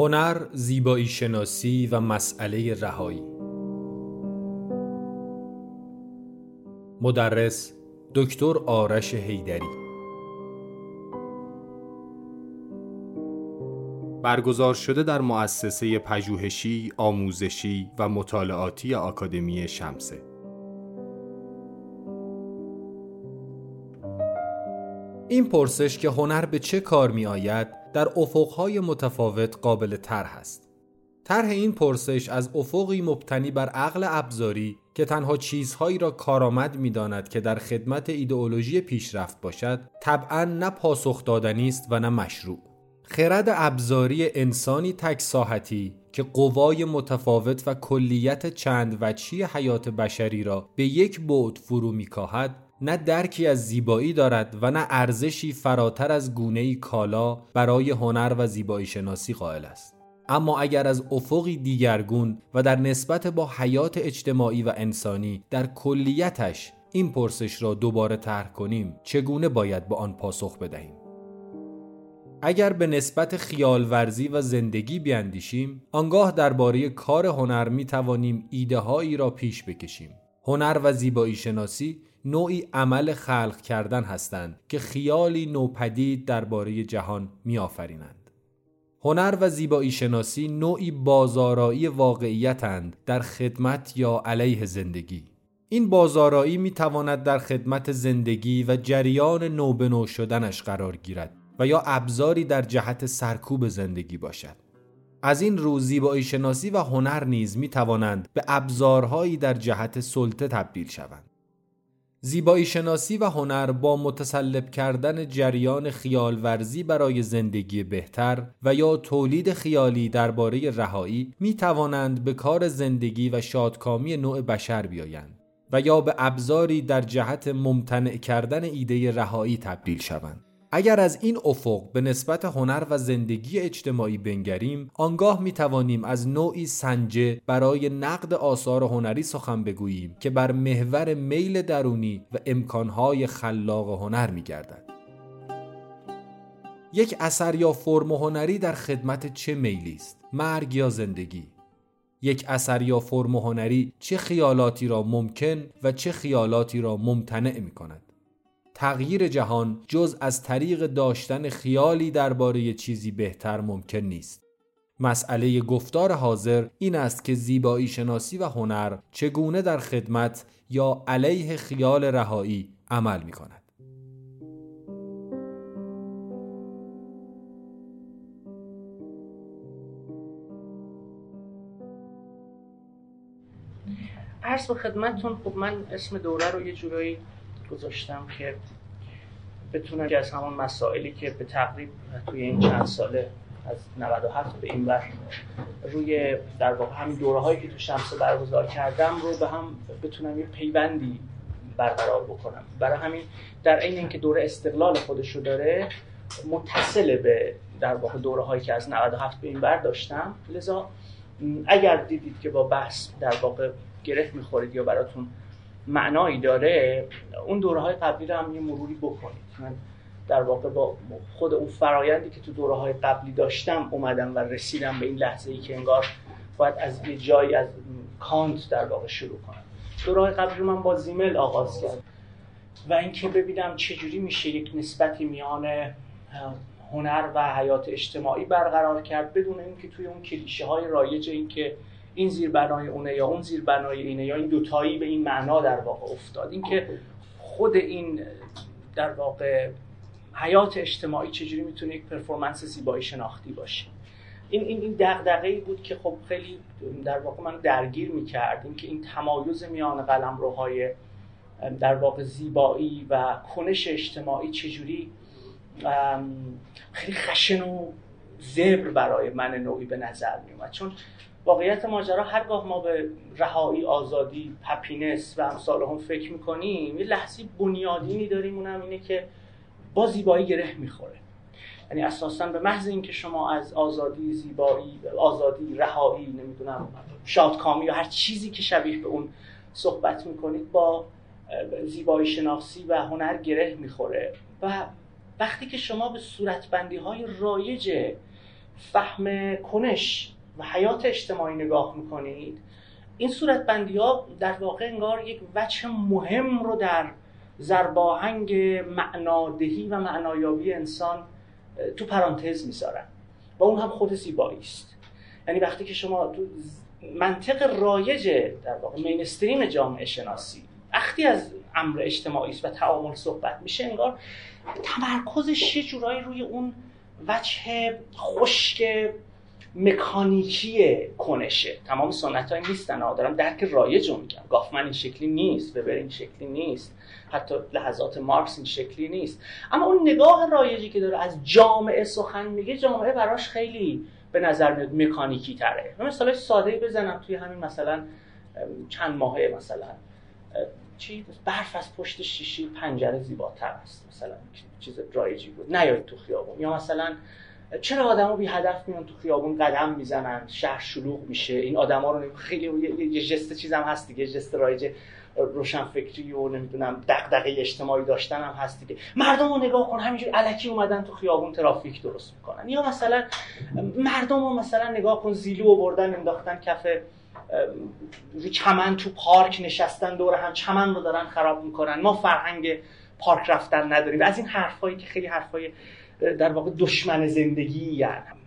هنر، زیبایی شناسی و مسئله رهایی. مدرس دکتر آرش هیدری برگزار شده در مؤسسه پژوهشی، آموزشی و مطالعاتی آکادمی شمسه. این پرسش که هنر به چه کار می آید در افقهای متفاوت قابل طرح است. طرح این پرسش از افقی مبتنی بر عقل ابزاری که تنها چیزهایی را کارآمد می‌داند که در خدمت ایدئولوژی پیشرفت باشد طبعا نه پاسخ دادنی است و نه مشروع خرد ابزاری انسانی تک ساحتی که قوای متفاوت و کلیت چند وچی حیات بشری را به یک بعد فرو میکاهد نه درکی از زیبایی دارد و نه ارزشی فراتر از گونه کالا برای هنر و زیبایی شناسی قائل است. اما اگر از افقی دیگرگون و در نسبت با حیات اجتماعی و انسانی در کلیتش این پرسش را دوباره طرح کنیم چگونه باید به آن پاسخ بدهیم؟ اگر به نسبت خیال ورزی و زندگی بیاندیشیم آنگاه درباره کار هنر می توانیم ایده هایی را پیش بکشیم. هنر و زیبایی شناسی نوعی عمل خلق کردن هستند که خیالی نوپدید درباره جهان میآفرینند. هنر و زیبایی شناسی نوعی بازارایی واقعیتند در خدمت یا علیه زندگی. این بازارایی می تواند در خدمت زندگی و جریان نو به نو شدنش قرار گیرد و یا ابزاری در جهت سرکوب زندگی باشد. از این رو زیبایی شناسی و هنر نیز می توانند به ابزارهایی در جهت سلطه تبدیل شوند. زیبایی شناسی و هنر با متسلب کردن جریان خیال ورزی برای زندگی بهتر و یا تولید خیالی درباره رهایی می توانند به کار زندگی و شادکامی نوع بشر بیایند و یا به ابزاری در جهت ممتنع کردن ایده رهایی تبدیل شوند. اگر از این افق به نسبت هنر و زندگی اجتماعی بنگریم آنگاه می توانیم از نوعی سنجه برای نقد آثار هنری سخن بگوییم که بر محور میل درونی و امکانهای خلاق هنر می گردد. یک اثر یا فرم هنری در خدمت چه میلی است؟ مرگ یا زندگی؟ یک اثر یا فرم هنری چه خیالاتی را ممکن و چه خیالاتی را ممتنع می کند؟ تغییر جهان جز از طریق داشتن خیالی درباره چیزی بهتر ممکن نیست. مسئله گفتار حاضر این است که زیبایی شناسی و هنر چگونه در خدمت یا علیه خیال رهایی عمل می کند. عرض به خدمتتون خب من اسم دوره رو یه جورایی گذاشتم که بتونم که از همون مسائلی که به تقریب توی این چند ساله از 97 به این بر روی در واقع همین دوره هایی که تو شمس برگزار کردم رو به هم بتونم یه پیوندی برقرار بکنم. برای همین در این اینکه دوره استقلال خودش رو داره متصل به در واقع دوره هایی که از 97 به این بر داشتم. لذا اگر دیدید که با بحث در واقع گرفت می‌خورید یا براتون معنایی داره اون دوره های قبلی رو هم یه مروری بکنید. من در واقع با خود اون فرایندی که تو دوره های قبلی داشتم اومدم و رسیدم به این لحظه ای که انگار باید از یه جایی از کانت در واقع شروع کنم. دوره های قبلی رو من با زیمل آغاز کردم. و اینکه ببینم چجوری میشه یک نسبتی میان هنر و حیات اجتماعی برقرار کرد بدون اینکه توی اون کلیشه های رایج اینکه این زیر بنای اونه یا اون زیر بنای اینه یا این دوتایی به این معنا در واقع افتاد. اینکه خود این در واقع حیات اجتماعی چجوری می‌تونه یک پرفورمنس زیبایی شناختی باشه. این این این دغدغه‌ای بود که خب خیلی در واقع من درگیر می‌کرد. اینکه این تمایز میان قلمروهای در واقع زیبایی و کنش اجتماعی چجوری خیلی خشن و زبر برای من نوعی به نظر میومد چون واقعیت ماجرا هرگاه ما به رهایی آزادی پپینس و امثال هم فکر می‌کنیم یه لحظی بنیادینی داریم اونم اینه که با زیبایی گره می‌خوره. یعنی اساسا به محض اینکه شما از آزادی زیبایی آزادی رهایی نمی‌دونم شادکامی یا هر چیزی که شبیه به اون صحبت می‌کنید با زیبایی شناسی و هنر گره می‌خوره. و وقتی که شما به صورتبندی های رایج فهم کنش و حیات اجتماعی نگاه می‌کنید این صورت بندی ها در واقع انگار یک وجه مهم رو در زرباهنگ معنادهی و معنایابی انسان تو پرانتز می‌ذارن و اون هم خود زیبایی است. یعنی وقتی که شما تو منطق رایج در واقع مینستریم جامعه شناسی وقتی از امر اجتماعی است و تعامل صحبت میشه انگار تمرکزش یه جورایی روی اون وجه خشک مکانیکی کنشه. تمام سنت های نیستن دارم درک رایج رو میگم. گافمن این شکلی نیست وبر این شکلی نیست. حتی لحظات مارکس این شکلی نیست. اما اون نگاه رایجی که داره از جامعه سخن میگه جامعه براش خیلی به نظر میاد مکانیکی تره. مثلا ساده بزنم توی همین مثلا چند ماهه مثلا. چی؟ برف از پشت شیشی پنجره زیباتر است. مثلا چیز رایجی بود. نیاید تو خیابون. یا مثلا چرا آدما بی هدف میان تو خیابون قدم می‌زنن شهر شلوغ میشه؟ این آدما رو خیلی یه جست چیزم هست دیگه جست رایج روشن فکری و نمی‌دونم دغدغه اجتماعی داشتن هم هست دیگه. مردم رو نگاه کن همینجور علکی اومدن تو خیابون ترافیک درست می‌کنن. یا مثلا مردم رو مثلا نگاه کن زیلو بردن انداختن کف رو چمن تو پارک نشستن دور هم چمن رو دارن خراب می‌کنن. ما فرهنگ پارک رفتن نداریم. از این حرفایی که خیلی حرفای در واقع دشمن زندگی یعنی.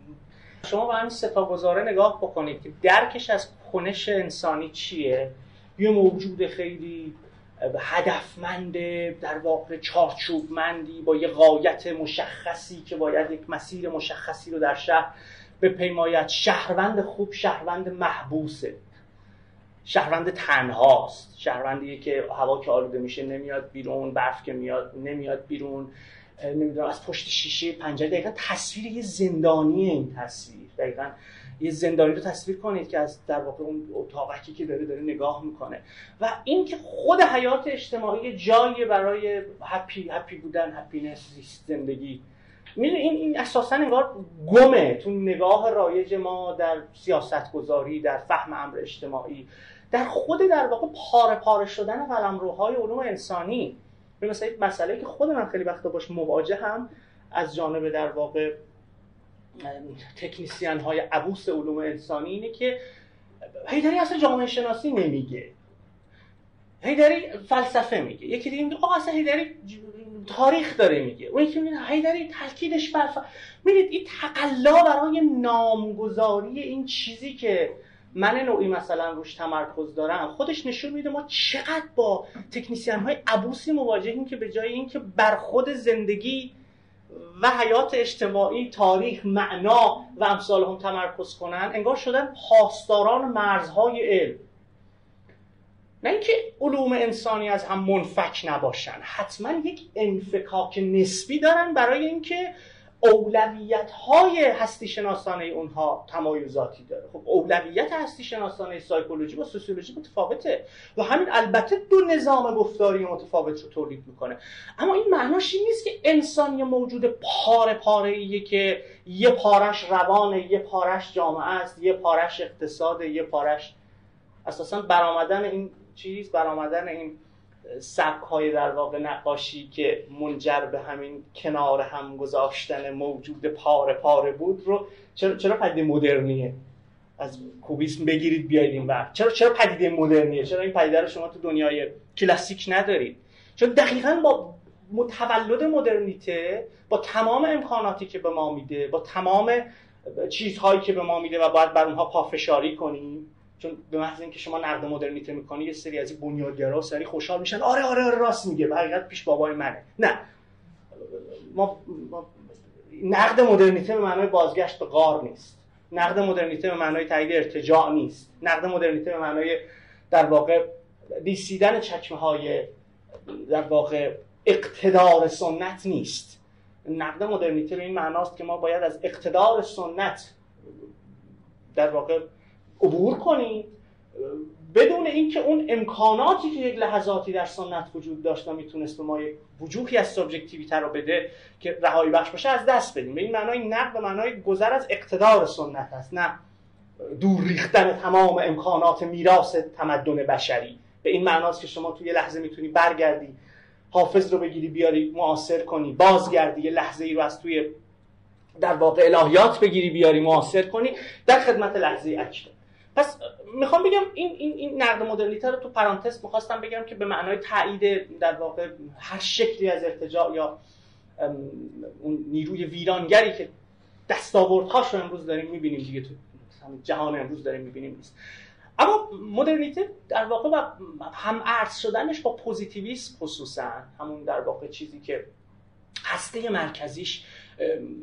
شما به همین سپاگزاره نگاه بکنید که درکش از کنش انسانی چیه؟ یه موجود خیلی هدفمند در واقع چارچوبمندی با یه قایت مشخصی که باید یک مسیر مشخصی رو در شهر به پیمایت شهروند خوب شهروند محبوسه. شهروند تنهاست. شهروندیه که هوا که آلوده میشه نمیاد بیرون برف که میاد نمیاد بیرون. نمی‌دونم از پشت شیشه پنجره دقیقا تصویر یه زندانی این تصویر. دقیقا یه زندانی رو تصویر کنید که از در واقع اون اتاقکی که داره داره نگاه می‌کنه. و این که خود حیات اجتماعی جایی برای هپی هپی بودن هپینس زندگی. این این اساسا انگار گمه تو نگاه رایج ما در سیاست گذاری در فهم امر اجتماعی. در خود در واقع پاره پاره شدن قلمروهای علوم انسانی. به مثلا مسئله که خود من خیلی وقتا باش مواجه هم از جانب در واقع تکنیسیان های عبوس علوم انسانی اینه که هیدری اصلا جامعه شناسی نمیگه. هیدری فلسفه میگه. یکی دیگه میگه آقا اصلا هیدری تاریخ داره میگه. اون یکی میگه هیدری تاکیدش بر می‌دید این تقلا برای نامگذاری این چیزی که من نوعی مثلا روش تمرکز دارم. خودش نشون میده ما چقدر با تکنیسیان های عبوسی مواجهیم که به جای اینکه بر خود زندگی و حیات اجتماعی تاریخ معنا و امثال هم تمرکز کنن انگار شدن پاسداران مرزهای علم. نه اینکه علوم انسانی از هم منفک نباشن حتما یک انفکاک نسبی دارن برای اینکه اولویت های هستی شناسانه اونها تمایزاتی داره. خب اولویت هستی شناسانه سایکولوژی با سوسیولوژی متفاوته و همین البته دو نظام گفتاری متفاوت رو تولید می‌کنه. اما این معناش این نیست که انسان یه موجود پاره پاره ایه که یه پارش روانه یه پارش جامعه است یه پارش اقتصاد یه پارش اساسا برآمدن این چیز برآمدن این سبک های در واقع نقاشی که منجر به همین کنار هم گذاشتن موجود پاره پاره بود رو چرا چرا پدیده مدرنیه؟ از کوبیسم بگیرید بیاید این وقت چرا چرا پدیده مدرنیه؟ چرا این پدیده رو شما تو دنیای کلاسیک ندارید؟ چون دقیقا با متولد مدرنیته با تمام امکاناتی که به ما میده با تمام چیزهایی که به ما میده و باید بر اونها پافشاری کنیم چون به محض اینکه شما نقد مدرنیته می‌کنی یه سری از این بنیادگرا سری خوشحال میشن. آره آره آره راست میگه. و پیش بابای منه. نه. ما, نقد مدرنیته به معنای بازگشت به غار نیست. نقد مدرنیته به معنای تایید ارتجاع نیست. نقد مدرنیته به معنای در واقع دیسیدن چکمه های در واقع اقتدار سنت نیست. نقد مدرنیته به این معناست که ما باید از اقتدار سنت در واقع عبور کنید بدون اینکه اون امکاناتی که یک لحظاتی در سنت وجود داشت و می‌تونست به ما یک وجوهی از سابجکتیویته رو بده که رهایی بخش باشه از دست بدیم. به این معنای نقد به معنای گذر از اقتدار سنت است نه دور ریختن تمام امکانات میراث تمدن بشری. به این معناست که شما توی لحظه می‌تونی برگردی حافظ رو بگیری بیاری معاصر کنی بازگردی یه لحظه ای رو از توی در واقع الهیات بگیری بیاری معاصر کنی. در خدمت لحظه اکنون پس می‌خوام بگم این این این نقد مدرنیته رو تو پرانتز می‌خواستم بگم که به معنای تایید در واقع هر شکلی از ارتجاع یا اون نیروی ویرانگری که دستاوردهاش رو امروز داریم می‌بینیم دیگه تو جهان امروز داریم می‌بینیم نیست. اما مدرنیته در واقع هم عرض شدنش با پوزیتیویسم خصوصا همون در واقع چیزی که هسته مرکزیش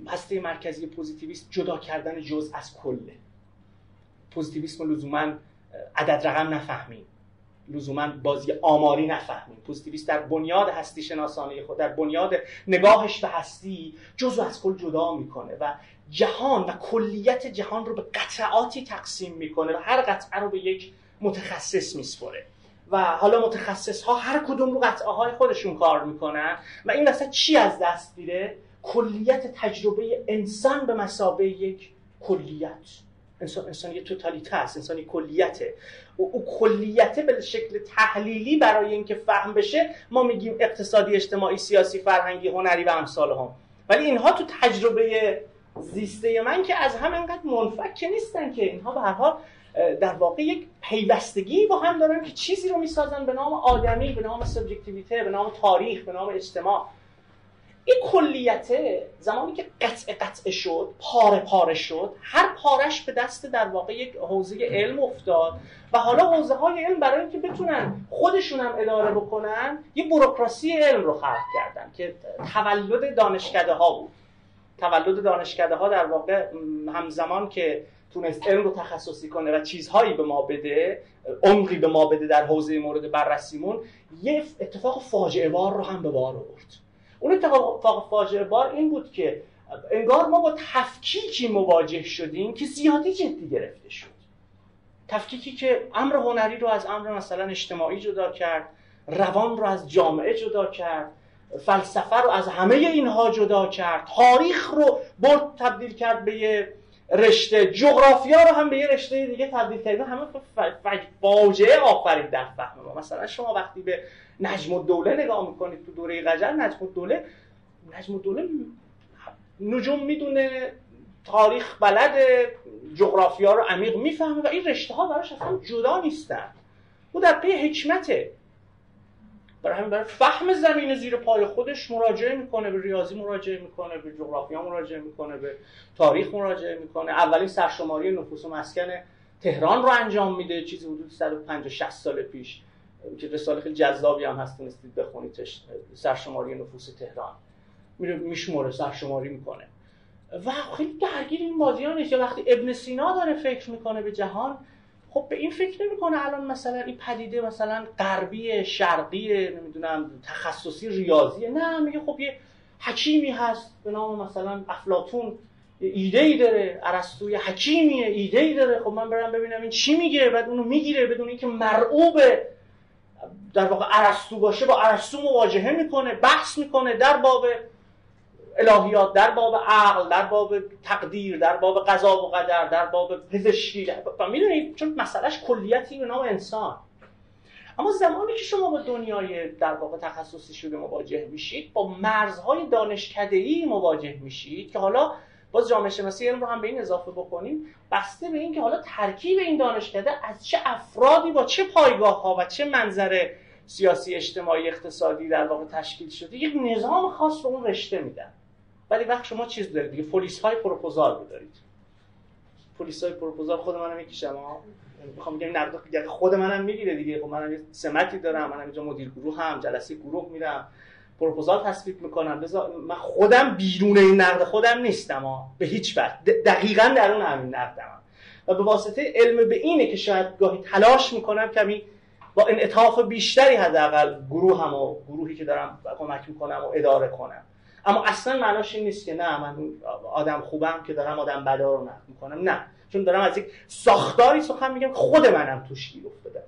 هسته مرکزی پوزیتیویسم جدا کردن جز از کله. پوزیتیویسم لزوما عدد رقم نفهمیم. لزوما بازی آماری نفهمیم. پوزیتیویست در بنیاد هستی شناسانه خود در بنیاد نگاهش به هستی جزو از کل جدا می‌کنه و جهان و کلیت جهان رو به قطعاتی تقسیم می‌کنه و هر قطعه رو به یک متخصص میسپره. و حالا متخصص ها هر کدوم رو قطعه های خودشون کار می‌کنن و این وسط چی از دست میره؟ کلیت تجربه انسان به مسابه یک کلیت. انسان انسان یه توتالیته است انسان یه کلیته. او, او کلیته به شکل تحلیلی برای اینکه فهم بشه ما میگیم اقتصادی اجتماعی سیاسی فرهنگی هنری و امثال هم ولی اینها تو تجربه زیسته من که از هم انقدر منفک نیستن که اینها به هر حال در واقع یک پیوستگی با هم دارن که چیزی رو می‌سازن به نام آدمی به نام سبجکتیویته به نام تاریخ به نام اجتماع. این کلیته زمانی که قطع قطع شد پاره پاره شد هر پارش به دست در واقع یک حوزه علم افتاد و حالا حوزه های علم برای اینکه بتونن خودشون هم اداره بکنن یه بروکراسی علم رو خلق کردن که تولد دانشکده ها بود. تولد دانشکده ها در واقع همزمان که تونست علم رو تخصصی کنه و چیزهایی به ما بده عمقی به ما بده در حوزه مورد بررسیمون یه اتفاق فاجعه بار رو هم به بار آورد. اون اتفاق فاجعه بار این بود که انگار ما با تفکیکی مواجه شدیم که زیادی جدی گرفته شد. تفکیکی که امر هنری رو از امر مثلا اجتماعی جدا کرد روان رو از جامعه جدا کرد فلسفه رو از همه اینها جدا کرد تاریخ رو برد تبدیل کرد به یه رشته جغرافیا رو هم به یه رشته دیگه تبدیل کرد همه فاجعه آفرید در فهم ما. مثلا شما وقتی به نجم الدوله نگاه می‌کنید تو دوره قجر نجم الدوله نجم الدوله نجوم می‌دونه تاریخ بلد جغرافیا رو عمیق می‌فهمه و این رشته ها براش اصلا جدا نیستن. او در پی حکمته. برای همین برای فهم زمین زیر پای خودش مراجعه می‌کنه به ریاضی مراجعه می‌کنه به جغرافیا مراجعه می‌کنه به تاریخ مراجعه می‌کنه. اولین سرشماری نفوس و مسکن تهران رو انجام میده چیزی حدود 150 60 سال پیش. که رساله خیلی جذابی هم هست تونستید بخونیدش سرشماری نفوس تهران. میره میشموره سرشماری می‌کنه. و خیلی درگیر این بازی ها وقتی ابن سینا داره فکر می‌کنه به جهان خب به این فکر نمی‌کنه الان مثلا این پدیده مثلا غربی شرقی نمی‌دونم تخصصی ریاضیه نه میگه خب یه حکیمی هست به نام مثلا افلاتون ایده ای داره ارسطو حکیمیه ایده ای داره. خب من برم ببینم این چی میگه بعد اونو می‌گیره بدون اینکه مرعوب در واقع ارسطو باشه با ارسطو مواجهه می‌کنه بحث می‌کنه در باب الهیات در باب عقل در باب تقدیر در باب قضا و قدر در باب پزشکی و می‌دونید چون مسئلهش کلیتی به نام انسان. اما زمانی که شما با دنیای در واقع تخصصی شده مواجه میشید با مرزهای دانشکدهی مواجه میشید که حالا باز جامعه شناسی رو هم به این اضافه بکنیم بسته به اینکه حالا ترکیب این دانشکده از چه افرادی با چه پایگاه ها و چه منظر سیاسی اجتماعی اقتصادی در واقع تشکیل شده یک نظام خاص به اون رشته میدن. ولی وقت شما چیز دارید؟ دیگه پلیس های پروپوزال دارید پلیس های پروپوزال خود منم می‌کشم ها می‌خوام بگم نقد خود منم می‌گیره دیگه. خب منم سمتی دارم منم اینجا مدیر گروه هم جلسه گروه میرم. پروپوزال تصویب می‌کنم. من خودم بیرون این نقد خودم نیستم ها. به هیچ وجه. دقیقا در اون همین نقدم و به واسطه علم به اینه که شاید گاهی تلاش می‌کنم کمی با انعطاف بیشتری حداقل گروه هم و گروهی که دارم کمک می‌کنم و اداره کنم. اما اصلا معناش این نیست که نه من آدم خوبم که دارم آدم بدا رو نقد می‌کنم. نه. چون دارم از یک ساختاری سخن میگم خود منم توش گیر افتاده.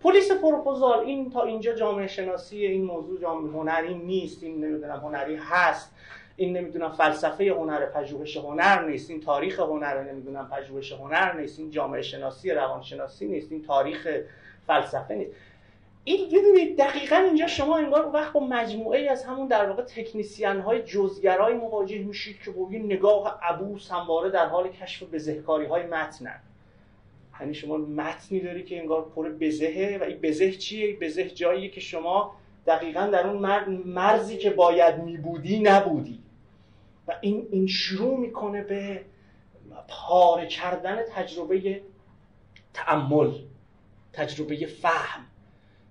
پلیس پروپوزال این تا اینجا جامعه شناسی این موضوع جامعه هنری نیست این نمی‌دونم هنری هست این نمی‌دونم فلسفه هنر پژوهش هنر نیست این تاریخ هنر نمی‌دونم پژوهش هنر نیست این جامعه شناسی روانشناسی نیست این تاریخ فلسفه نیست. این بدونید دقیقا اینجا شما انگار وقت با مجموعه از همون در واقع تکنیسیان های جزگرای مواجه میشید که با نگاه عبوس همواره در حال کشف بزهکاری های متنن یعنی شما متنی داری که انگار پر بزهه و این بزه چیه؟ بزه جاییه که شما دقیقا در اون مرزی که باید میبودی نبودی. و این, این شروع می‌کنه به پاره کردن تجربه تعمل تجربه فهم.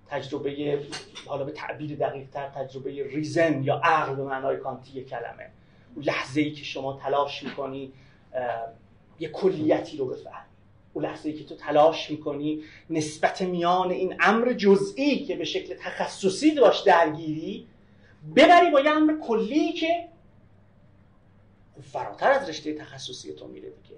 تجربه حالا به تعبیر دقیق تر تجربه ریزن یا عقل به معنای کانتی کلمه. اون لحظه ای که شما تلاش می‌کنی یه کلیتی رو بفهمی. اون لحظه ای که تو تلاش می‌کنی نسبت میان این امر جزئی که به شکل تخصصی داشت درگیری ببری با یه امر کلی که فراتر از رشته تخصصی تو میره دیگه.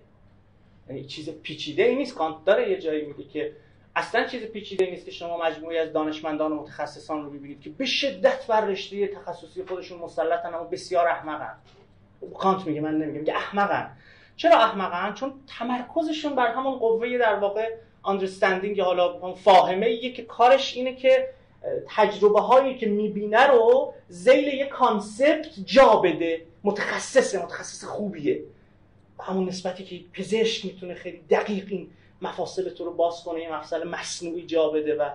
یعنی چیز پیچیده ای نیست. کانت داره یه جایی میگه که اصلا چیز پیچیده نیست که شما مجموعی از دانشمندان و متخصصان رو ببینید که به شدت بر رشته تخصصی خودشون مسلطن اما بسیار احمقن. کانت میگه من نمیگم که احمقن. چرا احمقن؟ چون تمرکزشون بر همون قوه در واقع یا حالا فاهمه ایه که کارش اینه که تجربه هایی که می‌بینه رو ذیل یک concept جا بده. متخصصه متخصص خوبیه. همون نسبتی که پزشک می‌تونه خیلی دقیق این مفاصل تو رو باز کنه یه مفصل مصنوعی جا بده و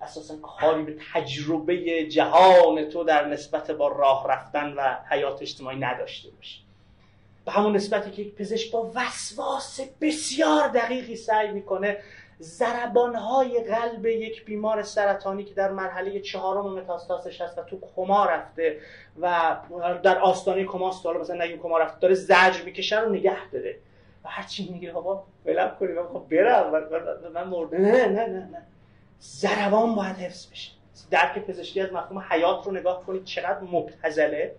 اساسا کاری به تجربه جهان تو در نسبت با راه رفتن و حیات اجتماعی نداشته باشه. به همون نسبتی که یک پزشک با وسواس بسیار دقیقی سعی می‌کنه زربانهای قلب یک بیمار سرطانی که در مرحله چهارم متاستاسش هست و تو کما رفته و در آستانه کماست حالا مثلا نگیم کما رفته داره زجر می‌کشه رو نگه داره. هرچی میگه بابا ولم کنید من خب برم من مرده نه نه نه نه. زربان باید حفظ بشه. درک پزشکی از مفهوم حیات رو نگاه کنید چقدر مبتزله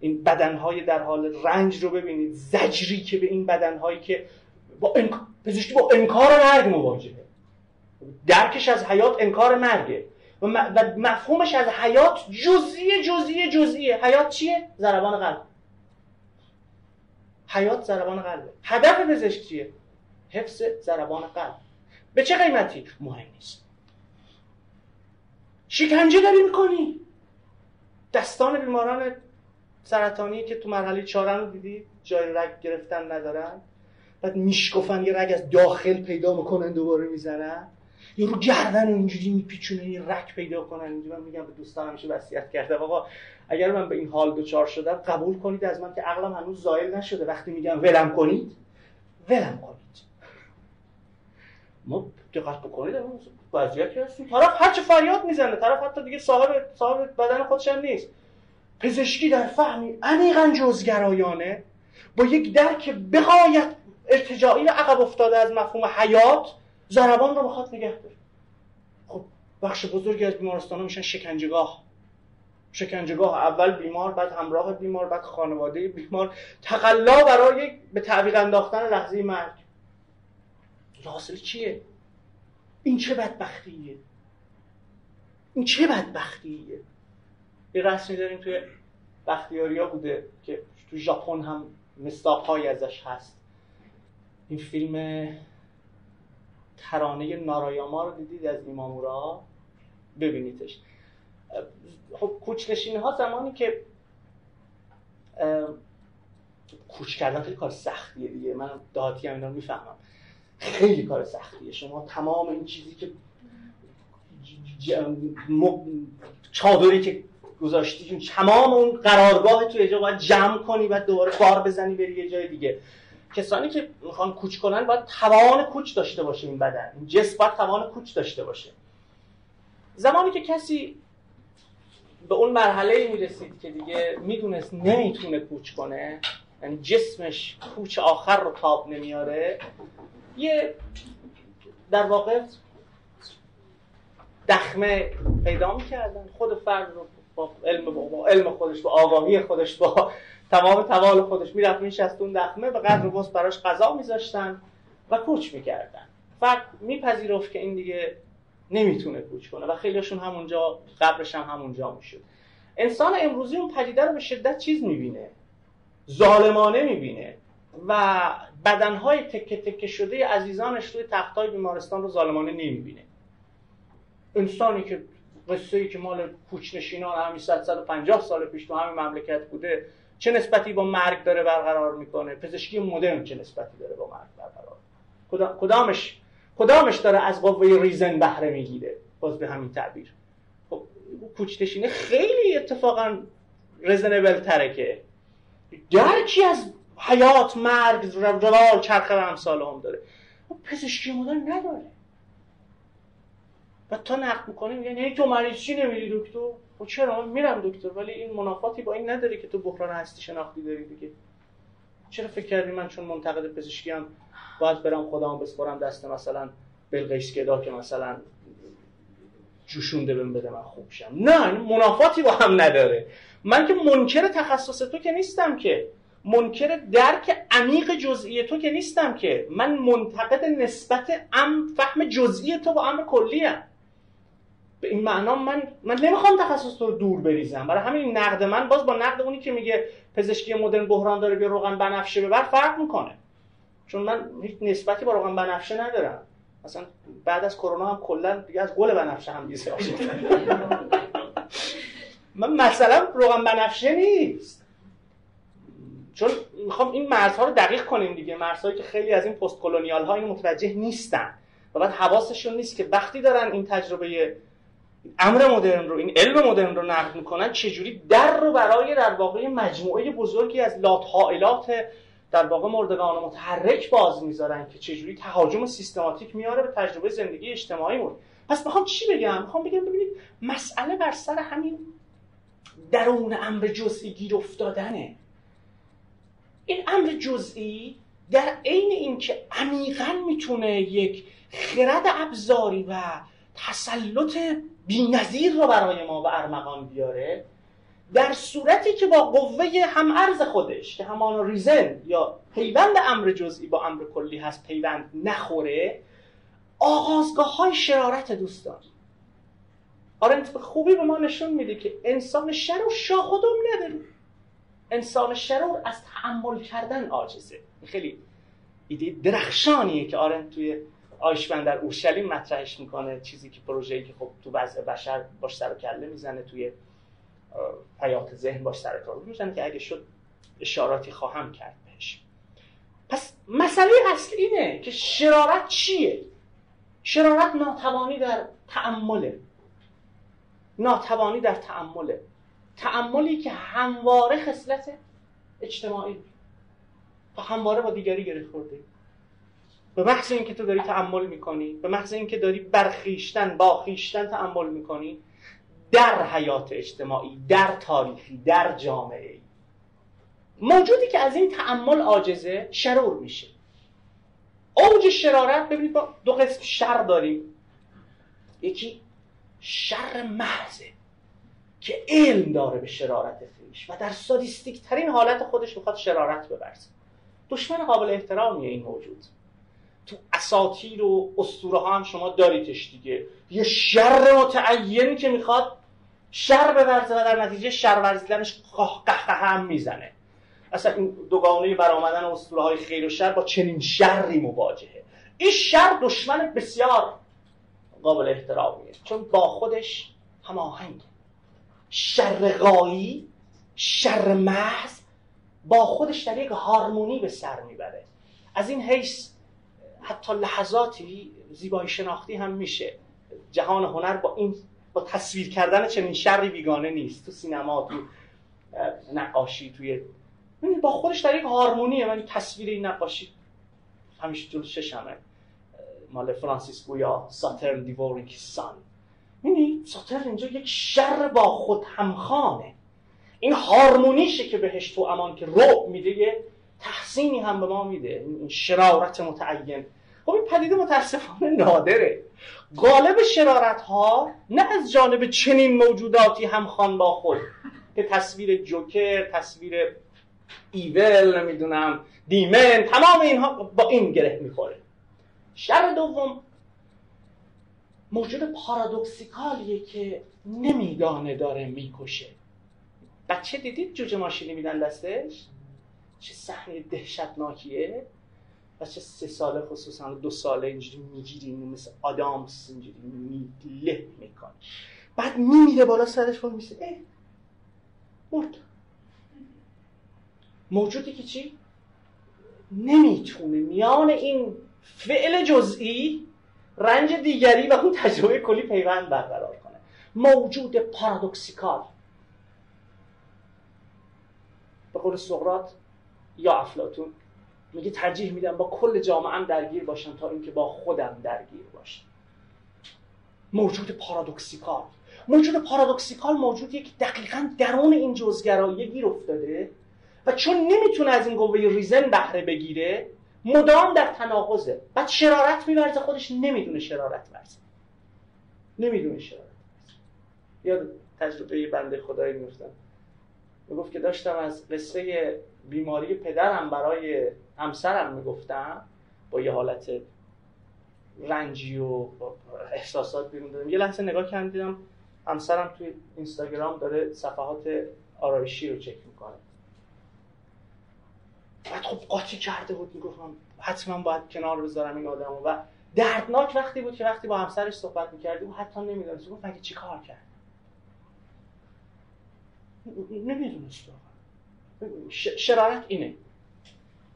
این بدنهای در حال رنج رو ببینید زجری که به این بدنهایی که با پزشکی با انکار مرگ مواجهه. درکش از حیات انکار مرگه. و مفهومش از حیات جزئی جزئی جزئیه حیات چیه؟ ضربان قلب. حیات ضربان قلبه هدف پزشک چیه؟ حفظ ضربان قلب. به چه قیمتی؟ مهم نیست. شکنجه داری می‌کنی. دستان بیماران سرطانی که تو مرحله چهارم رو دیدی جای رگ گرفتن ندارن. بعد میشکفن یه رگ از داخل پیدا می‌کنن دوباره می‌زنن. یا رو گردن اینجوری میپیچونه یه رگ پیدا کنن. اینجوری من میگم به دوستان همیشه وصیت کرده. آقا اگر من به این حال دوچار شدم قبول کنید از من که عقلم هنوز زایل نشده. وقتی میگم ولم کنید ولم کنید. ما دقت بکنید وضعیتی هستیم. طرف هر چه فریاد می‌زنه طرف حتی دیگه صاحب صاحب بدن خودش هم نیست. پزشکی در فهمی عمیقا جزگرایانه با یک درک بقایت ارتجاعی عقب افتاده از مفهوم حیات ضربان رو بخواد نگه داره. خب بخش بزرگی از بیمارستان میشن شکنجگاه شکنجگاه اول بیمار بعد همراه بیمار بعد خانواده بیمار. تقلا برای به تعویق انداختن لحظه مرگ. حاصل چیه؟ این چه بدبختیه؟ این چه بدبختیه؟ یه رسمی داریم توی بختیاریا بوده که تو ژاپن هم مستاقهایی ازش هست. این فیلم ترانه نارایاما رو دیدید از ایمامورا؟ ببینیدش. خب کوچنشینی ها زمانی که کوچ کردن خیلی کار سختیه دیگه. من دهاتی هم اینا می‌فهمم. خیلی کار سختیه. شما تمام این چیزی که چادری که گذاشتی تمام اون قرارگاه تو جا باید جمع کنی و دوباره بار بزنی بری یه جای دیگه. کسانی که می‌خوان کوچ کنن باید توان کوچ داشته باشه این بدن. این جسم باید توان کوچ داشته باشه. زمانی که کسی به اون مرحله می‌رسید که دیگه می‌دونست نمی‌تونه کوچ کنه. یعنی جسمش کوچ آخر رو تاب نمیاره. یه در واقع دخمه پیدا می‌کردن. خود فرد رو با علم با علم خودش با آگاهی خودش با تمام توال خودش می‌رفت میشست اون دخمه به قدر بس براش غذا میذاشتن و کوچ می‌کردن. فرد میپذیرفت که این دیگه نمی‌تونه کوچ کنه و خیلیشون همونجا قبرش هم همونجا می‌شد. انسان امروزی اون پدیده رو به شدت چیز می‌بینه. ظالمانه می‌بینه. و بدنهای تکه تکه شده عزیزانش روی تختای بیمارستان رو ظالمانه نمی‌بینه. انسانی که قصه ای که مال کوچنشینان همین 150 سال پیش تو همین مملکت بوده چه نسبتی با مرگ داره برقرار می‌کنه؟ پزشکی مدرن چه نسبتی داره با مرگ برقرار؟ کدامش کدامش داره از قوه ریزن بهره می‌گیره؟ باز به همین تعبیر. خب کوچنشینه خیلی اتفاقا رزنبل تره که درکی از حیات مرگ روال چرخه و امثال هم داره. پزشکی مدرن نداره. و تا نقد می‌کنه یعنی تو مریض چی نمیری دکتر؟ خب چرا؟ میرم دکتر ولی این منافاتی با این نداره که تو بحران هستی شناختی داری دیگه. چرا فکر کردی من چون منتقد پزشکی هم باید برم خودم بسپارم دست مثلا بلقیس گدا که مثلا جوشونده بهم بده من خوب شم. نه منافاتی با هم نداره. من که منکر تخصص تو که نیستم که. منکر درک عمیق جزئی تو که نیستم که. من منتقد نسبت ام فهم جزئی تو با امر کلی هم. به این معنا من من نمی‌خوام تخصص تو رو دور بریزم. برای همین نقد من باز با نقد اونی که میگه پزشکی مدرن بحران داره بیا روغن بنفشه ببر فرق می‌کنه. چون من هیچ نسبتی با روغن بنفشه ندارم. مثلا بعد از کرونا هم کلا دیگه از گل بنفشه هم دیگه من مثلا روغن بنفشه نیست. چون می‌خوام این مرزها رو دقیق کنیم دیگه. مرزهایی که خیلی از این پست کلونیال ها اینو متوجه نیستن. و بعد حواسشون نیست که وقتی دارن این تجربه امر مدرن رو این علم مدرن رو نقد می‌کنن چجوری در رو برای در واقع مجموعه بزرگی از لات در واقع مردگان متحرک باز می‌ذارن که چجوری تهاجم سیستماتیک میاره به تجربه زندگی اجتماعی مون پس می‌خوام چی بگم؟ می‌خوام بگم ببینید مسئله بر سر همین درون امر جزئی گیر افتادنه. این امر جزئی در عین اینکه عمیقا می‌تونه یک خرد ابزاری و تسلط بینظیر رو برای ما به ارمغان بیاره در صورتی که با قوه هم ارز خودش که همان ریزن یا پیوند امر جزئی با امر کلی هست پیوند نخوره آغازگاه های شرارت دوستان. آرنت به خوبی به ما نشون میده که انسان شر و شاخدم نداره. انسان شرور از تحمل کردن عاجزه. خیلی ایده درخشانیه که آرنت توی آیشمن در اورشلیم مطرحش می‌کنه. چیزی که پروژه‌ای که خب تو وضع بشر باش سر و کله می‌زنه توی حیات ذهن باش سر کار می‌زنه که اگه شد اشاراتی خواهم کرد بهش. پس مسئله اصل اینه که شرارت چیه؟ شرارت ناتوانی در تعمله ناتوانی در تعمله تعملی که همواره خصلت اجتماعی. و همواره با دیگری گره خورده. به محض اینکه تو داری تعمل می‌کنی به محض اینکه داری برخیشتن با خیشتن تعمل می‌کنی در حیات اجتماعی در تاریخی در جامعه موجودی که از این تعمل عاجزه شرور میشه. اوج شرارت ببینید با دو قسم شر داریم. یکی شر محضه که علم داره به شرارت خیش و در سادیستیک ترین حالت خودش می‌خواد شرارت ببرزه. دشمن قابل احترامیه این موجود. تو اساتیر و اسطوره ها هم شما داریدش دیگه. یه شر متعینی که می‌خواد شر بورزه و در نتیجه شر ورزیدنش قهقه هم می‌زنه. اصلا این دوگانه برآمدن اسطوره های خیر و شر با چنین شری مواجهه. این شر دشمن بسیار قابل احترامیه چون با خودش هماهنگ شرقایی شر محض با خودش در یک هارمونی به سر می‌بره. از این حیث حتی لحظاتی زیبایی شناختی هم میشه. جهان هنر با این تصویر کردن چنین شری بیگانه نیست. تو سینما تو نقاشی توی با خودش در یک هارمونیه. من تصویر این نقاشی همیشه جلو چشمه. مال فرانسیس گویا ساترن دیورینگ سان. می‌بینی؟ ساترن اینجا یک شر با خود همخانه این هارمونیشه که بهش تو امان که رو میده یه تحسینی هم به ما میده. این شرارت متعین. خب این پدیده متاسفانه نادره. غالب شرارت ها نه از جانب چنین موجوداتی همخوان با خود که تصویر جوکر تصویر ایول نمی‌دونم دیمن تمام اینها با این گره می‌خوره. شر دوم موجود پارادوکسیکالیه که نمیدانه داره می‌کشه. بچه دیدید جوجه ماشینی میدن دستش؟ چه صحنه دهشتناکیه. بچه سه ساله خصوصا دو ساله اینجوری می‌گیری مثل آدامس اینجوری میله می‌کنه بعد میمیره بالا سرش با میشه اه مرد. موجودی که چی؟ نمی‌تونه. میان این فعل جزئی رنج دیگری و اون تجربه کلی پیوند برقرار کنه. موجود پارادوکسیکال. به قول سقراط یا افلاتون میگه ترجیح میدم با کل جامعه درگیر باشم تا اینکه با خودم درگیر باشم. موجود پارادوکسیکال. موجود پارادوکسیکال موجودیه که دقیقا درون این جزگرایی گیر افتاده و چون نمی‌تونه از این قوه ریزن بهره بگیره مدام در تناقضه. بعد شرارت میورزه خودش نمی‌دونه شرارت ورزه. نمی‌دونه شرارت یاد تجربه بنده خدایی میفتم می‌گفت که داشتم از قصه بیماری پدرم برای همسرم می‌گفتم با یه حالت رنجی و احساسات بیرون دادم. یه لحظه نگاه کردم دیدم همسرم توی اینستاگرام داره صفحات آرایشی رو چک می‌کنه. بعد خب قاطی کرده بود می‌گفتم حتما باید کنار بذارم این آدم و دردناک وقتی بود که وقتی با همسرش صحبت می‌کردی و حتی نمی‌دونست. گفت مگه چی کار کرد؟ نمی‌دونست شرارت اینه.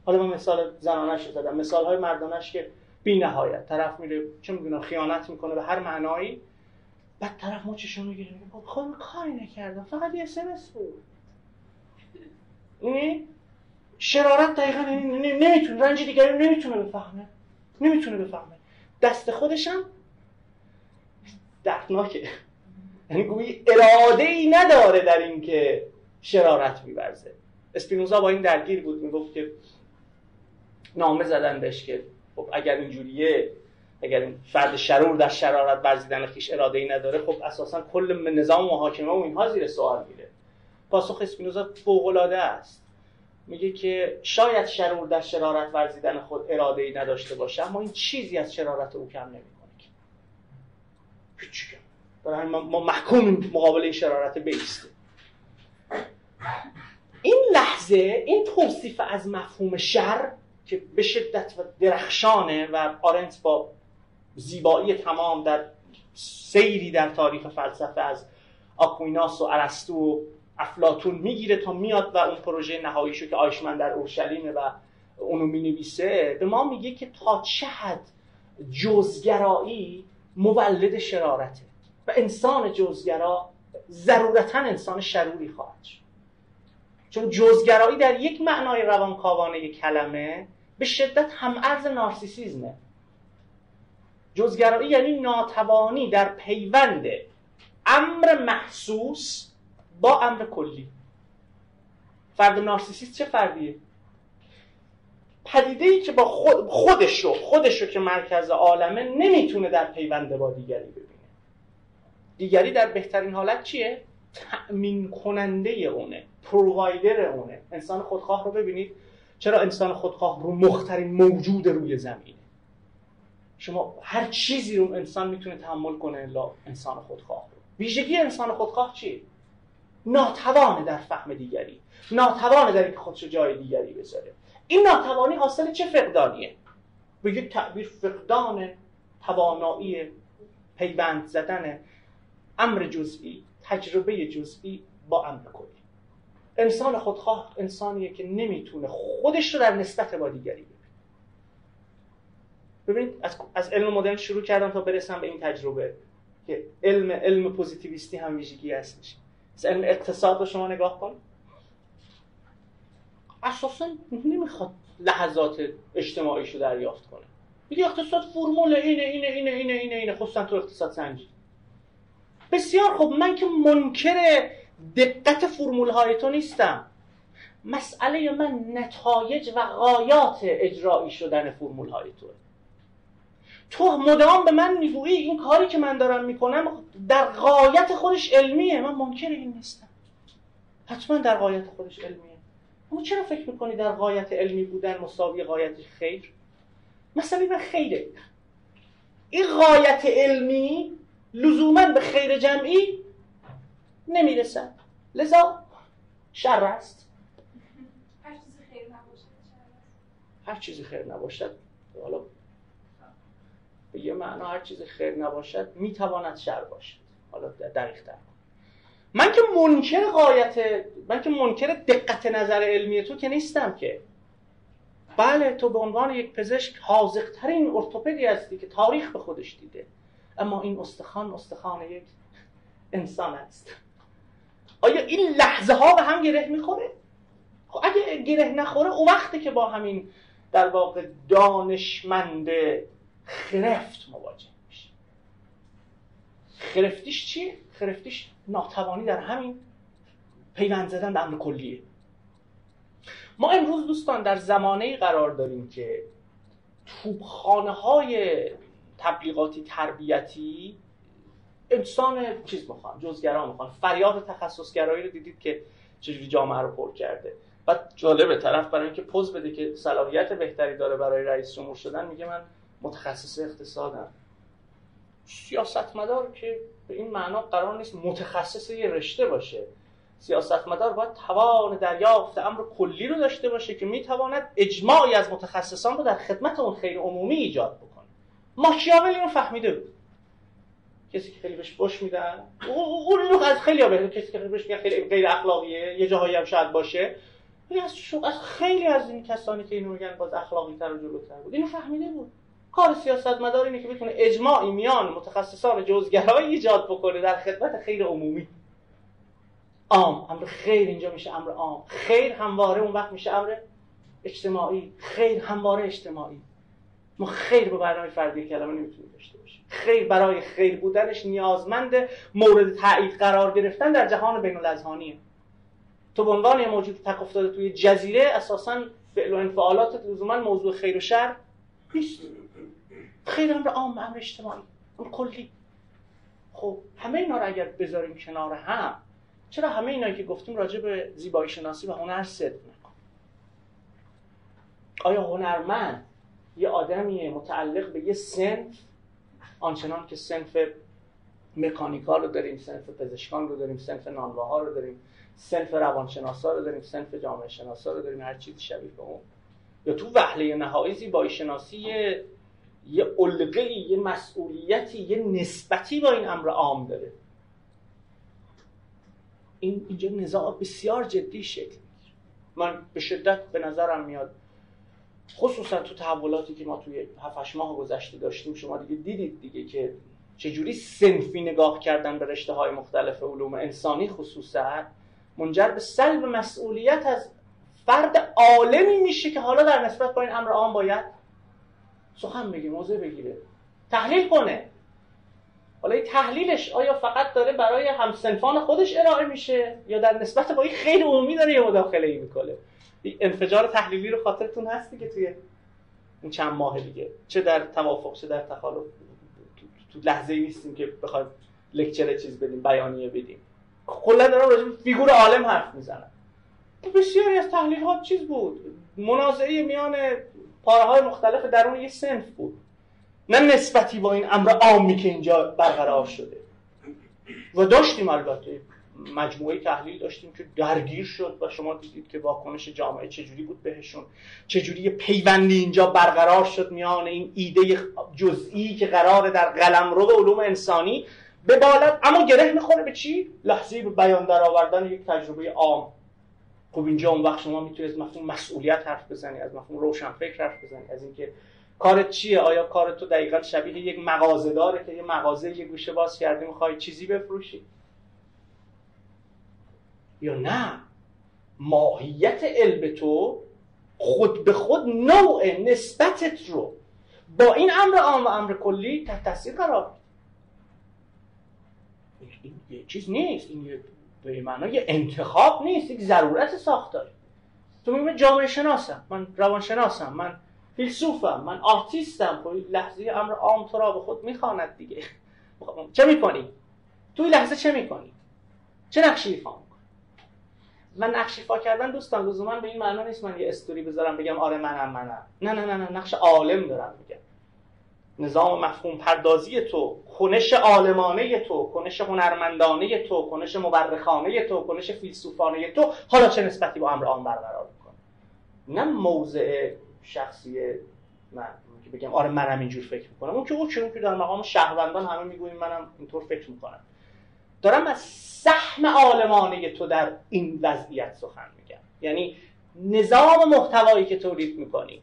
حالا من مثال زنانش زدم. مثال های مردانش که بی نهایت طرف میره چه می‌دونم خیانت می‌کنه به هر معنایی. بعد طرف مچشو می‌گیره میگه خب کاری نکردم فقط یه اسمس بود. اینی شرارت دقیقا نمی‌تونه رنج دیگری نمی‌تونه بفهمه. نمی‌تونه بفهمه. دست خودشم دردناکه. یعنی گویی اراده ای نداره در اینکه شرارت میورزه. اسپینوزا با این درگیر بود می‌گفت که نامه زدن بهش که خب اگر اینجوریه اگر این فرد شرور در شرارت ورزیدن خیش اراده ای نداره خب اساسا کل نظام محاکمه و اینها زیر سوال میره. پاسخ اسپینوزا فوق العاده است. میگه که شاید شرور در شرارت ورزیدن خود اراده ای نداشته باشه اما این چیزی از شرارت او کم نمی‌کنه هیچ برای ما محکوم مقابل این شرارت بیسته این لحظه این توصیف از مفهوم شر که به شدت و درخشانه و آرنت با زیبایی تمام در سیری در تاریخ فلسفه از آکویناس و ارسطو و افلاتون می‌گیره تا میاد و اون پروژه نهاییشو که آیشمن در اورشلیمه و اونو می‌نویسه به ما میگه که تا چه حد جزگرایی مولد شرارته و انسان جزگرا ضرورتا انسان شروری خواهد شد. چون جزگرایی در یک معنای روانکاوانه کلمه به شدت هم ارز نارسیسیزمه. جزگرایی یعنی ناتوانی در پیوند امر محسوس با امر کلی. فرد نارسیسیست چه فردیه؟ پدیده ای که با خود خودشو خودشو که مرکز عالمه نمی‌تونه در پیوند با دیگری ببینه. دیگری در بهترین حالت چیه؟ تأمین کننده اونه. پرووایدر اونه. انسان خودخواه رو ببینید. چرا انسان خودخواه رو مخترین موجود روی زمینه؟ شما هر چیزی رو انسان می‌تونه تحمل کنه الا انسان خودخواه رو. ویژگی انسان خودخواه چیه ناتوانه در فهم دیگری. ناتوانه در اینکه خودشو جای دیگری بذاره. این ناتوانی حاصل چه فقدانیه؟ به یک تعبیر فقدان توانایی پیوند زدن امر جزئی تجربه جزئی با امر کلی. انسان خودخواه انسانیه که نمی‌تونه خودش رو در نسبت با دیگری ببینه. ببینید از, از علم مدرن شروع کردم تا برسم به این تجربه که علم علم پوزیتیویستی هم ویژگی هستش. از علم اقتصاد رو شما نگاه کن. اساسا نمی‌خواد لحظات اجتماعیشو دریافت کنه. میگه اقتصاد فرمول اینه اینه اینه اینه اینه اینه. خصوصا تو اقتصاد سنجی. بسیار خب من که منکر دقت فرمول های تو نیستم. مسئله من نتایج و غایات اجرایی شدن فرمول های توه. تو مدام به من می‌گویی این کاری که من دارم می‌کنم در غایت خودش علمیه. من منکر این نیستم. حتما در غایت خودش علمیه. اما چرا فکر می‌کنی در غایت علمی بودن مساوی غایت خیر؟ مسئله من خیره. این غایت علمی لزوما به خیر جمعی نمی‌رسد لذا شر است. هر چیزی خیر نباشد حالا به یه معنا هر چیزی خیر نباشد می‌تواند شر باشد. حالا دقیق تر. من که منکر قایت من که منکر دقت نظر علمی تو که نیستم که. بله تو به عنوان یک پزشک حاضقترین ارتوپدی هستی که تاریخ به خودش دیده. اما این استخوان استخوان یک انسان است. آیا این لحظه ها به هم گره می‌خوره؟ خب اگه گره نخوره او وقتی که با همین در واقع دانشمند خرفت مواجه میشه خرفتیش چیه؟ خرفتیش ناتوانی در همین پیوند زدن به امر کلیه ما امروز دوستان در زمانه قرار داریم که توبخانه های تبلیغاتی تربیتی انسان چیز می‌خوان جزگرا می‌خوان. فریاد تخصصگرایی رو دیدید که چجوری جامعه رو پر کرده. و جالبه طرف برای اینکه پوز بده که صلاحیت بهتری داره برای رئیس جمهور شدن میگه من متخصص اقتصادم. سیاستمدار که به این معنا قرار نیست متخصص یه رشته باشه. سیاستمدار باید توان دریافت امر کلی رو داشته باشه که می‌تواند اجماعی از متخصصان رو در خدمت اون خیر عمومی ایجاد بکنه. ماکیاول اینو فهمیده بود. کسی که خیلی بهش فش میدن. اون از خیلی بهتر کسی که بهش خیلی غیر اخلاقیه یه جاهایی هم شاید باشه. ولی از, از خیلی از این کسانی که اینو میگن باز اخلاقی تر و جلوتر بود. اینو فهمیده بود. کار سیاستمدار اینه که بتونه اجماعی میان متخصصان جزگرایی ایجاد بکنه در خدمت خیر عمومی. عام. امر خیر اینجا میشه امر عام. خیر همواره اون وقت میشه امر اجتماعی. خیر همواره اجتماعی. ما خیر به برنامه فردی کلمه نمی‌تونیم داشته باشیم. خیر برای خیر بودنش نیازمند مورد تایید قرار گرفتن در جهان بین الاذهانیه تو به عنوان موجود تک افتاده توی جزیره اساسا فعل و انفعالات لزوما موضوع خیر و شر نیست. خیر امر عام امر اجتماعی. امر کلی. خب همه اینا رو اگر بذاریم کنار هم چرا همه اینایی که گفتیم راجع به زیبایی شناسی و هنر صدق نکن آیا هنرمند یه آدمیه متعلق به یه سنف آنچنان که سنف مکانیکا رو داریم سنف پزشکان رو داریم سنف نانواها رو داریم سنف روانشناسا رو داریم سنف جامعه شناسا رو داریم هر چیزی شبیه به اون. یا تو وحله نهایی زیبایی شناسی یه یه یه مسئولیتی یه نسبتی با این امر عام داره. این اینجا نزاع بسیار جدی شکل من به شدت به نظرم میاد خصوصا تو تحولاتی که ما توی 7 ماه گذشته داشتیم شما دیگه دیدید دیگه که چجوری سنفی نگاه کردن به رشته های مختلف علوم انسانی خصوصا منجر به سلب مسئولیت از فرد عالمی میشه که حالا در نسبت با این امر عام باید سخن بگه موضع بگیره تحلیل کنه. حالا این تحلیلش آیا فقط داره برای همسنفان خودش ارائه میشه یا در نسبت با این خیلی عمومی داره یه مداخله ای می‌کنه؟ انفجار تحلیلی رو خاطرتون هست دیگه توی اون چند ماه دیگه. چه در توافق چه در تخالف. تو لحظه ای نیستیم که بخوایم لکچر چیز بدیم بیانیه بدیم. کلا دارم راجع فیگور عالم حرف می‌زنم. بسیاری از تحلیل ها چیز بود. منازعه میان پاره های مختلف درون یه سنف بود. نه نسبتی با این امر عامی که اینجا برقرار شده. و داشتیم البته. مجموعه تحلیل داشتیم که درگیر شد و شما دیدید که واکنش جامعه چجوری بود بهشون. چجوری یه پیوندی اینجا برقرار شد میان این ایده جزئی که قراره در قلمرو علوم انسانی ببالد اما گره می‌خوره به چی؟ لحظه به بیان در آوردن یک تجربه عام. خب اینجا اون وقت شما می‌تونید از مفهوم مسئولیت حرف بزنی از مفهوم روشنفکر حرف بزنی از اینکه کارت چیه؟ آیا کارت تو دقیقا شبیه یک مغازه داره که یه مغازه یه گوشه باز کردی می‌خوای چیزی بفروشی؟ یا نه ماهیت علم تو خود به خود نوع نسبتت رو با این امر عام و امر کلی تحت تاثیر قرار این یه چیز نیست این به معنای انتخاب نیست یک ضرورت ساختاری. تو میگه جامعه شناسم من روان شناسم من فیلسوفم من آرتیستم. خب لحظه امر عام تو را به خود می‌خواند دیگه. خب، چه می‌کنی؟ توی لحظه چه می‌کنی؟ چه نقشی ایفا می‌کنی من نقش ایفا کردن دوستان لزوما به این معنا نیست من یه استوری بذارم بگم آره منم منم. نه نه نه نه نقش عالم دارم میگم. نظام مفهوم پردازی تو کنش عالمانه تو کنش هنرمندانه تو کنش مورخانه تو کنش فیلسوفانه تو حالا چه نسبتی با امر عام برقرار می‌کنه؟ نه موضع شخصی من که بگم آره منم اینجور فکر می‌کنم. اون که او چون که در مقام شهروندان همه می‌گوییم منم اینطور فکر می‌کنم. دارم از سهم عالمانه تو در این وضعیت سخن میگم. یعنی نظام محتوایی که تولید می‌کنی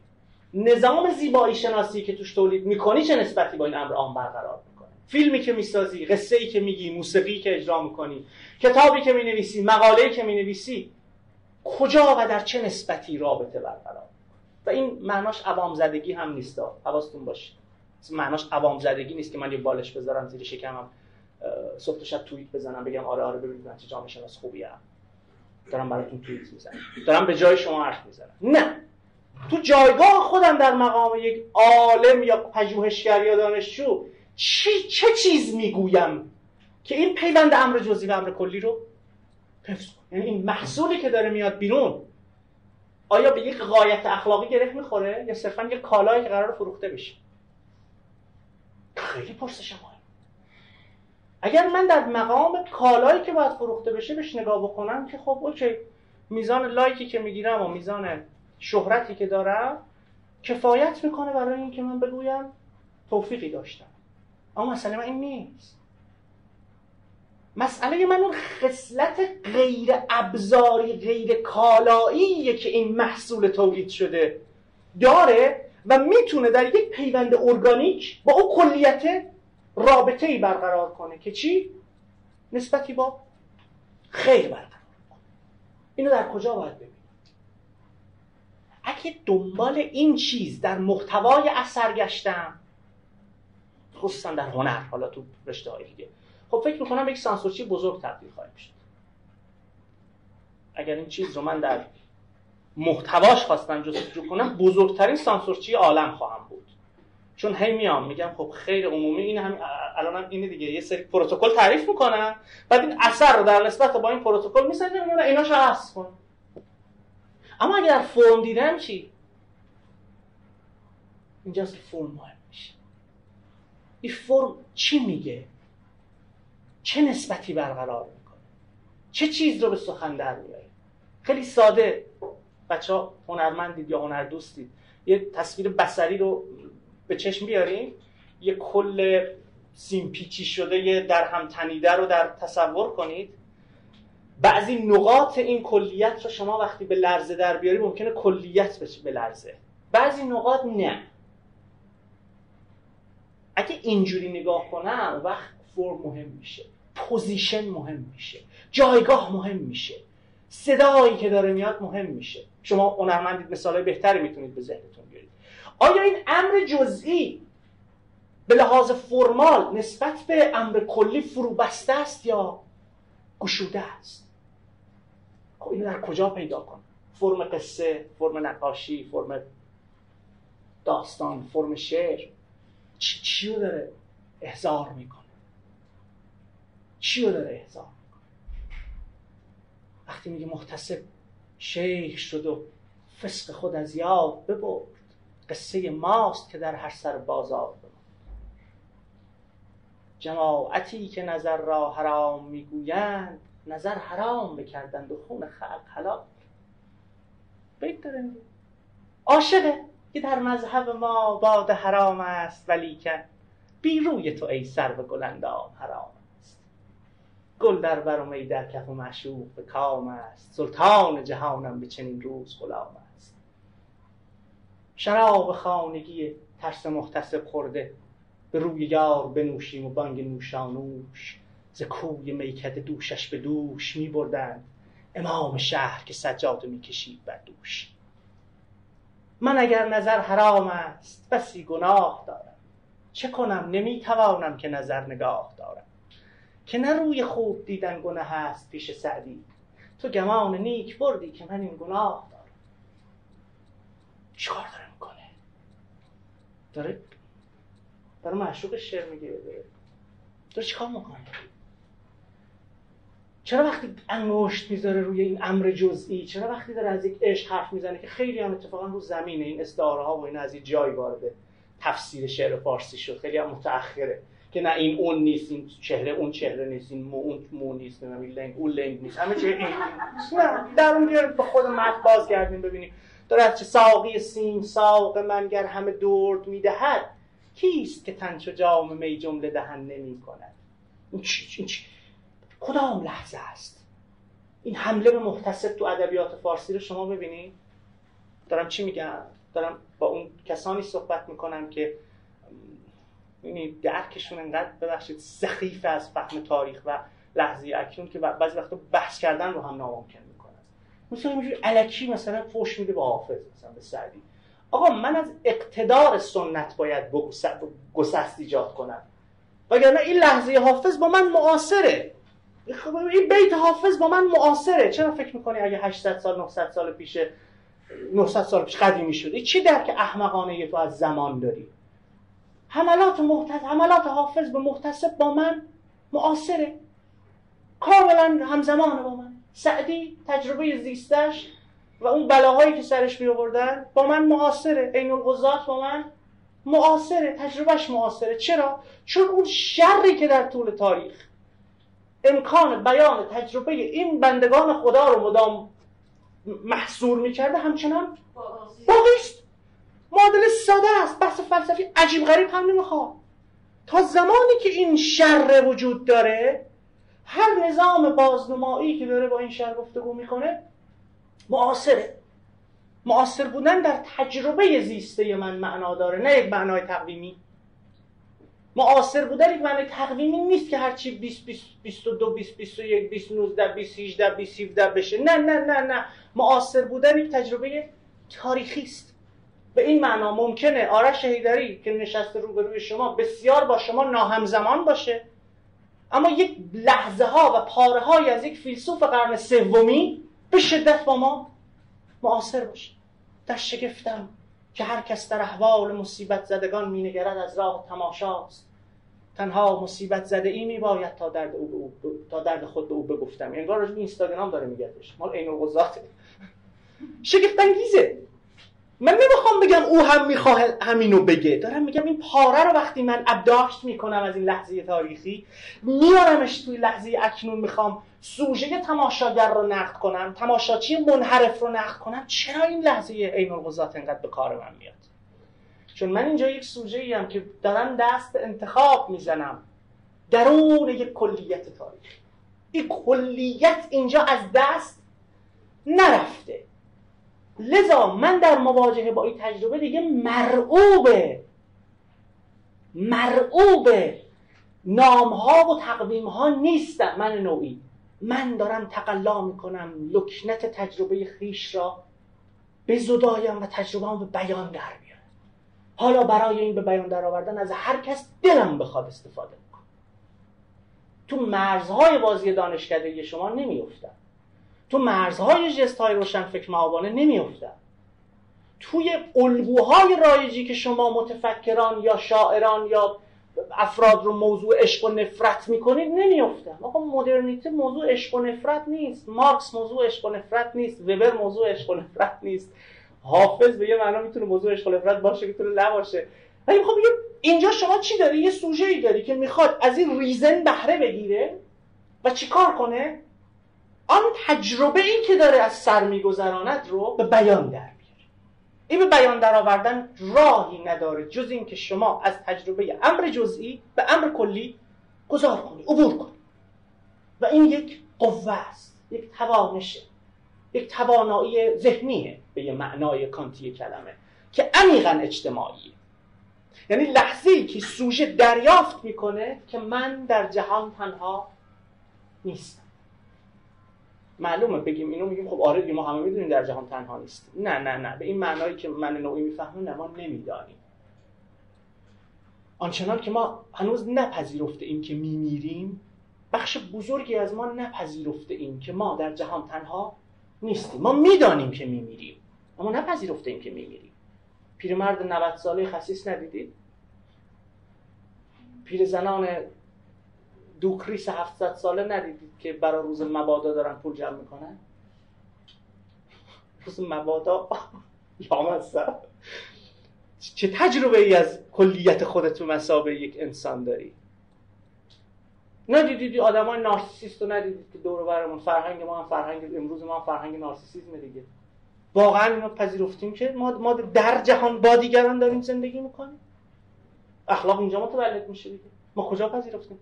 نظام زیبایی شناسی که توش تولید می‌کنی چه نسبتی با این امر عام برقرار می‌کنه؟ فیلمی که می‌سازی قصه ای که میگی موسیقی که اجرا می‌کنی کتابی که می‌نویسی مقاله‌ای که می‌نویسی کجا و در چه نسبتی رابطه برقرار و این معناش عوام زدگی هم نیست حواستون باشه. معناش عوام زدگی نیست که من یه بالش بذارم زیر شکمم. صبح شب توییت بزنم بگم آره آره ببینید من چه جامعه شناس خوبی هم. دارم براتون توییت می‌زنم. دارم به جای شما حرف می‌زنم. نه. تو جایگاه خودم در مقام یک عالم یا پژوهشگر یا دانشجو چی چه چیز می‌گویم که این پیوند امر جزئی و امر کلی رو حفظ یعنی این محصولی که داره میاد بیرون آیا به یک قایت اخلاقی گره می‌خوره یا صرفا یک کالایی که قرار فروخته بشه؟ خیلی پرسش مهم اگر من در مقام کالایی که باید فروخته بشه بهش نگاه بکنم که خب اوکی. میزان لایکی که می‌گیرم و میزان شهرتی که دارم کفایت می‌کنه برای اینکه من بگویم توفیقی داشتم. اما مسئله من این نیست. مسئله من اون خصلت غیر ابزاری غیر کالاییه که این محصول تولید شده داره و می‌تونه در یک پیوند ارگانیک با اون کلیت رابطه ای برقرار کنه که چی؟ نسبتی با خیر برقرار کنه. اینو در کجا باید ببینید اگه دنبال این چیز در محتوای اثر گشتم خصوصا در هنر حالا تو رشته های دیگه. خب فکر می‌کنم یک سانسورچی بزرگ تبدیل خواهیم شد. اگر این چیز رو من در محتواش خواستم جستجو کنم بزرگترین سانسورچی عالم خواهم بود. چون هی میام میگم خب خیر عمومی این هم الان هم اینه دیگه یه سری پروتکل تعریف می‌کنن. بعد این اثر رو در نسبت با این پروتکل می‌سازن اینا ایناشو حذف کن. اما اگر فرم دیدم چی؟ اینجاست که فرم مهم میشه. این فرم چی میگه؟ چه نسبتی برقرار می‌کنه؟ چه چیز رو به سخن در میاره خیلی ساده. بچه ها هنرمندید یا هنر دوستید یه تصویر بسری رو به چشم بیاریم یه کل سیمپیچی شده یه در هم تنیده رو در تصور کنید. بعضی نقاط این کلیت رو شما وقتی به لرزه در بیاری ممکنه کلیت بشه به لرزه. بعضی نقاط نه. اگه اینجوری نگاه کنم وقت فرم مهم میشه. position مهم میشه. جایگاه مهم میشه. صدایی که داره میاد مهم میشه. شما هنرمندید مثال بهتری می‌تونید به ذهنتون بیارید. آیا این امر جزئی به لحاظ فرمال نسبت به امر کلی فرو بسته است یا گشوده است؟ خب اینو در کجا پیدا کنم؟ فرم قصه فرم نقاشی فرم داستان فرم شعر. چی, چی رو داره احضار می‌کنه؟ چی رو داره احضار می‌کنه؟ وقتی میگه محتسب شیخ شد و فسق خود از یاد ببرد. قصه ماست که در هر سر بازار بماند. جماعتی که نظر را حرام می‌گویند نظر حرام بکردند و خون خلق حلال. بیت عاشقه که در مذهب ما باد حرام است ولیکن بی روی تو ای سر و گلندام حرام است. گل در بر و می در کف و معشوق به کام است. سلطان جهانم به چنین روز غلام شراب خانگی ترس محتسب خورده. به روی یار بنوشیم و بانگ نوشانوش. ز کوی میکده دوشش به دوش می بردند امام شهر که سجاده می کشید بر دوش. من اگر نظر حرام است بسی گناه دارم. چه کنم؟ نمی توانم که نظر نگاه دارم. که نه روی خوب دیدن گناه است پیش سعدی. تو گمان نیک بردی که من این گناه دارم. چیکار می‌کنه داره برای معشوق شعر میگه. داره داره چیکار می‌کنه چرا وقتی انگشت می‌ذاره روی این امر جزئی؟ چرا وقتی داره از یک عشق حرف می‌زنه که خیلی هم اتفاقا رو زمینه این استعاره ها و این از این جای وارد تفسیر شعر فارسی شد. خیلی هم متأخره که نه این اون نیست این چهره اون چهره نیست این مو اون مو نیست نه این لنگ اون لنگ نیست. همه چیز این نه در اون به خود متن بازگردیم ببینیم. دارد چه ساقی سیم ساق من گر همه درد می‌دهد کیست که تن چو جام می جمله دهن نمی کند؟ این چی؟ کدام لحظه است؟ این حمله به محتسب تو ادبیات فارسی رو شما ببینید دارم چی میگم؟ دارم با اون کسانی صحبت می‌کنم که یعنی درکشون انقدر ببخشید سخیف از فهم تاریخ و لحظه اکنون که بعضی وقتا بحث کردن رو هم ناممکن. مثلا اینجوری علکی مثلا فوش میده به حافظ مثلا به سعدی. آقا من از اقتدار سنت باید گسست ایجاد کنم. وگرنه این لحظه حافظ با من معاصره. این بیت حافظ با من معاصره. چرا فکر می‌کنی اگه 800 سال 900 سال پیش 900 سال پیش قدیمی شده چی درک احمقانه تو از زمان داری؟ حملات محتسب حملات حافظ به محتسب با من معاصره. کاملا همزمان با من. سعدی تجربه زیستش و اون بلاهایی که سرش می آوردن با من معاصره. عین الغزات با من معاصره. تجربهش معاصره. چرا؟ چون اون شری که در طول تاریخ امکان بیان تجربه این بندگان خدا رو مدام محصور می‌کرده همچنان باقیست معادله ساده است. بحث فلسفی عجیب غریب هم نمی‌خواد تا زمانی که این شر وجود داره هر نظام بازنمایی که داره با این شر گفتگو می‌کنه معاصره. معاصر بودن در تجربه زیسته من معنا داره نه یک معنای تقویمی. معاصر بودن یک معنای تقویمی نیست که هرچی 20 20 22 20 21 20 19 20 18 20 17 بشه. نه نه نه نه. معاصر بودن یک تجربه تاریخی است. به این معنا ممکنه آرش هیدری که نشسته روبروی شما بسیار با شما ناهمزمان باشه. اما یک لحظه ها و پاره های از یک فیلسوف قرن سومی به شدت با ما معاصر باشه. در شگفتم که هر کس در احوال مصیبت زدگان مینگرد از راه تماشاست. تنها مصیبت زده ای می باید تا درد, او تا درد خود به او بگفتم. انگار اینستاگرام داره میگردش. مال عین الغزاته. شگفت انگیزه من نمی‌خوام بگم او هم می‌خواه همینو بگه. دارم میگم این پاره رو وقتی من ابداکت می‌کنم از این لحظه تاریخی میارمش توی لحظه اکنون می‌خوام سوژه تماشاگر رو نقد کنم تماشاچی منحرف رو نقد کنم چرا این لحظه عین القضات انقدر به کار من میاد؟ چون من اینجا یک سوژه ایم که دارم دست انتخاب می‌زنم درون یک کلیت تاریخی. این کلیت اینجا از دست نرفته. لذا من در مواجهه با این تجربه دیگه مرعوبه. مرعوب نام ها و تقویم ها نیستم من نوعی. من دارم تقلا می‌کنم لکنت تجربه خیش را بزدایم و تجربه به بیان در بیارم حالا برای این به بیان در آوردن از هر کس دلم بخواد استفاده می‌کنم تو مرزهای بازی دانشکده شما نمیفتم تو مرزهای جست های روشن فکر معابانه نمیافتم توی الگوهای رایجی که شما متفکران یا شاعران یا افراد رو موضوع عشق و نفرت می‌کنید نمیافتم آقا مدرنیته موضوع عشق و نفرت نیست. مارکس موضوع عشق و نفرت نیست. وبر موضوع عشق و نفرت نیست. حافظ به یه معنا می‌تونه موضوع عشق و نفرت باشه می‌تونه نباشه. ولی خب اینجا شما چی داری؟ یه سوژه ای داری که می‌خواد از این ریزن بهره بگیره و چیکار کنه؟ آن تجربه ای که داره از سر میگذراند رو به بیان در بیاره این به بیان در آوردن راهی نداره جز این که شما از تجربه امر جزئی به امر کلی گذار کنی عبور کنی. و این یک قوه است یک توانشه یک توانایی ذهنیه به یه معنای کانتی کلمه که عمیقا اجتماعیه یعنی لحظه ای که سوژه دریافت می‌کنه که من در جهان تنها نیستم. معلومه بگیم اینو میگیم خب آره ما همه می‌دونیم در جهان تنها نیست. نه نه نه به این معنایی که من نوعی می‌فهمم نه ما نمی‌دانیم. آنچنان که ما هنوز نپذیرفته ایم که میمیریم بخش بزرگی از ما نپذیرفته ایم که ما در جهان تنها نیستیم. ما می‌دانیم که میمیریم اما نپذیرفته ایم که میمیریم. پیرمرد 90 ساله خصیص ندیدید؟ پیرزنان دوکریس 700 ساله ندیدید که برای روز مبادا دارن پول جمع می‌کنن؟ روز مبادا؟ لامصب چه تجربه ای از کلیت خودت تو مسابه یک انسان داری؟ ندیدید آدم های نارسیسیست رو ندیدید که دور برمون فرهنگ ما هم فرهنگ امروز ما هم فرهنگ نارسیسیزم دیگه. واقعا اینو پذیرفتیم که ما, ما در جهان با دیگران داریم زندگی می‌کنیم. اخلاق اینجا متولد میشه دیگه. ما کجا پذیرفتیم؟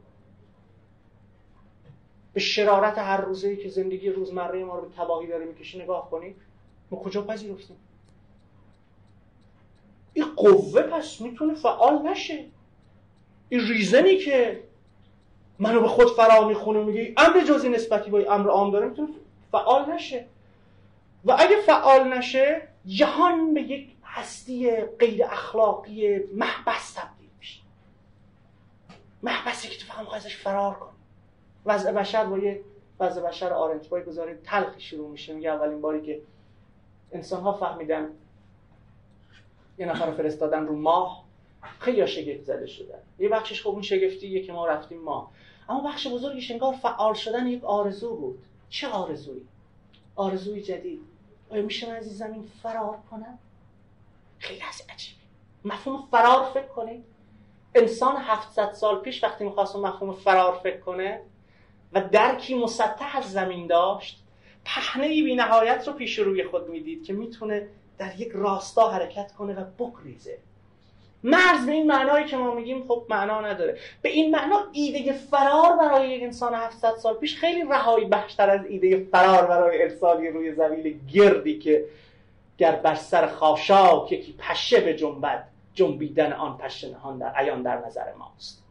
به شرارت هر روزه که زندگی روزمره ما رو به تباهی داره می‌کشه نگاه کنید. ما کجا پذیرفتیم؟ این قوه پس می‌تونه فعال نشه. این ریزنی که منو به خود فرا می‌خونه میگه امر جزی نسبتی با امر عام داره می‌تونه فعال نشه. و اگه فعال نشه جهان به یک هستی غیر اخلاقی محبس تبدیل میشه. محبسی که تو فقط ازش فرار کنی وضع بشر با یه وضع بشر آرنت بای گذاره تلخی شروع میشه. میگه اولین باری که انسان ها فهمیدن یه نفر رو فرستادن رو ماه خیلی شگفت زده شدن. یه بخشش خب اون شگفتیه که ما رفتیم ماه. اما بخش بزرگیش انگار فعال شدن یک آرزو بود. چه آرزویی؟ آرزوی جدید. آیا میشه من از این زمین فرار کنم؟ خیلی از عجیبه. مفهوم فرار فکر کنید. انسان 700 سال پیش وقتی می‌خواست مفهوم فرار فکر کنه و درکی مسطح از زمین داشت پهنه بی نهایت رو پیش روی خود می‌دید که می‌تونه در یک راستا حرکت کنه و بگریزه. مرز به این معنایی که ما میگیم خب معنا نداره. به این معنا ایده فرار برای یک انسان 700 سال پیش خیلی رهایی بخشتر از ایده فرار برای ارسالی روی زمین گردی که گر بر سر خاشاک یکی پشه به جنبد جنبیدن آن پشه نهان در عیان در نظر ماست.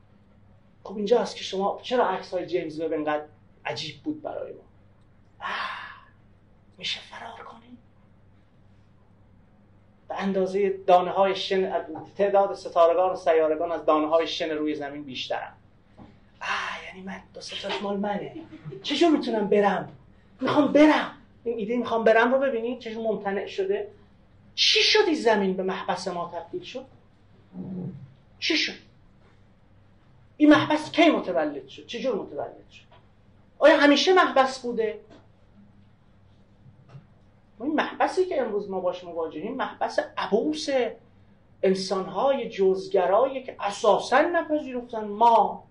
خب اینجا که شما چرا عکس های جیمز وب اینقدر عجیب بود برای ما؟ میشه فرار کنیم؟ به اندازه دانه های شن تعداد ستارگان و سیارگان از دانه های شن روی زمین بیشترم آه یعنی من دو ستاش مال منه. چجور می‌تونم برم؟ می‌خوام برم. این ایده می‌خوام برم رو ببینید چجور ممتنع شده؟ چی شدی زمین به محبس ما تبدیل شد؟ چی شد؟ این محبس کی متولد شد؟ چجور متولد شد؟ آیا همیشه محبس بوده؟ این محبسی که امروز ما باش مواجهیم محبس عبوس انسانهای جزگرایی که اساسا نپذیرفتن ما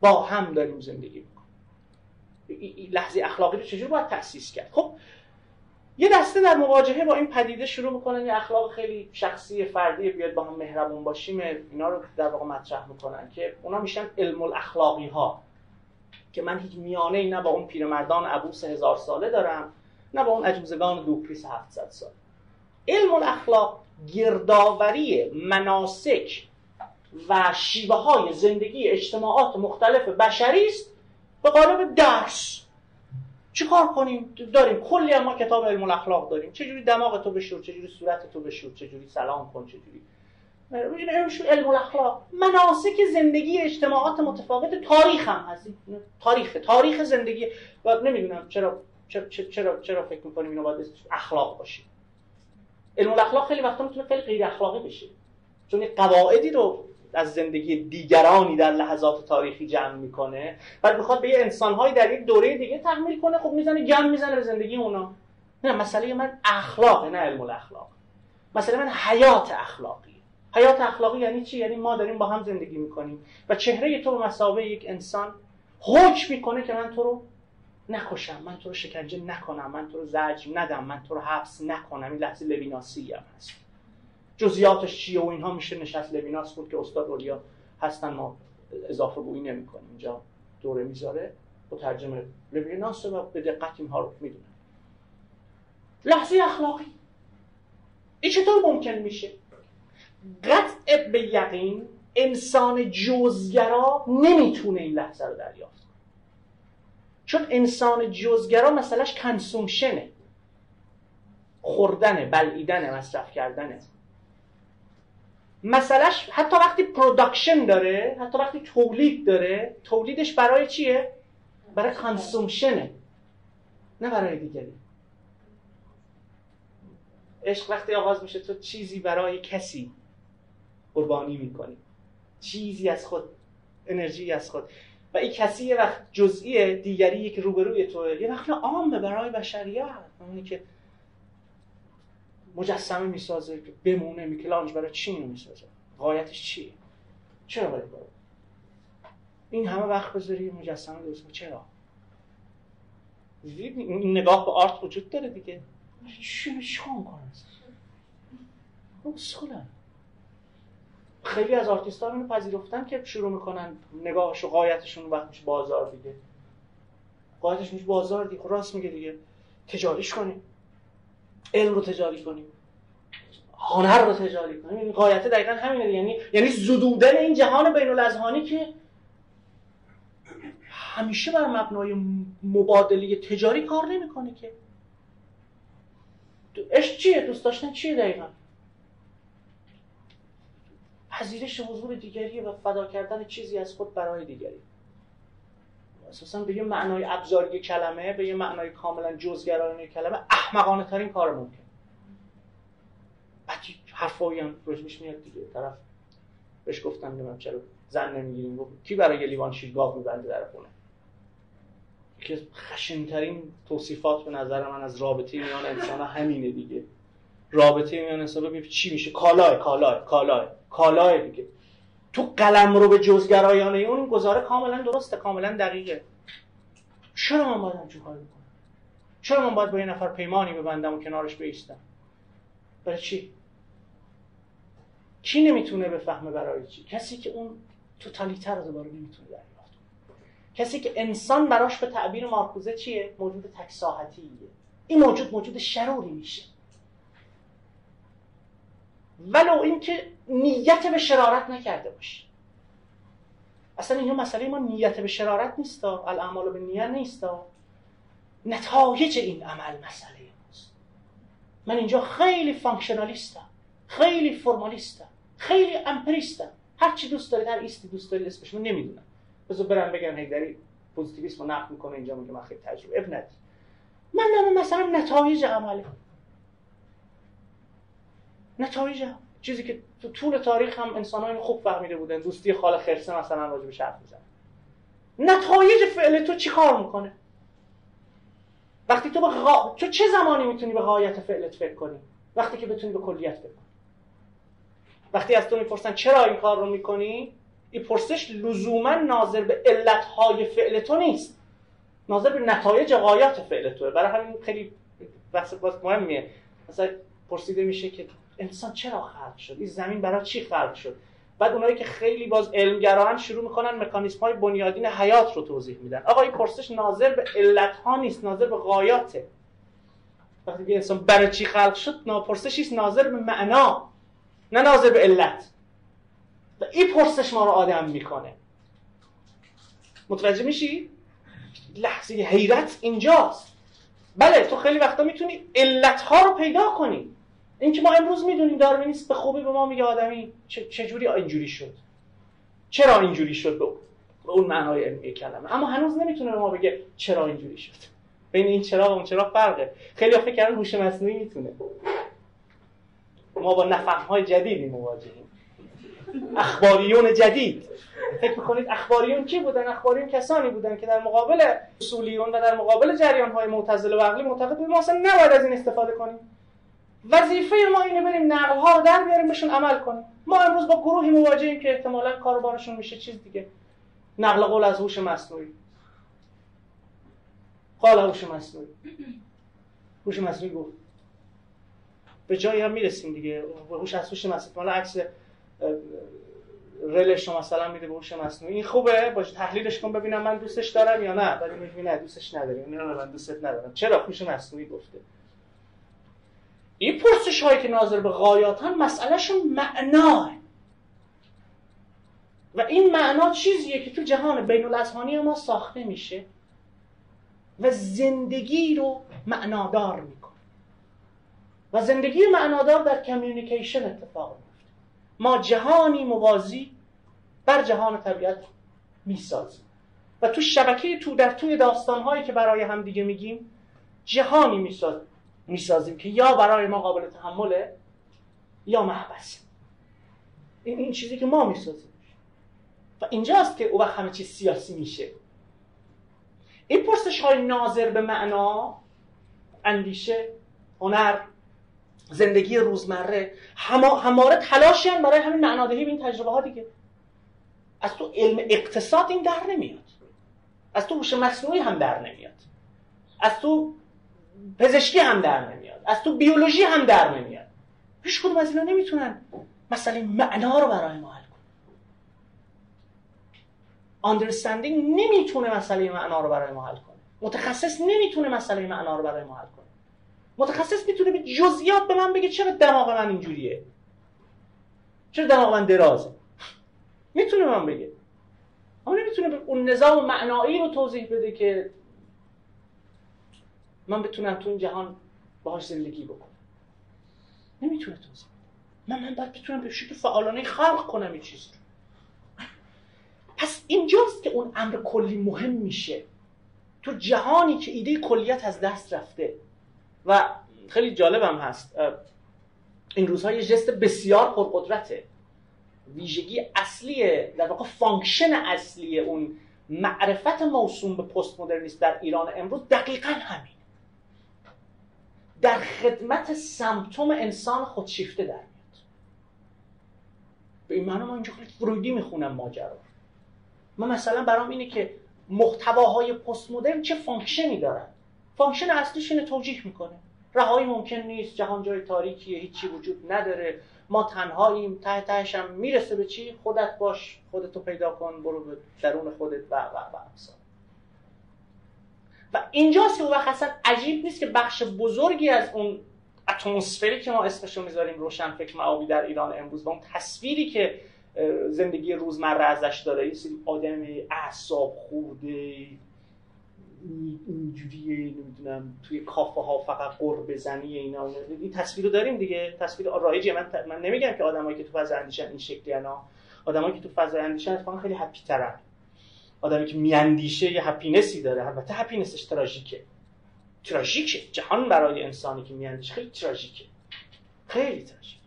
با هم داریم زندگی می‌کنیم. لحظه اخلاقی رو چجور باید تأسیس کرد؟ خب یه دسته در مواجهه با این پدیده شروع می‌کنن. یه اخلاق خیلی شخصی فردی بیاد با هم مهربون باشیم. اینا رو در واقع مطرح می‌کنن که اونا میشن علم الاخلاقی ها که من هیچ میانه ای نه با اون پیرمردان عبوس هزار ساله دارم نه با اون عجوزگان دوپریس 700 سال علم الاخلاق گردآوری مناسک و شیوه های زندگی اجتماعات مختلف بشری است. به قالب درس. چی کار کنیم؟ داریم. کلی ما کتاب علم الاخلاق داریم. چجوری دماغ تو بشور؟ چجوری صورت تو بشور؟ چجوری سلام کن؟ چجوری؟ علم الاخلاق. مناسک زندگی اجتماعات متفاوت تاریخ هم هست. تاریخ تاریخ زندگی. و نمی‌دونم چرا چرا چرا فکر می‌کنیم اینو باید اخلاق باشه. علم الاخلاق خیلی وقتا می‌تونه خیلی غیر اخلاقی بشه. چون قواعدی رو از زندگی دیگرانی در لحظات تاریخی جمع می‌کنه بعد می‌خواد به یه انسانهایی در یک دوره دیگه تحمیل کنه خب می‌زنه جمع می‌زنه به زندگی اونا. نه مسئله من اخلاق نه علم الاخلاق. مسئله من حیات اخلاقی. حیات اخلاقی یعنی چی؟ یعنی ما داریم با هم زندگی می‌کنیم و چهره تو به مسابقه یک انسان حکم می‌کنه که من تو رو نکشم من تو رو شکنجه نکنم من تو رو زجر ندم من تو رو حبس نکنم. این لحظه لویناسی هم هست. جزئیاتش چیه و اینها میشه نشست لویناس بود که استاد اولیا هستن ما اضافه گویی نمی کنیم اینجا دوره می‌ذاره. با ترجمه لویناس و به دقت اینها رو می‌دونن لحظه اخلاقی. این چطور ممکن میشه؟ قطع به یقین انسان جزگرا نمی‌تونه این لحظه رو دریافت کنه. چون انسان جزگرا مسئلهش consumption ه. خوردنه بلعیدنه مصرف کردنه. مسئلهش حتی وقتی production داره حتی وقتی تولید داره تولیدش برای چیه؟ برای کانسومشنه نه برای دیگری عشق وقتی آغاز میشه تو چیزی برای کسی قربانی می‌کنی. چیزی از خود انرژی از خود. و این کسی یه وقت جزئی دیگری که روبروی توه. یه وقت عامه برای بشریت. اونی که مجسمه می‌سازه بمونه میکلانج برای چی اینو می‌سازه؟ غایتش چیه؟ چرا باید باید این همه وقت بذاری مجسمه درست چرا؟ این نگاه به art وجود داره دیگه. چی چیکار مسخولن خیلی از آرتیست ها پذیرفتن که شروع می‌کنن نگاهش و غایتشون وقت میشه بازار دیگه. غایتش میشه بازار دیگه. خب راست میگه دیگه. تجاریش کنیم. علم رو تجاری کنیم. هنر رو تجاری کنیم. این قایت دقیقا همینه. یعنی یعنی زدودن این جهان بین الاذهانی که همیشه بر مبنای مبادله تجاری کار نمی‌کنه که. عشق چیه؟ دوست داشتن چیه دقیقا؟ پذیرش حضور دیگری و فدا کردن چیزی از خود برای دیگری. اساسا به یه معنای ابزاری کلمه به یه معنای کاملا جزگرانه کلمه احمقانه ترین کار ممکن. بعد حرفایی هم رجبش میاد دیگه طرف بهش گفتم نمیم چرا زن نمی‌گیریم. کی برای یه لیوان شیر گاو میبنده در خونه؟ که خشنترین توصیفات به نظر من از رابطه میان انسان همینه دیگه. رابطه میان انسان ببین چی میشه. کالای کالای کالای کالای دیگه. تو قلم رو به جزگرایانه اون گزاره کاملا درسته کاملا دقیقه. چرا من باید همچون کار بکنم؟ چرا من باید با یه نفر پیمانی ببندم و کنارش بیستم؟ برای چی؟ کی نمی‌تونه بفهمه برای چی؟ کسی که اون توتالیتر رو دوباره نمی‌تونه دریافت کسی که انسان براش به تعبیر مارکوزه چیه؟ موجود تکساحتیه. این موجود موجود شروری میشه. ولو اینکه نیت به شرارت نکرده باشی اصلا اینجا مسئله ما نیت به شرارت نیست الاعمال به نیت نیست نتایج این عمل مسئله ماست. من اینجا خیلی functionalist م خیلی formalist م خیلی empiricist م هر چی دوست دارید هر ایستی دوست دارید اسمش من نمی‌دونم. بذار برم بگم حیدری پوزیتیویسم رو نقد می‌کنه اینجا میگه من خیلی تجربه اب من نام مثلا نتایج عمله نتایج چیزی که تو طول تاریخ هم انسان خوب فهمیده بودن. دوستی خاله خرسه مثلا راجع به حرف می‌زنن نتایج فعل تو چی کار می‌کنه؟ وقتی تو به غا... تو چه زمانی می‌تونی به غایت فعلت فکر کنی؟ وقتی که بتونی به کلیت فکر کنی. وقتی از تو می‌پرسن چرا این کار رو می‌کنی؟ این پرسش لزوما ناظر به علتهای فعل تو نیست. ناظر به نتایج غایات فعل توه. برای همین خیلی بحث مهمیه. مثلا پرسیده میشه که انسان چرا خلق شد؟ این زمین برای چی خلق شد؟ بعد اونایی که خیلی باز علمگراهن شروع می‌کنن مکانیسم های بنیادین حیات رو توضیح میدن. آقا این پرسش ناظر به علت ها نیست ناظر به غایاته. وقتی که انسان برای چی خلق شد پرسشی است ناظر به معنا نه ناظر به علت. و این پرسش ما رو آدم می‌کنه. متوجه میشی؟ لحظه حیرت اینجاست. بله تو خیلی وقتا می‌تونی علت ها رو پیدا کنی. اینکه ما امروز می‌دونیم داروینیست به خوبی به ما میگه آدمی چجوری اینجوری شد. چرا اینجوری شد به اون معنای علمی کلمه؟ اما هنوز نمی‌تونه به ما بگه چرا اینجوری شد. بین این چرا و اون چرا فرقه. خیلی فکر کردن هوش مصنوعی می‌تونه. ما با های جدیدی مواجهیم. اخباریون جدید. فکر می‌کنید اخباریون کی بودن؟ اخباریون کسانی بودن که در مقابل اصولیون و در مقابل جریان های معتزله و عقلی معتقد ما اصلا نباید از این استفاده کنیم. وظیفه ما اینه بریم نقل ها رو در بیاریم بهشون عمل کنیم. ما امروز با گروهی مواجهیم که احتمالا کاروبارشون میشه. چیز دیگه. نقل قول از هوش مصنوعی. قال هوش مصنوعی. هوش مصنوعی گفت. به جایی هم می‌رسیم دیگه. هوش از هوش مصنوعی. مالا عکس رلش رو مثلا میده به هوش مصنوعی. این خوبه. باشه تحلیلش کن ببینم من دوستش دارم یا نه. ولی میگه نه دوستش ندارم. نه من دوستت ندارم. چرا؟ هوش مصنوعی گفته. این پرسش هایی که ناظر به غایاتن مسئلهشون معنا و این معنا چیزیه که تو جهان بین ما ساخته میشه و زندگی رو معنادار می‌کنه. و زندگی معنادار در کمیونیکیشن اتفاق میفته ما جهانی موازی بر جهان طبیعت می‌سازیم. و تو شبکه تو در توی داستانهایی که برای هم دیگه میگیم جهانی می‌سازیم. می‌سازیم که یا برای ما قابل تحمله یا محبس. این این چیزی که ما می‌سازیم. و اینجاست که او وقت همه چیز سیاسی میشه. این پرسش های ناظر به معنا اندیشه هنر زندگی روزمره هماره تلاشی هم برای همین معنادهی به این تجربه ها دیگه. از تو علم اقتصاد این در نمیاد. از تو هوش مصنوعی هم در نمیاد. از تو پزشکی هم در نمیاد. از تو بیولوژی هم در نمیاد. هیچ کدوم از اینا نمی‌تونن مسئله معنا رو برای ما حل کنن. Understanding نمی‌تونه مسئله معنا رو برای ما حل کنه. متخصص نمی‌تونه مسئله معنا رو برای ما حل کنه. متخصص می‌تونه به جزئیات به من بگه چرا دماغ من اینجوریه. چرا دماغ من درازه. می‌تونه من بگه. اما نمی‌تونه اون نظام معنایی رو توضیح بده که من بتونم تو این جهان باهاش زندگی بکنم. نمی‌تونه توضیح من من باید بتونم به شکل فعالانه خلق کنم این چیز رو. پس اینجاست که اون امر کلی مهم میشه. تو جهانی که ایده کلیت از دست رفته. و خیلی جالبم هست. این روزها یه ژست بسیار پرقدرته. ویژگی اصلی در واقع function اصلی اون معرفت موسوم به پست مدرنیست در ایران امروز دقیقا همین در خدمت symptom انسان خودشیفته در میاد. به این معنی ما اینجا خیلی فرویدی می‌خونم ماجرا. ما مثلا برام اینه که محتواهای پست مدرن چه function ی دارن؟ function اصلیش اینه توجیه می‌کنه. رهایی ممکن نیست جهان جای تاریکیه هیچی وجود نداره. ما تنهاییم ته تهش می‌رسه به چی؟ خودت باش خودتو پیدا کن برو به درون خودت و و و. و اینجاست که وقت اصلا عجیب نیست که بخش بزرگی از اون اتمسفری که ما اسمشو می‌ذاریم روشن فکر مآبی در ایران امروز و اون تصویری که زندگی روزمره ازش داره یه سری آدم اعصاب خرده اینجوری نمی‌دونم توی کافه ها فقط غر بزنی اینا این تصویر رو داریم دیگه. تصویر رایجه من من نمیگم که آدمایی که تو فضا اندیشن این شکلی ان آدمایی که تو فضا اندیشن اتفاقا خیلی happy ترن. آدمی که میاندیشه یه happiness ی داره. البته happiness ش تراژیکه. تراژیکه. جهان برای انسانی که میاندیشه خیلی تراژیکه. خیلی تراژیک.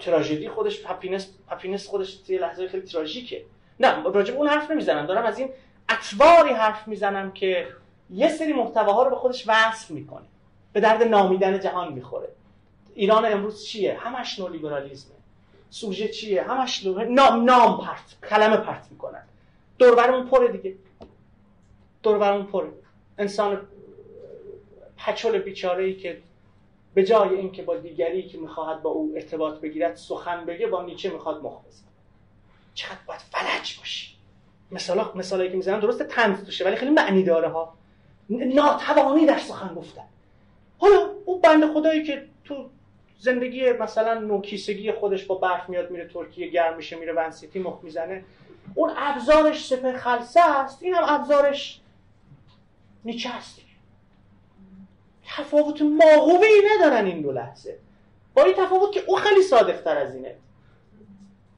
تراژدی خودش هپینس هپینس خودش یه لحظه خیلی تراژیکه. نه راجب اون حرف نمی‌زنم. دارم از این اطواری حرف می‌زنم که یه سری محتواها رو به خودش وصل می‌کنه. به درد نامیدن جهان می‌خوره. ایران امروز چیه؟ همش نولیبرالیزمه. سوژه چیه؟ همش نام نام پرت کلمه پرت می‌کنن. دوربرمون پره دیگه. دوربرمون پره. انسان پچل بیچاره ای که به جای اینکه با دیگری که می‌خواهد با او ارتباط بگیرد سخن بگه با نیچه می‌خواد مخ بزنه چقدر باید فلج باشی. مثلا مثالی که می‌زنم درسته تنز توشه ولی خیلی معنی داره ها. ناتوانی در سخن گفتن. حالا اون بنده خدایی که تو زندگی مثلا نوکیسگی خودش با برف میاد میره ترکیه گرم میشه میره ونسیتی مخ می‌زنه اون ابزارش سپر خلصه است این هم ابزارش نیچه هست تفاوت ماهوبه ای ندارن این دو لحظه. با این تفاوت که او خیلی صادق از اینه.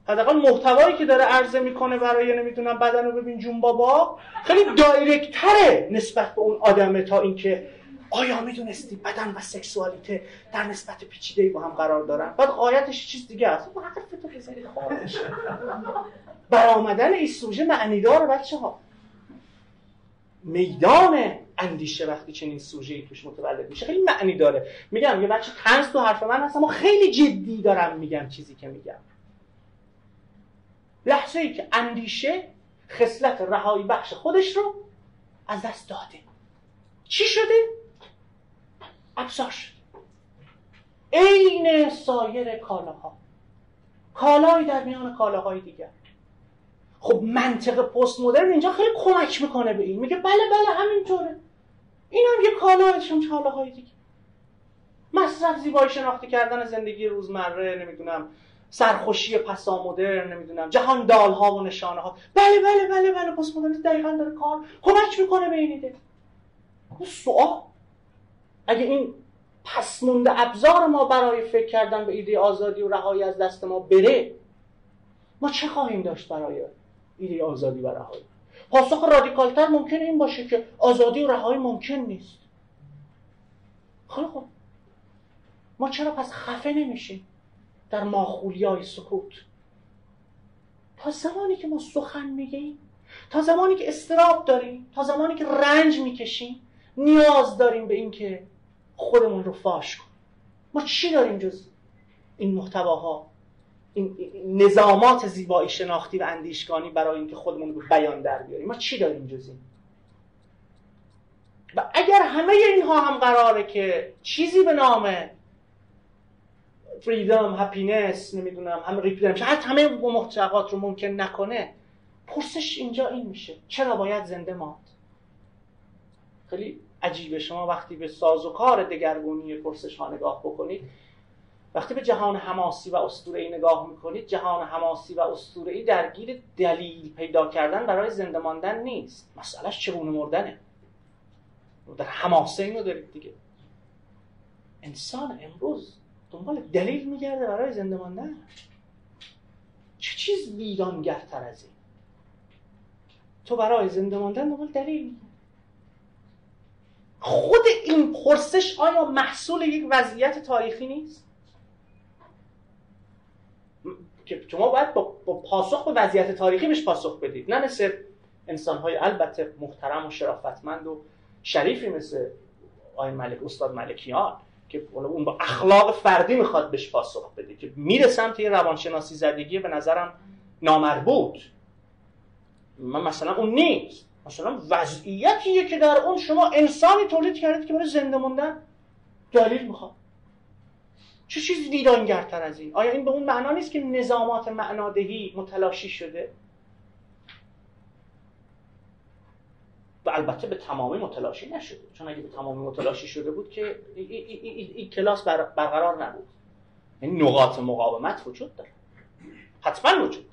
حداقل محتوایی که داره عرضه می‌کنه برای نمی‌دونم بدن رو ببین جون بابا خیلی دایرکتره نسبت به اون آدمه تا اینکه آیا می‌دونستی بدن و سکسوالیته در نسبت پیچیده با هم قرار دارن؟ بعد قایتش چیز دیگه است. حرفتو بزنید خارج برآمدن این سوژه معنیدار بچه ها میدان اندیشه وقتی چنین سوژه توش متولد میشه. خیلی معنی داره. میگم یه بچه تنز تو حرف من هست اما خیلی جدی دارم میگم چیزی که میگم. لحظه ای که اندیشه خصلت رهایی بخش خودش رو از دست داده. چی شده؟ ابزار شد عین سایر کالاها. کالایی در میان کالاهای دیگر. خب منطق پست مدرن اینجا خیلی کمک می‌کنه به این. میگه بله بله همینطوره. این هم یه کالایشون کالاهای دیگه. مصرف زیبایی شناخته کردن زندگی روزمره نمی‌دونم سرخوشی پسا مدرن نمی‌دونم جهان دال ها و نشانه ها بله بله بله بله پست مدرن دقیقا داره کار کمک می‌کنه به این ایده. سوال اگه این پس مونده ابزار ما برای فکر کردن به ایده آزادی و رهایی از دست ما بره ما چه خواهیم داشت برای ایده آزادی و رهایی؟ پاسخ رادیکالتر ممکن این باشه که آزادی و رهایی ممکن نیست. خیلی خوب. ما چرا پس خفه نمیشیم در ماخولیای سکوت؟ تا زمانی که ما سخن میگیم تا زمانی که استراب داریم تا زمانی که رنج می‌کشیم نیاز داریم به اینکه خودمون رو فاش کنیم. ما چی داریم جز این محتواها؟ این نظامات زیبایی شناختی و اندیشگانی برای اینکه خودمون رو بیان در بیاریم. ما چی داریم جز این؟ و اگر همه اینها هم قراره که چیزی به نام فریدم هپینس نمی‌دونم هم ریپیدم حتی همه محتقات رو ممکن نکنه پرسش اینجا این میشه. چرا باید زنده ماند؟ خیلی عجیبه شما وقتی به ساز و کار دگرگونی پرسش ها نگاه بکنید وقتی به جهان حماسی و ای نگاه می‌کنید جهان حماسی و ای درگیر دلیل پیدا کردن برای زنده ماندن نیست. مسئلهش چگونه مردنه؟ در حماسه اینو دارید دیگه. انسان امروز دنبال دلیل میگرده برای زنده ماندن. چه چیز ویرانگرتر از این؟ تو برای زنده ماندن دنبال دلیل خود این پرسش آیا محصول یک وضعیت تاریخی نیست؟ که شما باید با, پاسخ به وضعیت تاریخی بهش پاسخ بدید. نه مثل انسان های البته محترم و شرافتمند و شریفی مثل آقای ملک استاد ملکیان که اون با اخلاق فردی می‌خواد بهش پاسخ بده که میره سمت یه روانشناسی زدگی به نظرم نامربوط. من مثلا اون نیست. مثلا وضعیتیه که در اون شما انسانی تولید کردید که برای زنده موندن. دلیل می‌خواد. چه چیز ویرانگرتر از این؟ آیا این به اون معنا نیست که نظامات معنادهی متلاشی شده؟ و البته به تمامی متلاشی نشده. چون اگه به تمامی متلاشی شده بود که این کلاس برقرار نبود. این یعنی نقاط مقاومت وجود داره. حتما وجود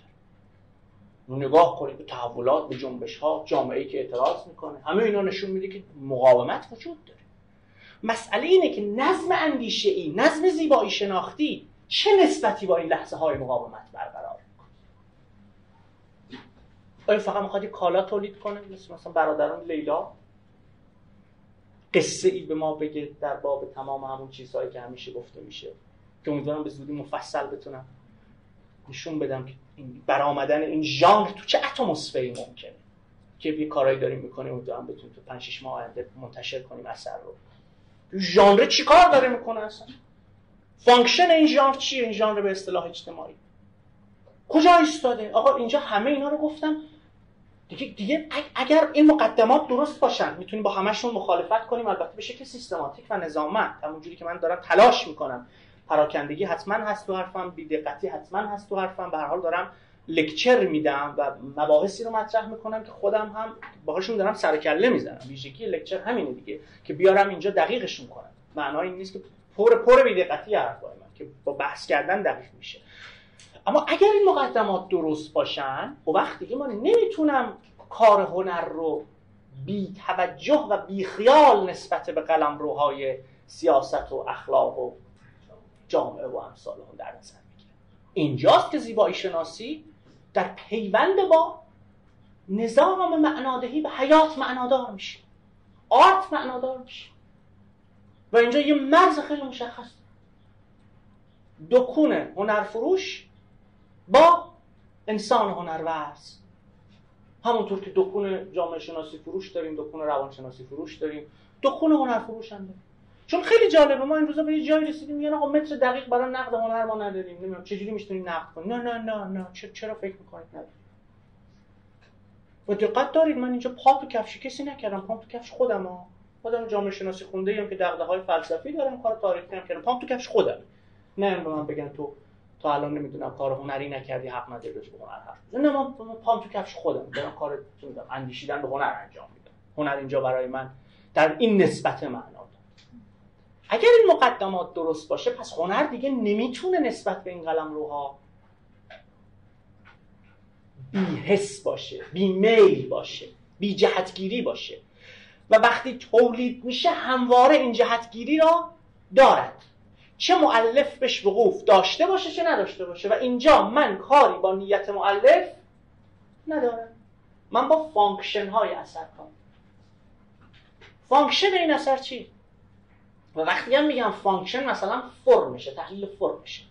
نگاه کنید به تحولات به جنبش ها جامعه که اعتراض می‌کنه. همه اینا نشون میده که مقاومت وجود داره. مسئله اینه که نظم اندیشه ای نظم زیبایی شناختی چه نسبتی با این لحظه های مقاومت برقرار آیا فقط می‌خواد کالا تولید کنه؟ مثل مثلا برادران لیلا؟ قصه ای به ما بگه در باب تمام همون چیزهایی که همیشه گفته میشه. که امیدوارم به زودی مفصل بتونم نشون بدم که برآمدن این ژانر تو چه اتمسفری ممکنه که یه کارایی داریم می‌کنیم امیدوارم بتونیم تو 5 6 ماه آینده منتشر کنیم اثر رو. ژانر چیکار داره می‌کنه اصلا؟ function این ژانر چیه؟ این ژانر به اصطلاح اجتماعی. کجا ایستاده؟ آقا اینجا همه اینا رو گفتم. دیگه دیگه اگر این مقدمات درست باشن می‌تونیم با همشون مخالفت کنیم. البته به شکل سیستماتیک و نظامت همونجوری که من دارم تلاش می‌کنم. پراکندگی حتما هست تو حرفم بیدقتی حتما هست تو حرفم. به هر حال دارم لکچر میدم و مباحثی رو مطرح می‌کنم که خودم هم باهاشون دارم سر کله می‌زنم. ویژگی لکچر همینه دیگه که بیارم اینجا دقیقشون کنم. معنای این نیست که پر پر بیدقتی حرفای من که با بحث کردن دقیق میشه. اما اگر این مقدمات درست باشن و وقتی که من نمی‌تونم کار هنر رو بی توجه و بی خیال نسبت به قلم روهای سیاست و اخلاق و جامعه و امثال هم در نظر می‌گیرم اینجاست که زیبایی شناسی در پیوند با نظام معنادهی به حیات معنادار میشه. آرت معنادار میشه. و اینجا یه مرز خیلی مشخص. دکون هنرفروش با انسان هنرورز. همونطور که دکون جامعه شناسی فروش داریم دکون روان شناسی فروش داریم دکون هنر فروش هم داریم. چون خیلی جالبه ما این روزا به یه جایی رسیدیم میگن آقا متر دقیق برای نقد هنر ما نداریم. نمی‌دونم چجوری می‌تونیم نقد کنیم؟ نه نه نه نه. چرا فکر می‌کنید؟ نداریم و دقت دارید من اینجا پا تو کفش کسی نکردم. پام تو کفش خودم ها. خودم جامعه شناسی خونده ایم که دغدغه های فلسفی دارم کار تاریخی هم کردم. پام تو کفش خودم. نه به من بگن تو تا الان نمی‌دونم کار هنری نکردی حق نداری به هنر حرف نه من پام تو کفش خودم. دارم کار اندیشیدن به هنر انجام میدم. هنر اینجا برای من در این نسبت معنا اگر این مقدمات درست باشه پس هنر دیگه نمی‌تونه نسبت به این قلم روها بی حس باشه بی میل باشه بی جهتگیری باشه. و وقتی تولید میشه همواره این جهتگیری را دارد. چه مؤلف بهش وقوف داشته باشه چه نداشته باشه. و اینجا من کاری با نیت مؤلف ندارم. من با function های اثر کار دارم function این اثر چی؟ و وقتی هم میگم function مثلا فرمشه تحلیل فرمشه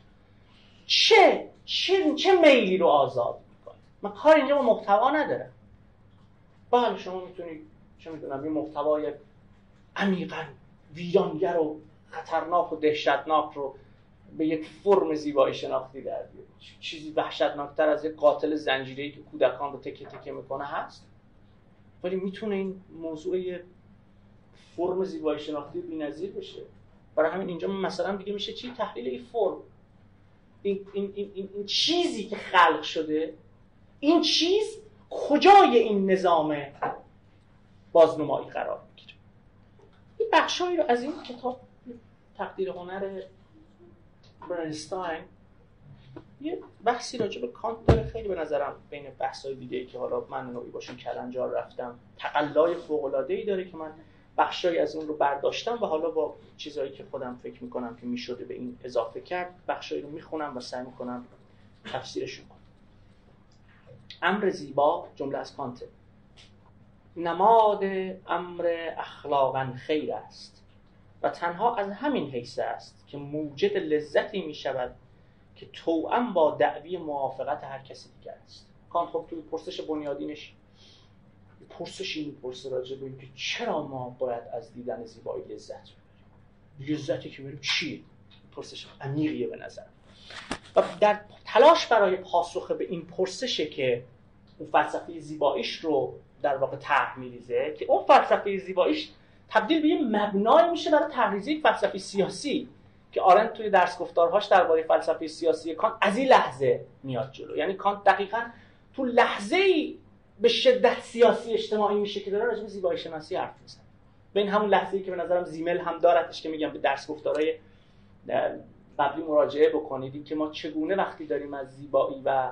چه چه چه میلی رو آزاد می‌کنه من کار اینجا با محتوا ندارم. بله شما می‌تونید چه می‌دونم یه محتوای عمیقا ویرانگر و خطرناک و دهشتناک رو به یک فرم زیبایی شناختی در بیارید. چیزی وحشتناکتر از یک قاتل زنجیری که کودکان رو تکه تکه می‌کنه هست؟ ولی می‌تونه این موضوع فرم زیبایی شناختی بی‌نظیر بشه. برای همین اینجا مثلا دیگه میشه چی؟ تحلیل این فرم. این, این, این, این, چیزی که خلق شده این چیز کجای این نظام بازنمایی قرار می‌گیره؟ این بخشایی رو از این کتاب تقدیر هنر برنستاین یه بحثی راجع به کانت داره. خیلی به نظرم بین بحث‌های دیگه ای که حالا من نوعی باشون کلنجار رفتم تقلای ای داره که من بخشایی از اون رو برداشتم و حالا با چیزهایی که خودم فکر می‌کنم که می‌شده به این اضافه کرد بخشایی رو می‌خونم و سعی می‌کنم تفسیرشون کنم. امر زیبا جمله از کانته. نماد امر اخلاقا خیر است و تنها از همین حیث است که موجد لذتی می شود که توأم با دعوی موافقت هر کسی دیگر است. کانت خب توی پرسش بنیادینش پرسش این پرسه راجع به اینکه چرا ما باید از دیدن زیبایی لذت ببریم؟ لذتی که بریم چیه پرسش عمیقیه به نظر. و در تلاش برای پاسخ به این پرسشه که اون فلسفه زیباییش رو در واقع طرح میریزه که اون فلسفه زیباییش تبدیل به یه مبنای میشه برای تحریزی فلسفه سیاسی که آرن توی درس گفتارهاش درباره فلسفه سیاسی کانت از این لحظه میاد جلو. یعنی کانت دقیقا تو لحظه ای به شدت سیاسی اجتماعی میشه که داره راجع به زیبایی شناسی حرف می‌زنه. به این همون لحظه ای که به نظرم زیمل هم دارتش که میگم به درس گفتارهای قبلی مراجعه بکنید که ما چگونه وقتی داریم از زیبایی و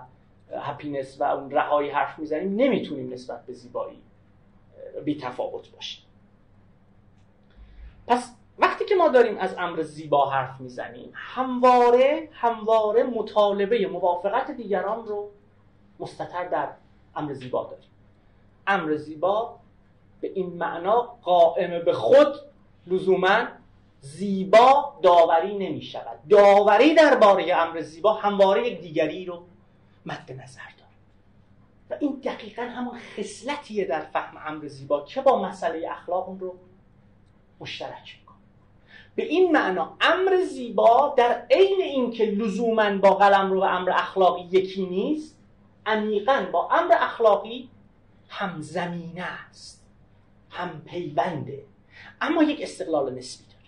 هپینس و اون رهایی حرف می‌زنیم نمی‌تونیم نسبت به زیبایی بی تفاوت باشیم. پس وقتی که ما داریم از امر زیبا حرف می‌زنیم همواره همواره مطالبه موافقت دیگران رو مستتر در امر زیبا داریم. امر زیبا به این معنا قائم به خود لزوما زیبا داوری نمی شود داوری درباره امر زیبا همواره یک دیگری رو مد نظر داره و این دقیقا همون خصلتیه در فهم امر زیبا که با مسئله اخلاق اون رو مشترک می‌کنه. به این معنا امر زیبا در عین اینکه لزوما با قلم رو امر اخلاقی یکی نیست عمیقا با امر اخلاقی هم زمینه است هم پیونده. اما یک استقلال نسبی داره.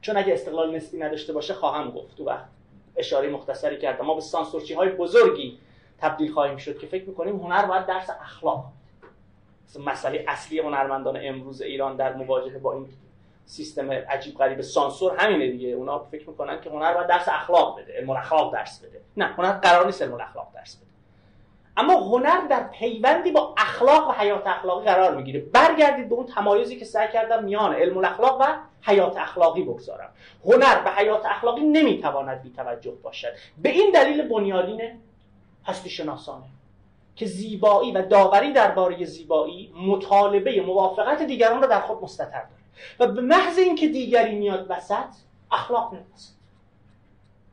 چون اگه استقلال نسبی نداشته باشه خواهم گفت. و اشاره مختصری کردم. ما به سانسورچی های بزرگی تبدیل خواهیم شد که فکر می‌کنیم هنر باید درس اخلاق مسئله اصلی هنرمندان امروز ایران در مواجهه با این سیستم عجیب غریب سانسور همینه دیگه. اونا فکر می‌کنن که هنر باید درس اخلاق بده علم اخلاق درس بده. نه هنر قرار نیست علم اخلاق درس بده. اما هنر در پیوندی با اخلاق و حیات اخلاقی قرار می‌گیره. برگردید به اون تمایزی که سعی کردم میان علم الاخلاق و حیات اخلاقی بگذارم. هنر به حیات اخلاقی نمی‌تواند بیتوجه باشد. به این دلیل بنیادین هستی شناسانه که زیبایی و داوری درباره زیبایی مطالبه موافقت دیگران را در خود مستتر داره و به محض اینکه دیگری میاد وسط اخلاق میاد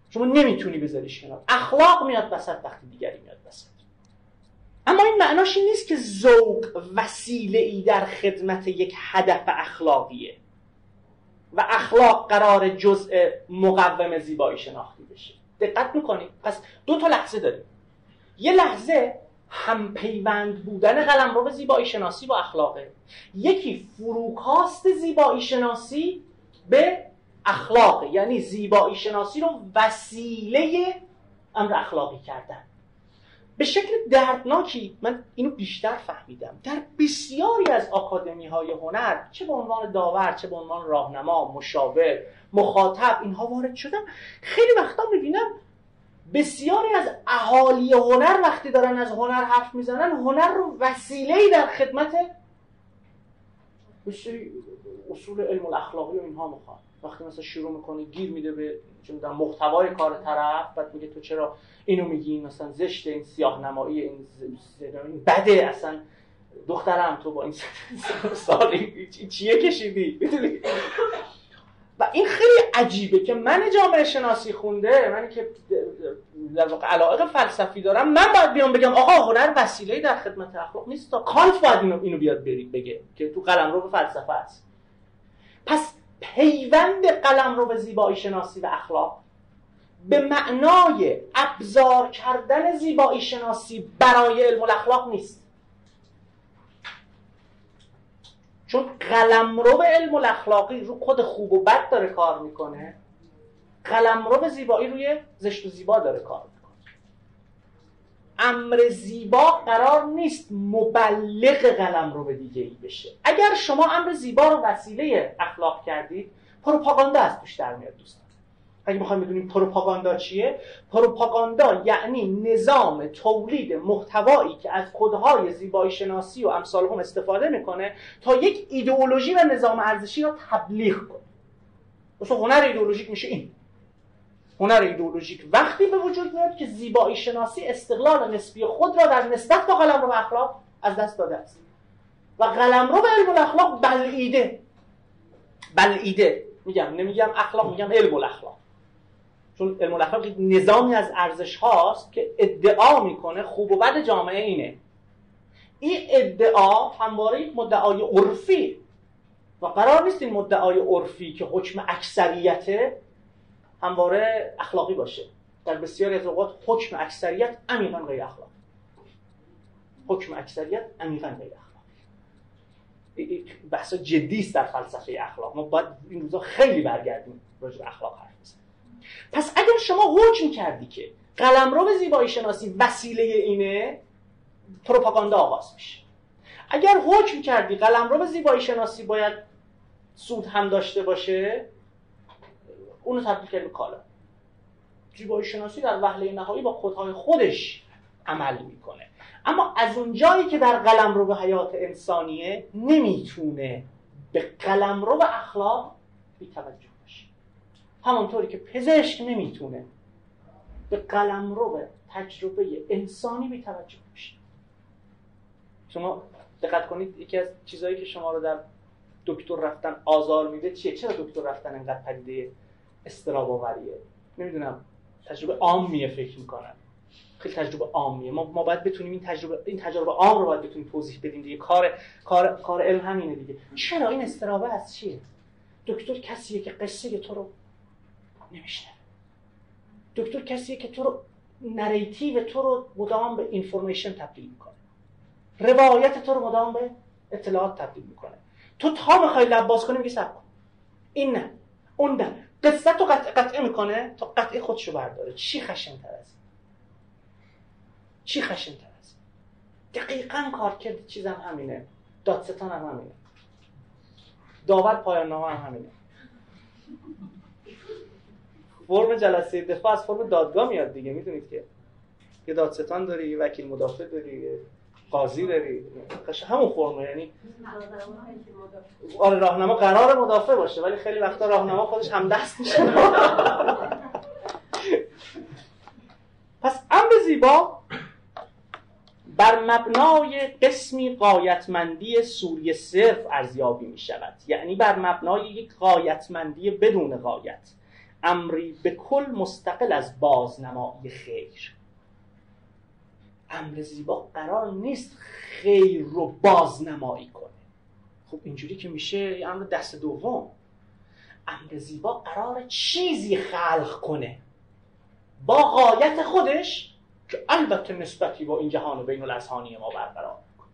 شما نمی‌تونی بذاریش کنار. اخلاق میاد وسط وقتی دیگری میاد وسط. اما این معناش این نیست که ذوق وسیله ای در خدمت یک هدف اخلاقیه و اخلاق قرار جزء مقوم زیبایی شناختی بشه. دقت می‌کنید پس دو تا لحظه داریم. یه لحظه هم پیوند بودن قلم رو زیبایی شناسی با اخلاقه. یکی فروکاست زیبایی شناسی به اخلاقه یعنی زیبایی شناسی رو وسیله امر اخلاقی کردن. به شکل دردناکی من اینو بیشتر فهمیدم. در بسیاری از آکادمی های هنر چه به عنوان داور چه به عنوان راهنما مشاور مخاطب اینها وارد شدم. خیلی وقتا می‌بینم بسیاری از اهالی هنر وقتی دارن از هنر حرف می‌زنن هنر رو وسیله در خدمت اصول علم الاخلاقی و اینها می‌خواد وقتی مثلا شروع می‌کنه گیر میده به در محتوای کار طرف بعد میگه تو چرا اینو میگی؟ مثلا زشت این سیاه نمایی این, این بده اصلا. دخترم تو با این سالی چیه کشیدی؟ و این خیلی عجیبه که من جامعه شناسی خونده من که در واقع علاقه فلسفی دارم من باید بیام بگم آقا هنر وسیله در خدمت اخلاق نیست. تا کانت باید اینو, بیاد بگه که تو قلم رو به فلسفه است. پس پیوند قلم رو به زیبایی شناسی و اخلاق. به معنای ابزار کردن زیبایی شناسی برای علم الاخلاق نیست. چون قلمرو علم الاخلاقی رو خود خوب و بد داره کار می‌کنه قلمرو زیبایی روی زشت و زیبا داره کار امر زیبا قرار نیست مبلغ قلم رو به دیگه ای بشه. اگر شما امر زیبا رو وسیله اخلاق کردید پروپاگاندا از توش در میاد دوستان. اگه می‌خوایم بدونیم پروپاگاندا چیه؟ پروپاگاندا یعنی نظام تولید محتوایی که از کدهای زیبایی شناسی و امثال هم استفاده می‌کنه تا یک ایدئولوژی و نظام ارزشی را تبلیغ کنه. مثلا هنر ایدئولوژیک میشه این. هنر ایدئولوژیک وقتی به وجود میاد که زیبایی شناسی استقلال نسبی خود را در نسبت با قلم رو اخلاق از دست داده است. و قلم رو به علم الاخلاق بلعیده. بلعیده. میگم نمیگم اخلاق میگم علم الاخلاق. چون علم الاخلاق نظامی از ارزش هاست که ادعا می‌کنه خوب و بد جامعه اینه. این ادعا همواره یک مدعای عرفی. و قرار نیست این مدعای عرفی که حکم اکثریته همواره اخلاقی باشه. در بسیاری از اوقات حکم اکثریت عمیقا غیر اخلاقی حکم اکثریت عمیقا غیر اخلاقی بحث جدی است در فلسفه اخلاق. ما باید این روزا خیلی برگردیم راجع به اخلاق حرف بزنیم. پس اگر شما حکم کردی که قلمرو زیبایی شناسی وسیله اینه پروپاگاندا آغاز میشه. اگر حکم کردی قلمرو زیبایی شناسی باید سود هم داشته باشه اونو تبدیل کرد به کالا. زیبایی شناسی در وهله نهایی با خودهای خودش عمل می‌کنه. اما از اون جایی که در قلم رو به حیات انسانیه نمی‌تونه به قلم رو به اخلاق بی توجه باشه. همانطوری که پزشک نمی‌تونه به قلم رو به تجربه انسانی بی توجه باشه. شما دقت کنید یکی از چیزهایی که شما رو در دکتر رفتن آزار میده چیه؟ چرا دکتر رفتن انقدر پدیده استراب آوریه نمی‌دونم تجربه عامیه فکر می‌کنم. خیلی تجربه عامیه. ما ما باید بتونیم این تجربه این تجربه عام رو باید بتونیم توضیح بدیم دیگه. کار کار کار علم همینه دیگه. چرا این استرابه از چیه؟ دکتر کسیه که قصه تو رو نمیشنه دکتر کسیه که تو رو نریتیو تو رو مدام به اینفورمیشن تبدیل می‌کنه. روایت تو رو مدام به اطلاعات تبدیل می‌کنه. تو تا می‌خوای لب باز کنی میگی کن. این نه. اون نه. قصه تو قطع قطعه می‌کنه تا قطعه خودشو برداره. چی خشن تر از چی خشن تر از دقیقا کار کرد چیزم همینه. دادستان هم همینه. داور پایان نامه هم همینه. فرم جلسه دفاع از فرم دادگاه میاد دیگه می‌دونید که یه دادستان داری یه وکیل مدافع داری قاضی داری؟ همون فرمه یعنی آره راهنما قرار مدافع باشه ولی خیلی وقتا راهنما خودش هم دست میشه. پس امر زیبا بر مبنای قسمی قایتمندی سوری صرف ارزیابی می شود یعنی بر مبنای یک قایتمندی بدون قایت امری به کل مستقل از بازنمایی خیر. امر زیبا قرار نیست خیر رو بازنمایی کنه. خب اینجوری که میشه امر دست دوم. امر زیبا قرار چیزی خلق کنه. با قایت خودش که البته نسبتی با این جهان بین الاسهانی ما برقرار می‌کنه.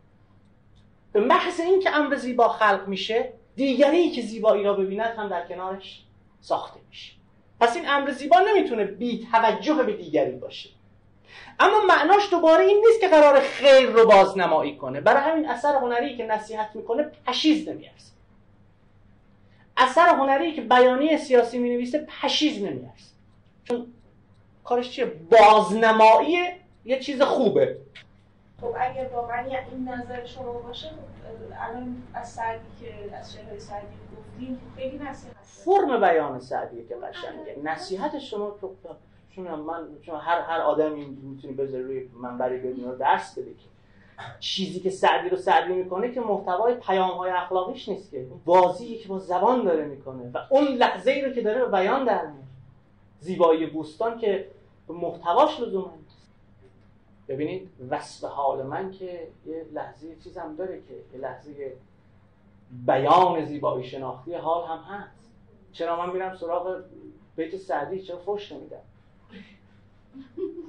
به محض اینکه امر زیبا خلق میشه دیگری که زیبایی را ببیند هم در کنارش ساخته میشه. پس این امر زیبا نمی‌تونه بی توجه به دیگری باشه. اما معناش دوباره این نیست که قرار خیر رو بازنمایی کنه. برای همین اثر هنری که نصیحت می‌کنه پشیز نمیارزه. اثر هنری که بیانیه سیاسی می‌نویسه پشیز نمیارزه. چون کارش چیه؟ بازنمایی یه چیز خوبه. خب اگر واقعا این نظر شما باشه خب الان از سعدی که از شعرهای سعدی گفتیم خیلی نصیحت فرم بیان سعدیه که قشنگه. نصیحت شما چون من چون هر هر آدمی می‌تونه بذاره روی منبری بدون درس بده که. چیزی که سعدی رو سعدی می‌کنه که محتوای پیام های اخلاقیش نیست که. واضحی که با زبان داره می‌کنه و اون لحظه ای رو که داره بیان در میاره زیبایی بوستان که محتواش لزوما ببینید وصف حال من که یه لحظه چیزم داره که یه لحظه بیان زیبایی شناختی حال هم هست. چرا من میرم سراغ بیت سعدی؟ چرا فوش نمیدم؟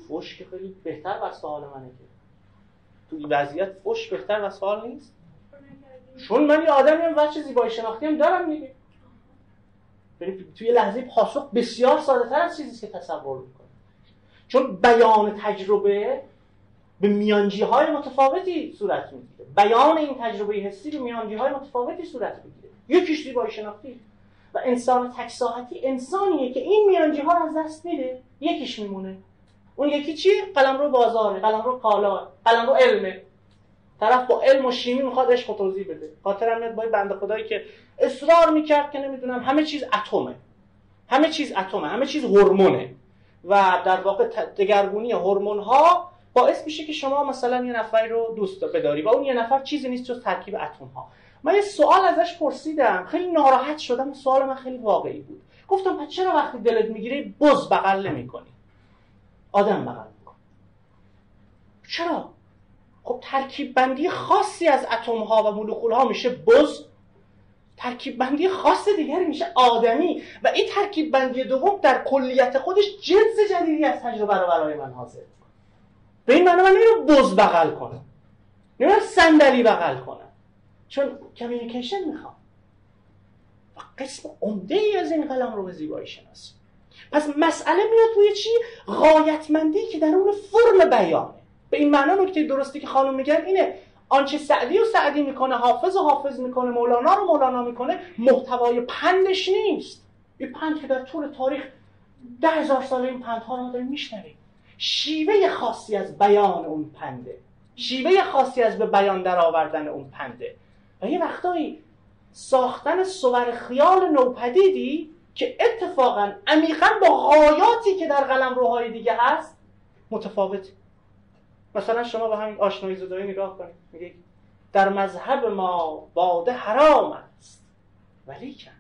فوش که خیلی بهتر وصف حال منه که. تو این وضعیت فوش بهتر وصف حال نیست. چون من یه آدمی هم وچه زیبایی شناختی هم دارم دیگه. توی لحظه پاسخ بسیار ساده تر از چیزی که تصور می‌کنه چون بیان تجربه به میانجی های متفاوتی صورت می‌گیره. بیان این تجربه حسی به میانجی های متفاوتی صورت می‌گیره. یکیش زیبایی شناختی. و انسان تکساحتی انسانیه که این میانجی ها رو از دست میده. یکیش میمونه اون یکی چیه قلم رو بازاره قلم رو کالا قلم رو علمه طرف با علم و شیمی می‌خواد عشق توضیح بده. خاطرم میاد با بنده خدایی که اصرار می‌کرد که نمی‌دونم همه چیز اتمه. همه چیز اتمه همه چیز هورمونه. و در واقع دگرگونی هورمون ها باعث میشه که شما مثلا یه نفری رو دوست بداری و اون یه نفر چیزی نیست جز ترکیب اتم ها من یه سوال ازش پرسیدم. خیلی ناراحت شدم. سوال من خیلی واقعی بود. گفتم پس چرا وقتی دلت می‌گیره بز بغل نمی‌کنی؟ آدم بغل می‌کنی چرا؟ خب ترکیب بندی خاصی از اتم ها و مولکول ها میشه بز. ترکیب بندی خاص دیگری میشه آدمی. و این ترکیب بندی دوم در کلیت خودش جنس جدیدی از تجربه رو برای من حاضر. به این معنی من نمیرم بز بغل کنم. نمیرم صندلی بغل کنم. چون کمیونیکیشن می‌خوام. و قسم عمده ای از این قلم رو به زیبایی شناسی پس مسئله میاد روی چی؟ غایتمندی که در اون فرم بیانه به این معنا نکته درستی که خانم میگن اینه. آنچه سعدی و سعدی می‌کنه حافظ و حافظ می‌کنه مولانا رو مولانا می‌کنه محتوای پندش نیست. این پند که در طول تاریخ ده هزار ساله این پندها رو داریم میشنویم. شیوه خاصی از بیان اون پنده. شیوه خاصی از به بیان در آوردن اون پنده. و یه وقتایی ساختن صور خیال نوپدیدی که اتفاقا عمیقا با غایاتی که در قلم روهای دیگه هست متفاوت. مثلا شما به همین آشنایی زدایی نگاه کنید. میگه در مذهب ما باده حرام است ولی کن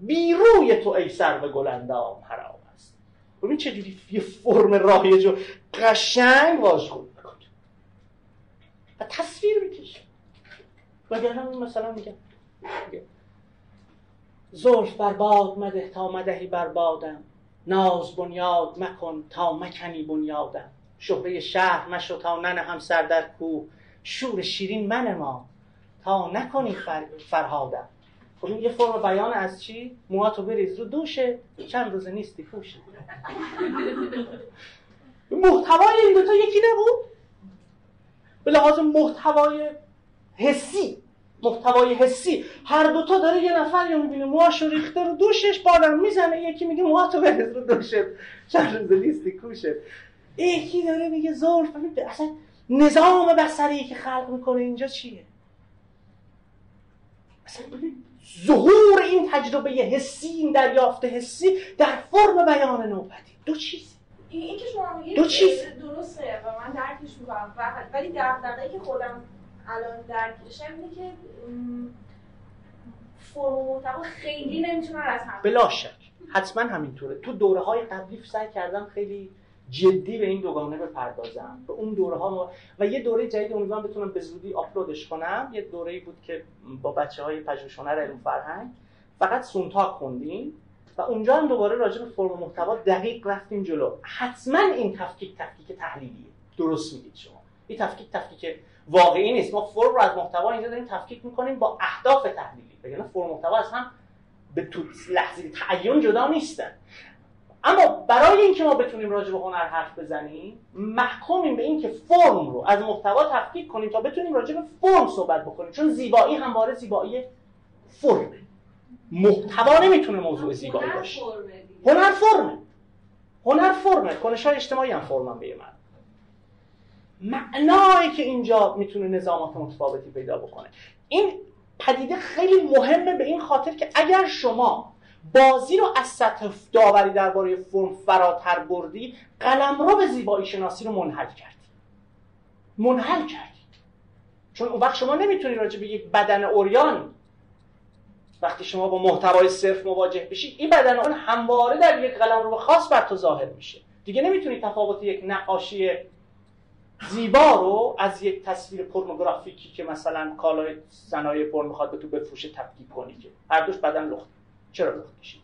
بیروی تو ای سر به گلندام حرام است. ببین چجوری یه فرم رایج و قشنگ خوب می‌کنه. و تصویر می‌کشه. وگرنه مثلا میگه زلف بر باد مده تا مدهی بر بادم. ناز بنیاد مکن تا مکنی بنیادم. شهره شهر مشو تا هم سر در کوه. شور شیرین من ما. تا نکنی فر... فرهادم. خب این یه فرم بیان از چی؟ موهاتو بریز رو دوشه چند روز نیستی پوشه محتوای این دوتا یکی نبود؟ به لحاظ محتوای حسی. محتوای حسی. هر دوتا داره یه نفر یا می‌بینه. موهاشو ریخته رو دوشش بادم می‌زنه. یکی میگه موهاتو بریز رو دوشه چند روز کوشه. یکی داره میگه زلف اصلا نظام بسری که خلق می‌کنه اینجا چیه؟ اصلا ظهور این تجربه حسی این دریافت حسی در فرم بیان نوپدی دو چیز. این که شما میگید دو چیز. درسته و من درکش می‌کنم. ولی دغدغه‌ای که خودم الان درکشم اینه که فرم محتوا خیلی نمی‌تونن از هم بلا شک. حتما همینطوره. تو دوره های قبلی سعی کردم خیلی جدی به این دوگانه بپردازم. به اون دوره ها و یه دوره جدید امیدوارم بتونم به زودی آپلودش کنم. یه دوره بود که با بچه های پژوهشهنر علم فرهنگ. فقط سونتاک خوندیم. و اونجا هم دوباره راجع به فرم محتوا دقیق رفتیم جلو. حتما این تفکیک تفکیک تحلیلیه. درست میگید شما. این تفکیک تفکیک واقعی نیست. ما فرم رو از محتوا اینجا داریم تفکیک می‌کنیم با اهداف تحلیلی. بگن فرم محتوا از هم به تو لحظه تعین جدا نیستن. اما برای اینکه ما بتونیم راجع به هنر حرف بزنیم محکومیم به اینکه فرم رو از محتوا تفکیک کنیم تا بتونیم راجع به فرم صحبت بکنیم. چون زیبایی همواره زیبایی فرمه. محتوا نمی‌تونه موضوع زیبایی باشه. هنر فرمه. هنر فرمه. کنش های اجتماعی هم فرمن به من معنایی که اینجا می‌تونه نظامات متفاوتی پیدا بکنه. این پدیده خیلی مهمه به این خاطر که اگر شما بازی رو از سطح داوری درباره فرم فراتر بردی قلم رو به زیبایی شناسی رو منحل کردی. منحل کردی. چون اون وقت شما نمی‌تونی راجع به یک بدن اوریان وقتی شما با محتوای صرف مواجه بشی این بدن اون همواره در یک قلم رو خاص بر تو ظاهر میشه. دیگه نمی‌تونی تفاوت یک نقاشی زیبا رو از یک تصویر پورنوگرافیکی که مثلا کالای زنای پر می‌خواد به تو بفروشه تبدیل کنی که. هر دوش بدن لخت. چرا لخت کشید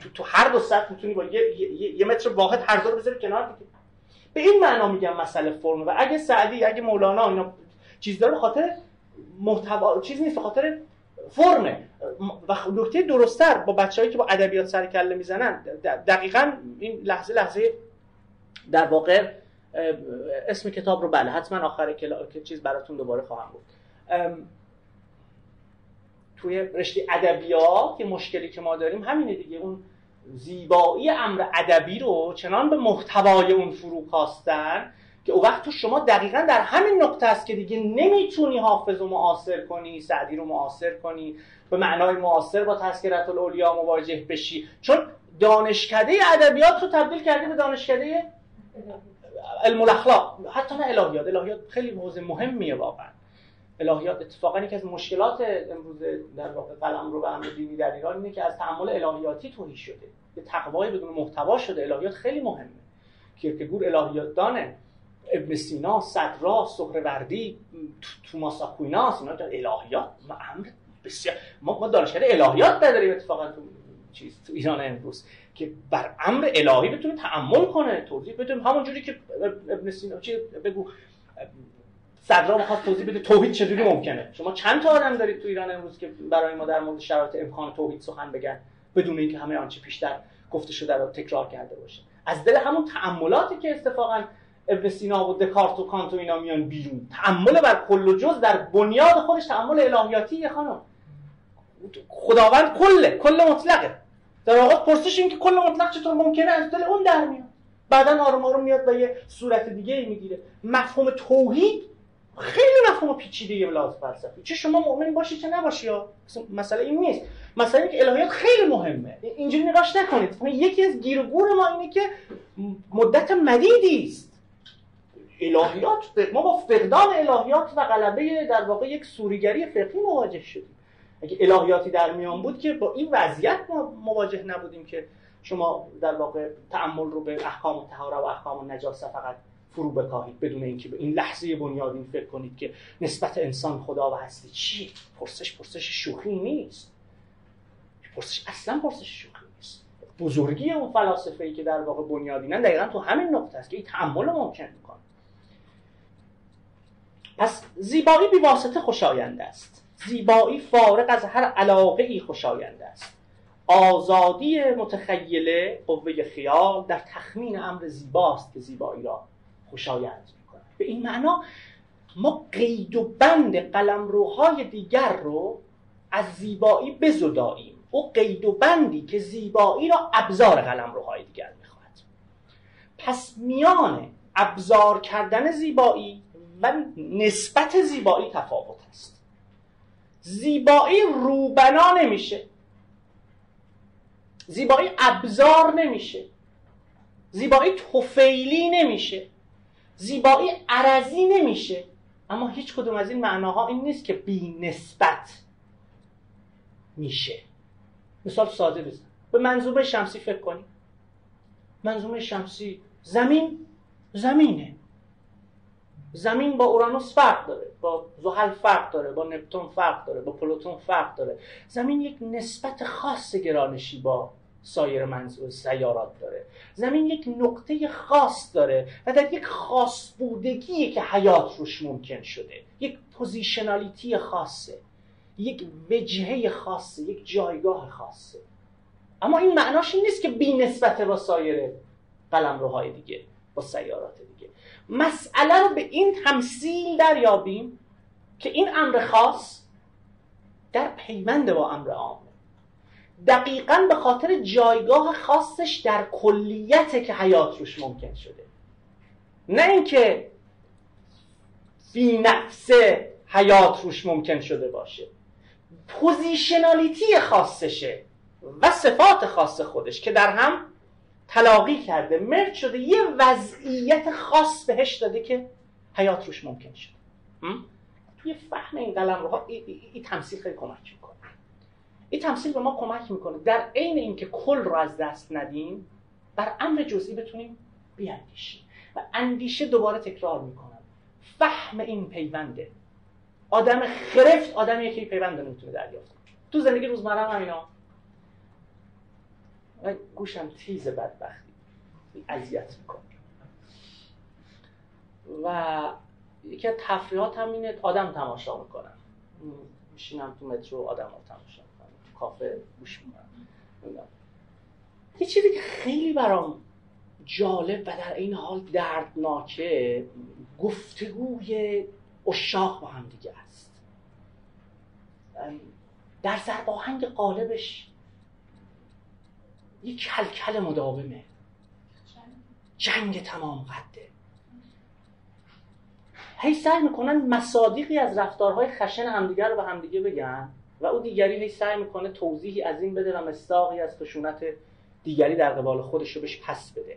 تو تو هر دو سطح می‌تونی با یه, یه،, یه متر واحد هر دو رو بذاری کنار دیگه. به این معنا میگم مسئله فرم. و اگه سعدی اگه مولانا اینا چیز داره خاطر محتوا چیز نیست خاطر فرمه. و نکته درستتر با بچههایی که با ادبیات سر کله می‌زنن دقیقا این لحظه لحظه در واقع اسم کتاب رو بله حتما آخر که چیز براتون دوباره خواهم بود. توی رشته ادبیات که مشکلی که ما داریم همینه دیگه. اون زیبایی امر ادبی رو چنان به محتوای اون فرو کاستن که او وقت تو شما دقیقا در همین نقطه است که دیگه نمی‌تونی حافظ رو معاصر کنی سعدی رو معاصر کنی به معنای معاصر با تذکرت الاولیا مواجه بشی. چون دانشکده ادبیات رو تبدیل کردی به دانشکده علم الاخلاق. حتی نه الهیات. الهیات خیلی موضوع مهمیه واقعا. الهیات اتفاقا یکی از مشکلات امروز در واقع قلم رو به امر دینی در ایران اینه که از تعامل الهیاتی توهی شده. یه تقوای بدون محتوا شده. الهیات خیلی مهمه. کیرکگور الهیات دانه. ابن سینا صدرا سهروردی توماس آکویناس اینا الهیات. ما امر بسیار ما, دانشکده الهیات نداریم اتفاقا تو چیز تو ایران امروز. که بر امر الهی بتونه تعمل کنه توضیح بده. همونجوری که ابن سینا چی بگو؟ صدرا می‌خواد توضیح بده توحید چجوری ممکنه. شما چند تا آدم دارید تو ایران امروز که برای ما در مورد شرایط امکان توحید سخن بگن بدون اینکه همه آنچه پیشتر گفته شده رو تکرار کرده باشه. از دل همون تعملاتی که اتفاقا ابن سینا و دکارت و کانت و اینا میان بیرون. تعمل بر کل و جز در بنیاد خودش تعمل الهیاتی خانم. خداوند کله کل مطلقه. در واقع پرسش این که کل مطلق چطور ممکنه از دل اون در میاد. بعدا آروم آروم میاد و یه صورت دیگه ای می‌گیره. مفهوم توحید خیلی مفهوم پیچیده یه لحاظ فلسفی. چه شما مؤمن باشی چه نباشی ها؟ مسئله این نیست. مسئله که الهیات خیلی مهمه. اینجوری نگاش نکنید. یکی از گیر و گور ما اینه که مدت مدیدی است. الهیات ما با فقدان الهیات و غلبه در واقع یک سوریگری فقهی مواجه شدیم. اگه الهیاتی در میان بود که با این وضعیت ما مواجه نبودیم که شما در واقع تعمل رو به احکام و طهاره و احکام و نجاسه فقط فرو بکاهید بدون اینکه به این لحظه بنیادین فکر کنید که نسبت انسان خدا و هستی چی؟ پرسش پرسش شوخی نیست. پرسش اصلا پرسش شوخی نیست. بزرگی اون فلاسفه ای که در واقع بنیادینن دقیقا تو همین نقطه است که این تحمل ممکن می‌کنه. پس زیبایی بی واسطه خوشایند است. زیبایی فارغ از هر علاقه ای خوشایند است. آزادی متخیله قوه خیال در تخمین امر زیباست که زیبایی را خوشایند می‌کنه به این معنا ما قید و بند قلمروهای دیگر رو از زیبایی بزداییم. او قید و بندی که زیبایی را ابزار قلمروهای دیگر می‌خواهد. پس میان ابزار کردن زیبایی و نسبت زیبایی تفاوت است. زیبایی روبنا نمیشه. زیبایی ابزار نمیشه. زیبایی توفیلی نمیشه. زیبایی عرضی نمیشه. اما هیچ کدوم از این معناها این نیست که بی نسبت میشه. مثال ساده بزن. به منظومه شمسی فکر کنی منظومه شمسی زمین؟ زمینه. زمین با اورانوس فرق داره با زحل فرق داره با نپتون فرق داره با پلوتون فرق داره. زمین یک نسبت خاص گرانشی با سایر منظور سیارات داره. زمین یک نقطه خاص داره و در یک خاص بودگیه که حیات روش ممکن شده. یک positionality خاصه یک وجهه خاصه یک جایگاه خاصه. اما این معناش این نیست که بی نسبت با سایر قلمروهای دیگه با سیارات دیگه. مسئله رو به این تمثیل دریابیم که این امر خاص در پیوند با امر عام. دقیقا به خاطر جایگاه خاصش در کلیته که حیات روش ممکن شده. نه اینکه فی‌نفسه حیات روش ممکن شده باشه. positionality خاصشه و صفات خاص خودش که در هم تلاقی کرده مرد شده یه وضعیت خاص بهش داده که حیات روش ممکن شده توی فهم این قلم رو این تمثیل خیلی کمک می‌کنه. این تمثیل به ما کمک می‌کنه. در عین اینکه کل رو از دست ندیم بر امر جزئی بتونیم بیاندیشیم. و اندیشه دوباره تکرار می‌کنم فهم این پیونده. آدم خرفت آدمیه که این پیوند نمی‌تونه دریافت تو زندگی روزمره هم همینا گوشم تیز بدبختی. اذیت می‌کنه. و یکی از تفریحات هم اینه آدم تماشا می‌کنن میشینم تو مترو آدم رو تماشا تو کافه گوش می‌کنم. یه چیزی که خیلی برام جالب و در این حال دردناکه گفتگوی اشاق با هم دیگه است. در زرباهنگ قالبش یک کلکل مداومه. جنگ تمام قده. هی سعی می‌کنن مصادیقی از رفتارهای خشن همدیگر رو به همدیگه بگن و او دیگری هی سعی می‌کنه توضیحی از این بده و مستاقی از خشونت دیگری در قبال خودش رو بهش پس بده.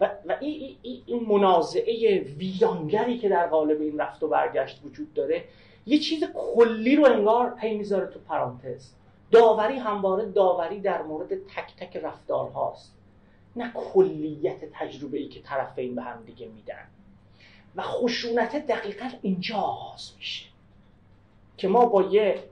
و, و این, این, این منازعه ویرانگری که در قالب این رفت و برگشت وجود داره یه چیز کلی رو انگار هی می‌ذاره تو پرانتز. داوری همواره داوری در مورد تک تک رفتارهاست. نه کلیت تجربه ای که طرفین به هم دیگه میدن. و خشونت دقیقا اینجا آغاز میشه. که ما با یه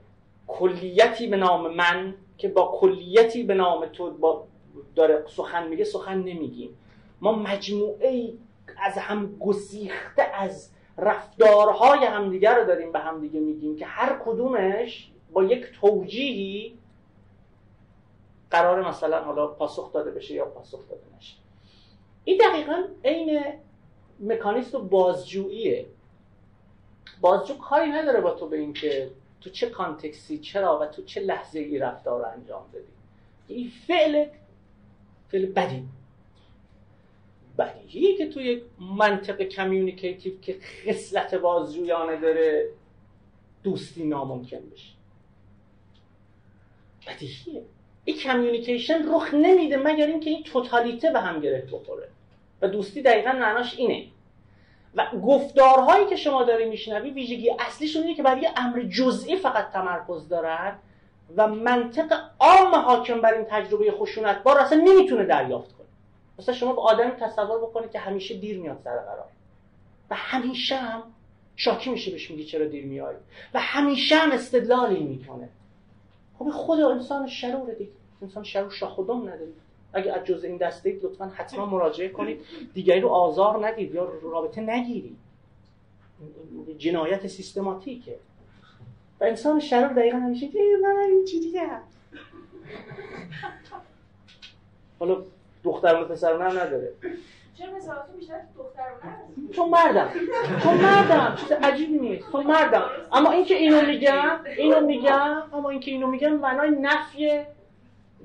کلیتی به نام من که با کلیتی به نام تو با داره سخن میگه سخن نمیگیم. ما مجموعه ای از هم گسیخته از رفتارهای همدیگر رو داریم به همدیگه میگیم که هر کدومش با یک توجیهی قرار مثلا حالا پاسخ داده بشه یا پاسخ داده نشه. این دقیقا عین مکانیست بازجوییه. بازجو کاری نداره با تو به اینکه تو چه کانتکسی چرا و تو چه لحظه ای رفتار رو انجام دادی این فعل فعل بدی. بدیهیه که تو یک منطق communicative که خصلت بازجویانه داره دوستی ناممکن بشه. بدیهیه. این communication رخ نمیده مگر اینکه این totalité به هم گره بخوره. و دوستی دقیقا معناش اینه. و گفتارهایی که شما داری میشنوی ویژگی اصلیشون اینه که برای یه امر جزئی فقط تمرکز دارن و منطق عام حاکم بر این تجربه خشونت بار اصلا نمی‌تونه دریافت کنه. مثلا شما به آدمی تصور بکنید که همیشه دیر میاد سر قرار. و همیشه هم شاکی میشه بهش میگه چرا دیر میای. و همیشه هم استدلالی می‌کنه. خب خود انسان شروره دیگه. انسان شرور شاخودم نداره اگه از جز این دسته اید لطفا حتما مراجعه کنید. دیگری رو آزار ندید یا رابطه نگیرید. جنایت سیستماتیکه. و انسان شرور دقیقا همیشه من این چی دیگه حالا دختران و پسران هم نداره. چون مردم. چون مردم. چیز عجیبی نیست. چون مردم. اما اینکه اینو میگم اینو میگم اما اینکه اینو میگم معنای نفی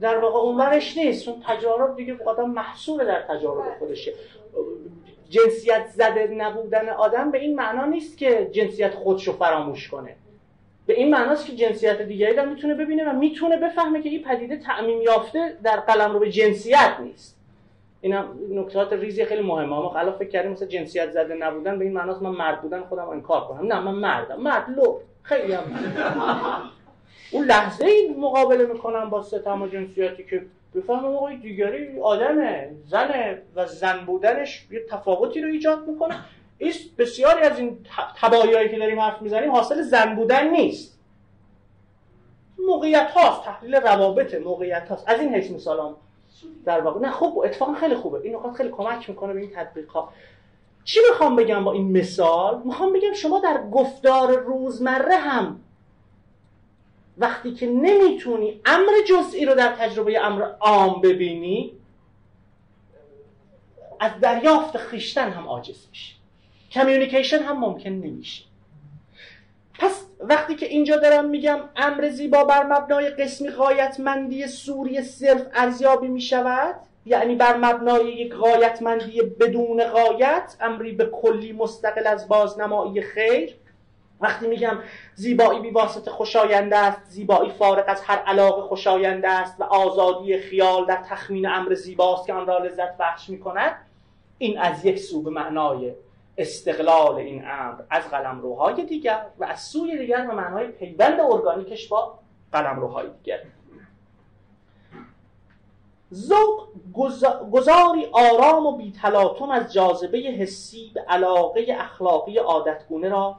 در واقع اونورش نیست. چون تجارب دیگه آدم محصول در تجارب خودشه. جنسیت زده نبودن آدم به این معنا نیست که جنسیت خودشو فراموش کنه. به این معناست که جنسیت دیگری رو می‌تونه ببینه و می‌تونه بفهمه که این پدیده تعمیم یافته در قلم رو به جنسیت نیست. این نکات ریزی خیلی مهمه. ما خلاف فکر کردیم مثلا جنسیت زده نبودن به این معناست من مرد بودن خودم انکار کنم. نه من مردم. مرد لو خیلی هم. اون لحظه ای مقابله می‌کنم با ستم و جنسیتی که بفهمم آقای دیگری آدمه زنه و زن بودنش یه تفاوتی رو ایجاد می‌کنه. این بسیاری از این تبایایی که داریم حرف می‌زنیم حاصل زن بودن نیست. موقعیت هاست تحلیل روابط موقعیت هاست. از این حیث مثالام در واقع. نه خوب اتفاقا خیلی خوبه. این نکات خیلی کمک می‌کنه به این تطبیق ها چی می‌خوام بگم با این مثال؟ می‌خوام بگم شما در گفتار روزمره هم وقتی که نمی‌تونی امر جزئی رو در تجربه امر عام ببینی از دریافت خیشتن هم عاجز میشه کمیونیکیشن هم ممکن نمیشه. پس وقتی که اینجا دارم میگم امر زیبا بر مبنای قسمی غایتمندی سوری صرف ارزیابی می‌شود یعنی بر مبنای یک غایتمندی بدون غایت امری به کلی مستقل از بازنمایی خیر. وقتی میگم زیبایی بی واسطه خوشاینده است زیبایی فارغ از هر علاقه خوشاینده است و آزادی خیال در تخمین امر زیباست که آن را لذت بخش می‌کند این از یک سو به معنای استقلال این امر از قلمروهای دیگر و از سوی دیگر به معنای پیوند ارگانیکش با قلمروهای دیگر. ذوق گذاری آرام و بیتلاطم از جاذبه حسی به علاقه اخلاقی عادتگونه را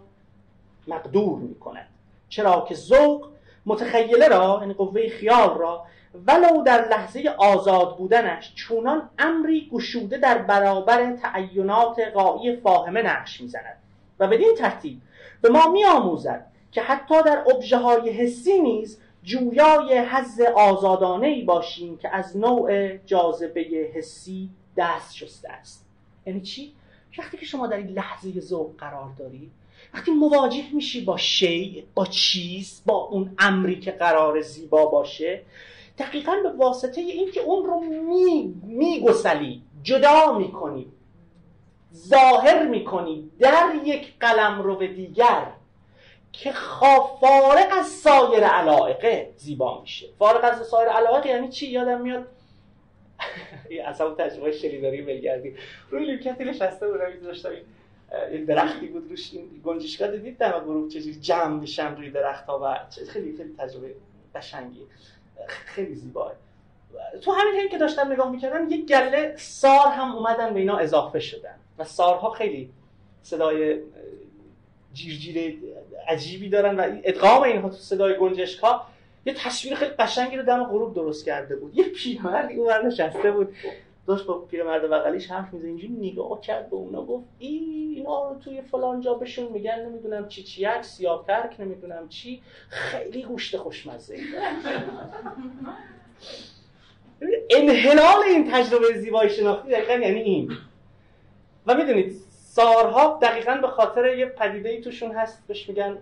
مقدور می کند چرا که ذوق متخیله را یعنی قوه خیال را ولو در لحظه آزاد بودنش چونان امری گشوده در برابر تعینات غایی فاهمه نقش می‌زند. و بدین ترتیب به ما میآموزد که حتی در ابژه های حسی نیز جویای حز آزادانه ای باشیم که از نوع جاذبه حسی دست شسته است. یعنی چی؟ وقتی که شما در این لحظه ذوق قرار داری وقتی مواجه میشی با شی با چیز با اون امری که قرار زیبا باشه دقیقا به واسطه این که اون رو می میگسلی جدا می‌کنی ظاهر می‌کنی در یک قلم رو به دیگر که فارق از سایر علائقه زیبا میشه. فارق از سایر علائق یعنی چی؟ یادم میاد؟ اصلا تجربه شلیداری بلگردی روی لیمکتی نشسته بودم داشتم. این درختی بود روش این گنجشگاه دیدید در گروه چجوری جمع میشن روی درخت ها و خیلی خیلی تجربه قشنگی. خیلی زیباه تو همین حین که داشتم نگاه می‌کردم یک گله سار هم اومدن به اینا اضافه شدن و سارها خیلی صدای جیرجیر عجیبی دارن و ادغام اینها تو صدای گنجشکا یه تصویر خیلی قشنگی رو دم غروب درست کرده بود. یه پیرمردی اون نشسته بود. داشت با پیرمرد بغلیش حرف میزه اینجوری نگاه کرد به اونا گفت ای اینا رو توی فلان جا بهشون میگن نمی‌دونم چی چیک سیاه ترک نمی‌دونم چی. خیلی گوشت خوشمزه. انحلال این تجربه زیبایی شناختی دقیقا یعنی این. و می‌دونید سارها دقیقا به خاطر یه پدیده ای توشون هست بهش میگن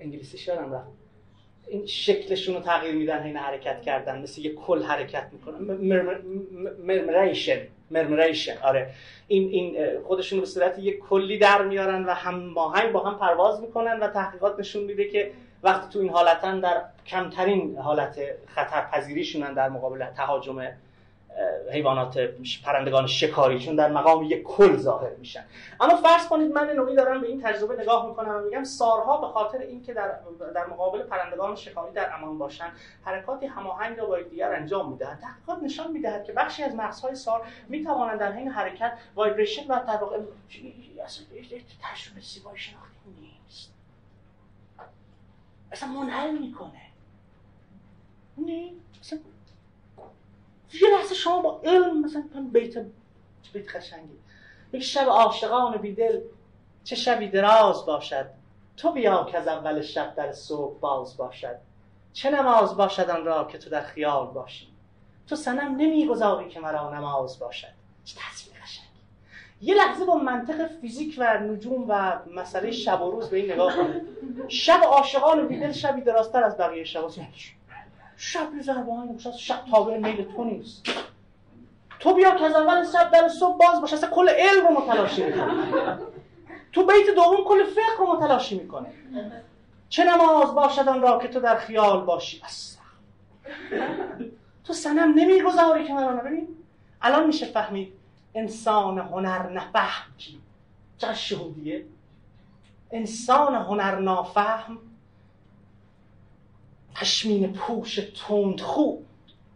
انگلیسی شدم رفت. این شکلشون رو تغییر میدن این حرکت کردن مثل یه کل حرکت می‌کنن. مرمریشن مرمریشن آره. این این خودشون به صورت یه کلی در میارن و هم ماهنگ با هم پرواز می‌کنن و تحقیقات نشون میده که وقتی تو این حالتن در کمترین حالت خطرپذیریشونن در مقابل تهاجم حیوانات پرندگان شکاری چون در مقام یک کل ظاهر میشن. اما فرض کنید من نوعی دارم به این تجربه نگاه می‌کنم و میگم سارها به خاطر اینکه در در مقابل پرندگان شکاری در امان باشن حرکاتی هماهنگ را با یکدیگر انجام می‌دهند. تحقیقات نشان می‌دهد که بخشی از مغزهای سار می‌توانند در حین حرکت وایبریشن و در واقع تجربه زیبایی شناختی نیست. اصلا منحل می‌کنه. نه یه لحظه شما با علم مثلا بیت بیت خشنگی یک شب عاشقان بیدل چه شبی دراز باشد؟ تو بیا که از اول شب در صبح باز باشد. چه نماز باشد آن را که تو در خیال باشی؟ تو سنم نمی‌گذاری که مرا نماز باشد. چه تصویر قشنگی. یه لحظه با منطق فیزیک و نجوم و مسئله شب و روز به این نگاه کنید. شب عاشقان بیدل شبی درازتر از بقیه شب شب یه ضربه شب تابع میل تو نیست. تو بیا که از اول شب در صبح باز باشه اصلا کل علم رو متلاشی می‌کنه تو بیت دوم کل فقه رو متلاشی می‌کنه چه نماز باشد آن را که تو در خیال باشی؟ اصلا. تو سنم نمی‌گذاری که مرا ببین الان میشه فهمید انسان هنر نفهم چقدر شهودیه؟ انسان هنر نافهم پشمین پوش تندخو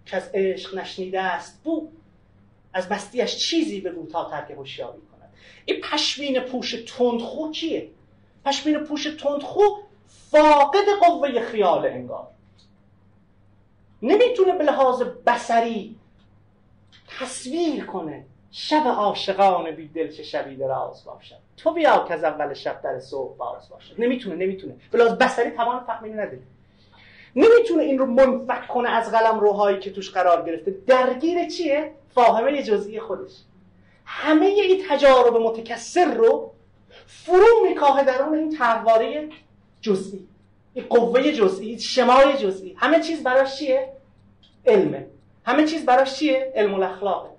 که از عشق نشنیده است بو. از مستیش چیزی بگو تا ترک هوشیاری کند. این پشمین پوش تندخو کیه پشمین پوش تندخو فاقد قوه خیال انگار. نمی‌تونه به لحاظ بسری تصویر کنه شب عاشقان بی دل چه شبی دراز باشد. تو بیا که از اول شب در صبح باز باشد. نمی‌تونه نمی‌تونه. به لحاظ بسری توان فهمی نداره نمی‌تونه این رو منفک کنه از قلم روهایی که توش قرار گرفته. درگیر چیه؟ فاهمه جزئی خودش. همه این تجارب متکسر رو فرو میکاهه در اون این تحواره جزئی. این قوه جزئی شمای جزئی. همه چیز براش چیه؟ علمه. همه چیز براش چیه؟ علم الاخلاقه.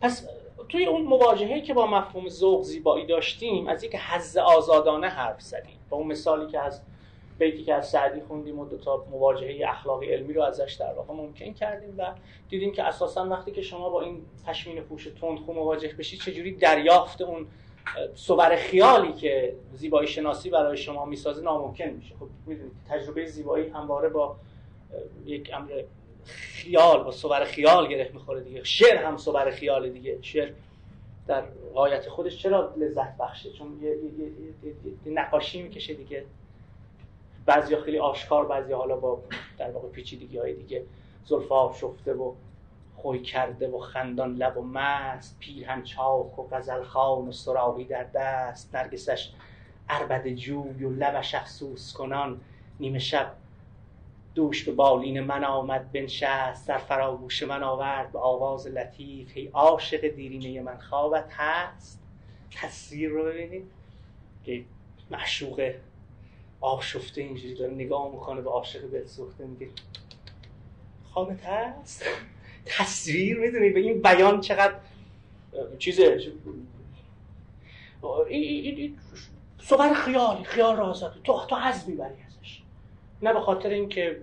پس توی اون مواجهه که با مفهوم ذوق زیبایی داشتیم از یک حز آزادانه حرف زدیم. با اون مثالی که از بیتی که از سعدی خوندیم و دو تا مواجهه اخلاقی علمی رو ازش در واقع ممکن کردیم و دیدیم که اساسا وقتی که شما با این پشمین پوش تندخو مواجه بشید چجوری دریافت اون صور خیالی که زیبایی شناسی برای شما می‌سازه ناممکن میشه. خب می‌دونید تجربه زیبایی همواره با یک امر خیال با صور خیال گره می‌خوره دیگه. شعر هم صور خیال دیگه. شعر در غایت خودش چرا لذت بخشه؟ چون یه, یه،, یه،, یه نقاشی می‌کشه دیگه. بعضیا خیلی آشکار بعضی حالا با در واقع پیچیدگی های دیگه زلفا شفته و خوی کرده و خندان لب و مست پیرهن چاک و غزل خان و سراوی در دست نرگسش عربد جوی و لبش افسوس کنان. نیمه شب دوش به بالین من آمد بنشست در فراگوش من آورد به آواز لطیف. هی عاشق دیرینه من خوابت هست؟ تصویر رو ببینید. که معشوق آشفته اینجوری داره نگاه می‌کنه به عاشق دلسوخته میگه خوابت هست تصویر می‌دونی به این بیان چقدر چیزه صور خیالی خیال را تو تو حز می‌بری ازش. نه به خاطر اینکه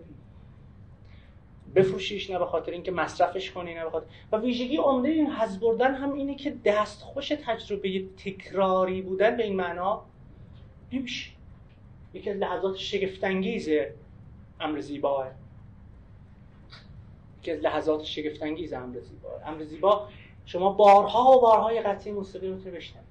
بفروشیش نه به خاطر اینکه مصرفش کنی نه به خاطر و ویژگی عمده این حز بردن هم اینه که دستخوش تجربه تکراری بودن به این معنا نمیشه. یکی از لحظات شگفتانگیز امر زیباه یکی از لحظات شگفتانگیز امر زیبا. امر زیبا شما بارها و بارها یه قطعه موسیقی می‌تونید بشنوید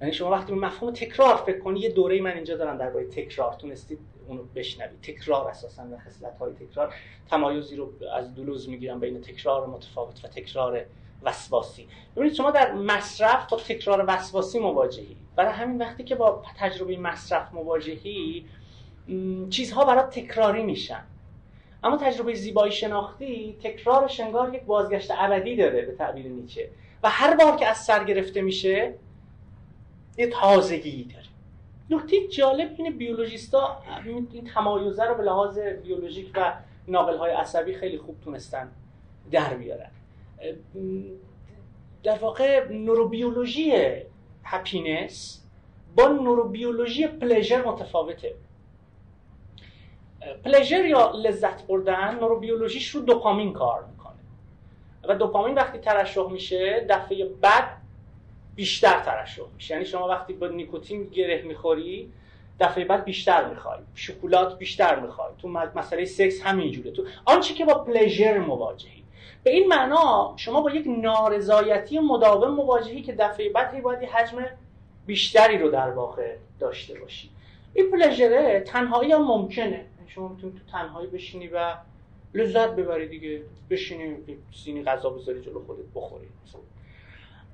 یعنی شما وقتی به مفهوم تکرار فکر کنید یه دوره من اینجا دارم درباره تکرار تونستید اونو بشنوید. تکرار اساسا و خصلت های تکرار. تمایزی رو از دولوز می‌گیرم بین تکرار متفاوت و تکرار وسواسی. ببینید شما در مصرف با تکرار وسواسی مواجهی. برای همین وقتی که با تجربه مصرف مواجهی چیزها برات تکراری میشن. اما تجربه زیبایی شناختی تکرار انگار یک بازگشت ابدی داره به تعبیر نیچه. و هر بار که از سر گرفته میشه یه تازگی داره. نکته جالب اینه بیولوژیستا این تمایزه رو به لحاظ بیولوژیک و ناقل های عصبی خیلی خوب تونستن در بیارن. در واقع نوروبیولوژی هپینس با نوروبیولوژی پلژر متفاوته. پلژر یا لذت بردن نوروبیولوژیش رو دوپامین کار می‌کنه. و دوپامین وقتی ترشح میشه دفعه بعد بیشتر ترشح میشه. یعنی شما وقتی با نیکوتین گره می‌خوری دفعه بعد بیشتر می‌خوای. شکلات بیشتر می‌خوای. تو مسئله سکس همینجوره. تو آنچه که با پلژر مواجهی. به این معنا شما با یک نارضایتی مداوم مواجهی که دفعه بعد باید حجم بیشتری رو در واقع داشته باشی. این پلژره تنهایی هم ممکنه. شما می‌تونی تو تنهایی بشینی و لذت ببری دیگه. بشینی سینی غذا بذاری جلو خودت بخوری.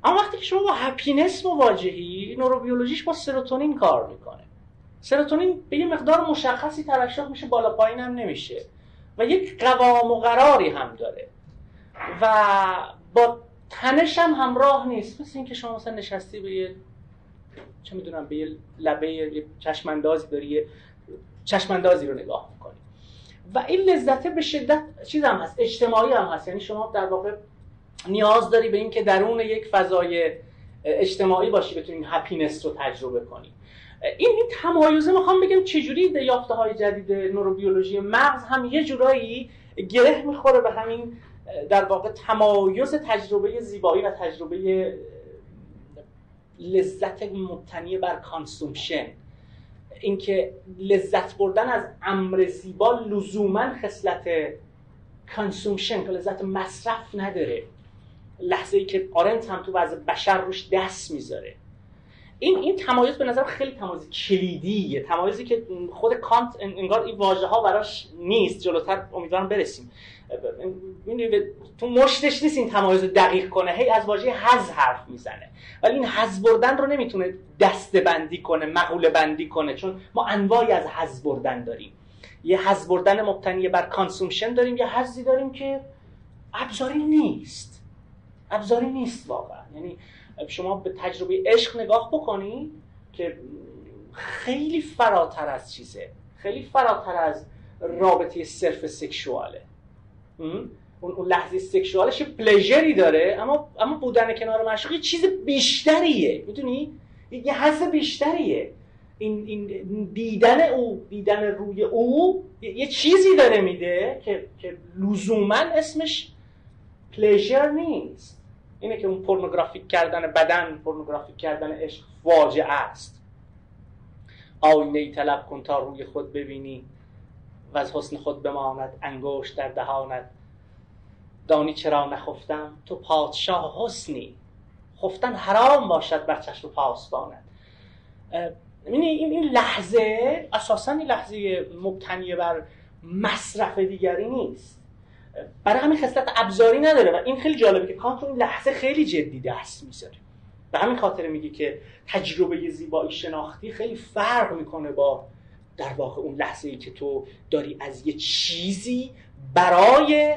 اما وقتی که شما با هپینس مواجهی نوروبیولوژیش با سروتونین کار می‌کنه. سروتونین به یه مقدار مشخصی ترشح میشه بالا پایین هم نمیشه. و یک قوام و قراری هم داره. و با تنش هم همراه نیست. مثل اینکه شما مثلا نشستی به یه چه می‌دونم به یه لبه یه چشماندازی داری یه چشماندازی رو نگاه می‌کنی. و این لذته به شدت چیز هم هست اجتماعی هم هست. یعنی شما در واقع نیاز داری به اینکه درون یک فضای اجتماعی باشی بتونی هپینس رو تجربه کنی. این این تمایزه می‌خوام بگم چجوری یافته های جدید نوروبیولوژی مغز هم یه جورایی گره می‌خوره به همین در واقع تمایز تجربه زیبایی و تجربه لذت مبتنی بر consumption. اینکه لذت بردن از امر زیبا لزوما خصلت consumption که لذت مصرف نداره. لحظه ای که آرنت هم تو وضع بشر روش دست می‌ذاره. این این تمایز به نظر خیلی تمایز کلیدیه. تمایزی که خود کانت انگار این واژه ها براش نیست. جلوتر امیدوارم برسیم. تو مشتش نیست این تمایز دقیق کنه. هی از واژه حظ حرف می‌زنه. ولی این حظ بردن رو نمی‌تونه دسته بندی کنه مقوله بندی کنه. چون ما انواعی از حظ بردن داریم. یه حظ بردن مبتنی بر consumption داریم یه حظی داریم که ابزاری نیست. ابزاری نیست واقعا. یعنی شما به تجربه عشق نگاه بکنی که خیلی فراتر از چیزه. خیلی فراتر از رابطه صرف سکشواله. اون لحظه سکشوالش پلژری داره اما اما بودن کنار معشوق چیز بیشتریه. می‌دونی؟ یه حس بیشتریه. این, این دیدن او دیدن روی او یه چیزی داره میده که که لزوما اسمش پلژر نیست. اینه که اون پورنوگرافیک کردن بدن پورنوگرافیک کردن عشق واجعه است. آینه ای طلب کن تا روی خود ببینی. و از حسن خود بماند انگشت در دهانت. دانی چرا نخفتم؟ تو پادشاه حسنی. خفتن حرام باشد بر چشم پاسبانت. این این لحظه اساسا این لحظه مبتنی بر مصرف دیگری نیست. برای همین خصلت ابزاری نداره و این خیلی جالبه که کانت این لحظه خیلی جدی دست می‌ذاره. به همین خاطر میگه که تجربه زیبایی شناختی خیلی فرق می‌کنه با در واقع اون لحظه ای که تو داری از یه چیزی برای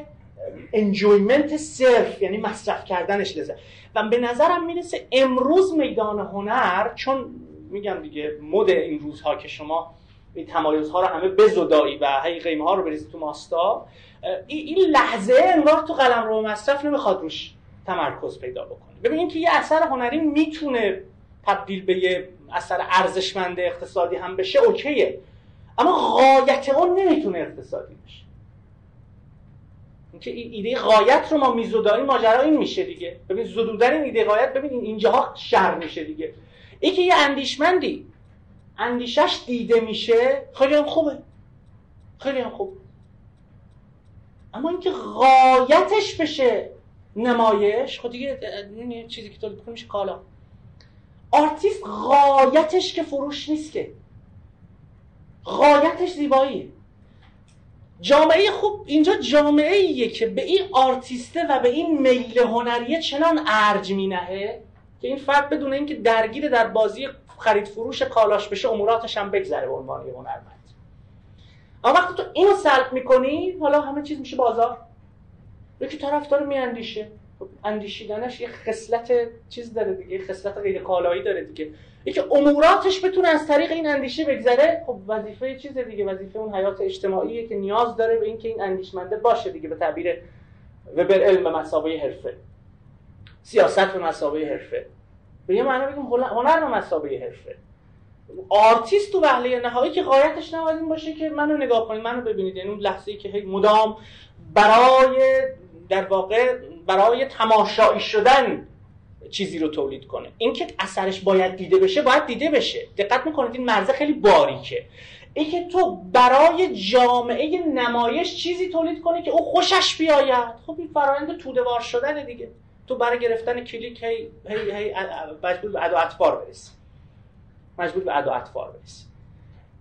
انجویمنت صرف یعنی مصرف کردنش لذت. و به نظرم می‌رسه امروز میدان هنر چون میگم دیگه مد این روزها که شما این تمایزها رو همه بزدایی و هی قیمه ها رو بریزی تو ماستا این لحظه انگار تو قلم رو مصرف نمی‌خواد روش تمرکز پیدا بکنه ببینید که یه اثر هنری می‌تونه تبدیل به یه اثر ارزشمند اقتصادی هم بشه اوکیه. اما غایت اون نمی‌تونه اقتصادی بشه اینکه ایده غایت رو ما میزودایی ماجرا این میشه دیگه. ببین زدودن این ایده غایت ببین اینجاها شر میشه دیگه. این که یه اندیشمندی. اندیشه‌ش دیده میشه. خیلی هم خوبه. خیلی هم خوب. اما اینکه غایتش بشه نمایش خب دیگه چیزی که تولید میشه کالا. آرتیست غایتش که فروش نیست که. غایتش زیباییه جامعه خوب اینجا جامعه ایه که به این آرتیسته و به این میل هنریه چنان ارج می‌نهه که این فرد بدون اینکه درگیر در بازی خرید فروش کالاش بشه اموراتش هم بگذره به عنوان هنرمند. اما وقتی تو اینو سلب می‌کنی حالا همه چیز میشه بازار. یکی طرفدار میاندیشه. خب اندیشیدنش یه خصلت چیز داره دیگه خصلت غیر کالایی داره دیگه. یکی اموراتش بتونه از طریق این اندیشه بگذره خب وظیفه چیز دیگه وظیفه اون حیات اجتماعیه که نیاز داره به اینکه این اندیشمنده باشه دیگه به تعبیر وبر علم به مثابه حرفه. سیاست به مثابه حرفه. به یه معنی بگیم هنر به مثابه حرفه. آرتیست تو وهله نهایی که غایتش نباید این باشه که منو نگاه کنید منو ببینید. یعنی اون لحظه ای که مدام برای در واقع برای تماشایی شدن چیزی رو تولید کنه. اینکه اثرش باید دیده بشه باید دیده بشه. دقت می‌کنید این مرزه خیلی باریکه. اینکه تو برای جامعه نمایش چیزی تولید کنی که او خوشش بیاید. خب این فرایند توده‌وار شدن دیگه. تو برای گرفتن کلیک هی هی هی مجبور به ادا اطفار برسی. مجبور به ادا اطفار برسی.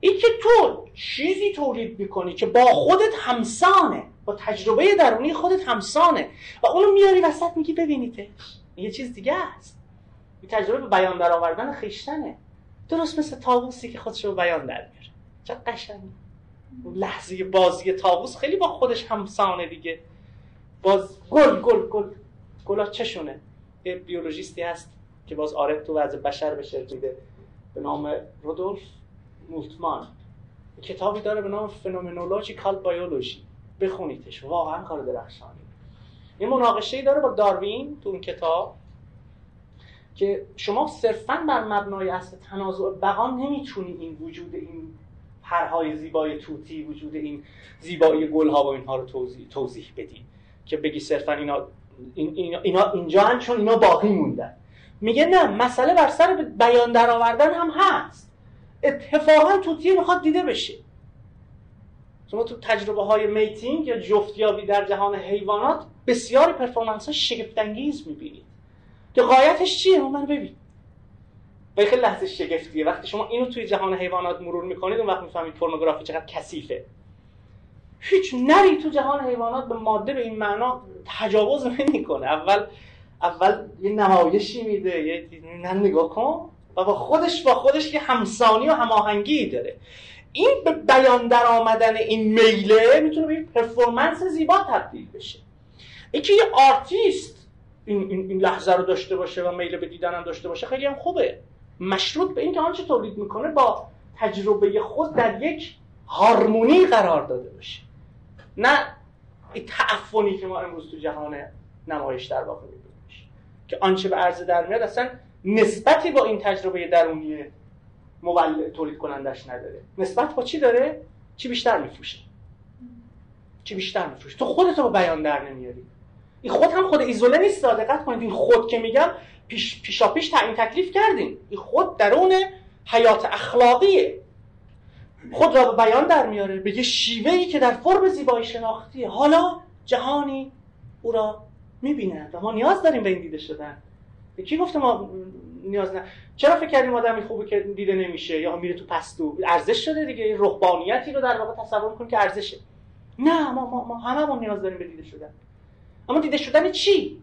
این که تو چیزی تولید می‌کنی که با خودت همسانه. با تجربه درونی خودت همسانه و اونو میاری وسط میگی ببینیدش یه چیز دیگه است. این تجربه به بیان در آوردن خیشتنه. درست مثل تابوسی که خودش رو بیان در میاره. چه قشنگ. لحظه بازی تابوس خیلی با خودش همسانه دیگه. باز گل گل گل. گلا چشونه. یه بیولوژیستی هست که باز آره تو وضع بشر بشه دیده به نام رودولف مولتمان کتابی داره به نام فنومنولوژیکال بیولوژی بخونیدش. واقعا کار درخشانی یه مناقشه داره با داروین تو اون کتاب که شما صرفا بر مبنای اصل تنازع بقا نمی‌تونی این وجود این پرهای زیبای توتی وجود این زیبایی گلها و اینها رو توضیح, توضیح بدی که بگی صرفا اینا, اینا, اینا اینجا هم چون اینا باقی موندن. میگه نه مسئله بر سر بیان در آوردن هم هست. اتفاقا توتی می‌خواد دیده بشه. شما تو تجربه های میتینگ یا جفتیابی در جهان حیوانات بسیاری پرفورمنس ها شگفت انگیز می‌بینید. که قایتش چیه؟ من ببین. و خیلی لحظه شگفتیه. وقتی شما اینو توی جهان حیوانات مرور می‌کنید اون وقت می‌فهمید پورنوگرافی چقدر کثیفه. هیچ نری تو جهان حیوانات به ماده به این معنا تجاوز نمی‌کنه. اول اول یه نمایشی میده یه نه نگاه کن. و با خودش با خودش یه همسانی و هماهنگی داره. این به بیان در آمدن این میله می‌تونه به performance زیبا تبدیل بشه. اینکه یه آرتیست این, این, این لحظه رو داشته باشه و میل به دیدن هم داشته باشه خیلی هم خوبه. مشروط به اینکه آنچه تولید می‌کنه با تجربه خود در یک هارمونی قرار داده باشه. نه این تعفنی که ما امروز تو جهان نمایش در واقع می‌بینیم. که آنچه به عرضه در میاد اصلا نسبتی با این تجربه درونی مولد تولید کنندش نداره. نسبت با چی داره؟ چی بیشتر میفروشه؟ چی بیشتر میفروشه؟ تو خودتو با بیان در نمیاری. این خود هم خود ایزوله نیست دقت کنید. این خود که میگم پیش پیشا پیش تعیین تکلیف کردیم. این خود درون حیات اخلاقیه. خود را به بیان در میاره. به یه شیوهی که در فرم زیبایی شناختیه. حالا جهانی او را می‌بیند و ما نیاز داریم به این دیده شدن. کی گفته ما نیاز نه. چرا فکر کردیم آدمی خوبه که دیده نمیشه یا میره تو پستو؟ ارزش شده دیگه رهبانیتی رو در واقع تصور کنیم که ارزشه. نه ما, ما, ما هممون نیاز داریم به دیده شدن. اما دیده شدن چی؟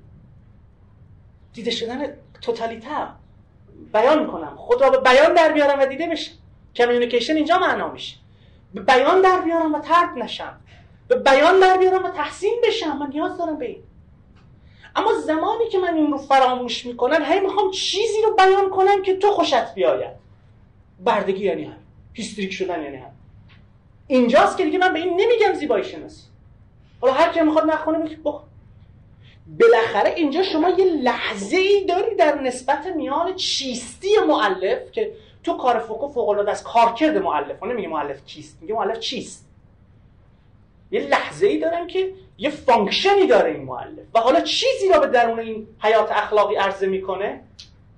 دیده شدن توتالیتر. بیان کنم. خود را به بیان در بیارم و دیده بشم. کمیونیکیشن اینجا معنا میشه. به بیان در بیارم و ترد نشم. به بیان در بیارم و تحسین بشم. من نیاز دارم به این. اما زمانی که من این رو فراموش می‌کنم هی می‌خوام چیزی رو بیان کنم که تو خوشت بیاید. بردگی یعنی هم هیستریک شدن یعنی هم اینجاست که دیگه من به این نمیگم زیبایی شناسی حالا هر کی می‌خواد نخونه بخ بالاخره اینجا شما یه لحظه ای داری در نسبت میان چیستی مؤلف که تو کار فوکو فوق العاده است. کارکرد مؤلف نمیگه مؤلف کیست میگه مؤلف چیست. یه لحظه ای دارم که یه function ی داره این مؤلف و حالا چیزی را به درون این حیات اخلاقی عرضه می‌کنه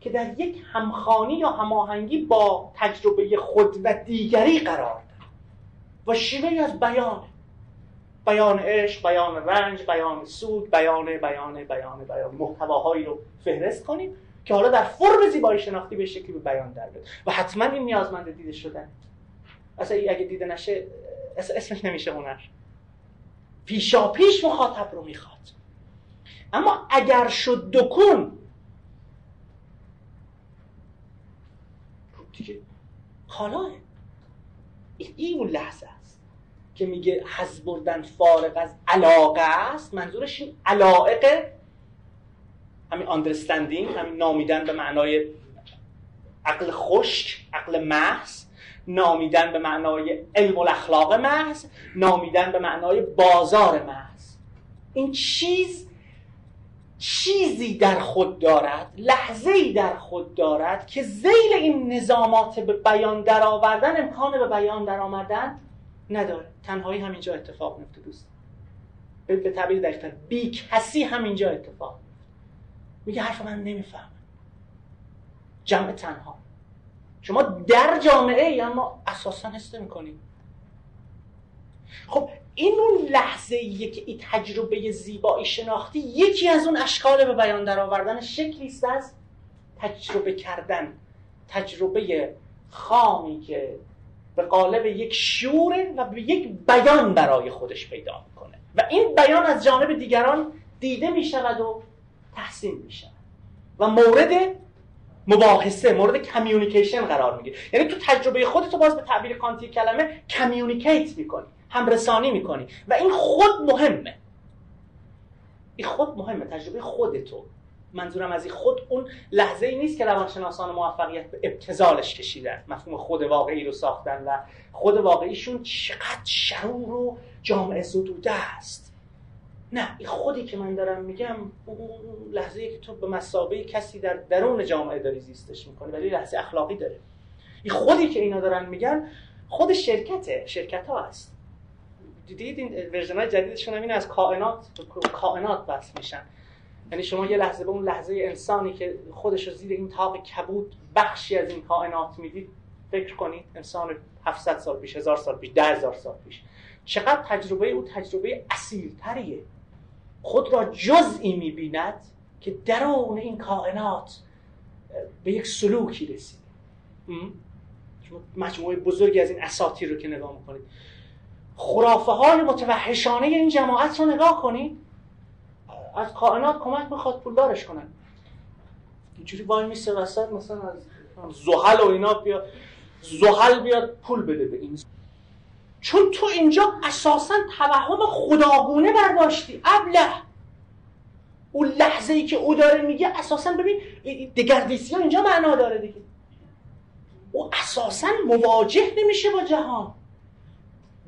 که در یک همخوانی یا هماهنگی با تجربه خود و دیگری قرار داره. و شیوه از بیان. بیان عشق بیان رنج بیان سود بیان بیان بیان بیان محتواهایی رو فهرست کنیم که حالا در فرم زیبایی شناختی به شکلی به بیان در بیاد. و حتما این نیازمند دیده شدن. اصلا اگه دیده نشه اسمش نمیشه هنر. پیشا پیش مخاطب رو می‌خواد. اما اگر شد دکون دیگه حالاه این اون لحظه است که میگه حز بردن فارغ از علاقه است. منظورش این علاقه همین understanding همین نامیدن به معنای عقل خشک عقل محض. نامیدن به معنای علم الاخلاق محض نامیدن به معنای بازار محض. این چیز چیزی در خود دارد لحظه ای در خود دارد که زیل این نظامات به بیان درآوردن امکان به بیان درآمدن نداره. تنهایی همینجا اتفاق میفته دوست. به تعبیر دقیقتر بی کسی همینجا اتفاق میگه حرف من نمی‌فهمه. جمع تنها. شما در جامعه ای اما اساسا حس می‌کنید خب این اون لحظه که این تجربه زیبایی شناختی یکی از اون اشکال به بیان در آوردن شکلی است از تجربه کردن. تجربه خامی که به قالب یک شوره و به یک بیان برای خودش پیدا می‌کنه. و این بیان از جانب دیگران دیده می‌شود و تحسین می‌شود. و مورد مباحثه مورد communication قرار می‌گیره. یعنی تو تجربه خودتو باز به تعبیر کانتی کلمه communicate می‌کنی همرسانی می‌کنی. و این خود مهمه. این خود مهمه تجربه خودتو. منظورم از این خود اون لحظه ای نیست که روانشناسان موفقیت به ابتزالش کشیدن. مفهوم خود واقعی رو ساختن و خود واقعیشون چقدر شرور و جامعه زدوده است. نه این خودی که من دارم میگم اون لحظه که تو به مسابقه کسی در درون جامعه داری زیستش می‌کنی ولی لحظه اخلاقی داره. این خودی که اینا دارن میگن خود شرکته شرکت ها هست. دیدید این ورژن های جدیدشون هم این از کائنات کائنات بس میشن. یعنی شما یه لحظه به اون لحظه انسانی که خودش رو زیر این تاق کبود بخشی از این کائنات می‌دید فکر کنید انسان 700 سال پیش هزار سال پیش ده هزار سال پیش چقدر تجربه او تجربه اصیل تریه خود را جزئی می‌بیند که درون این کائنات به یک سلوکی رسید. مجموعه بزرگی از این اساطیر رو که نگاه می‌کنید. خرافه های متوحشانه این جماعت رو نگاه کنید. از کائنات کمک می‌خواد پولدارش کنن. اینجوری وای میسه وسط مثلا از زحل و اینا بیاد زحل بیاد پول بده به این. چون تو اینجا اساسا توهم خداگونه برداشتی. ابله. اون لحظه ای که او داره میگه اساسا ببین دگردیسی اینجا معنا داره دیگه. او اساسا مواجه نمیشه با جهان.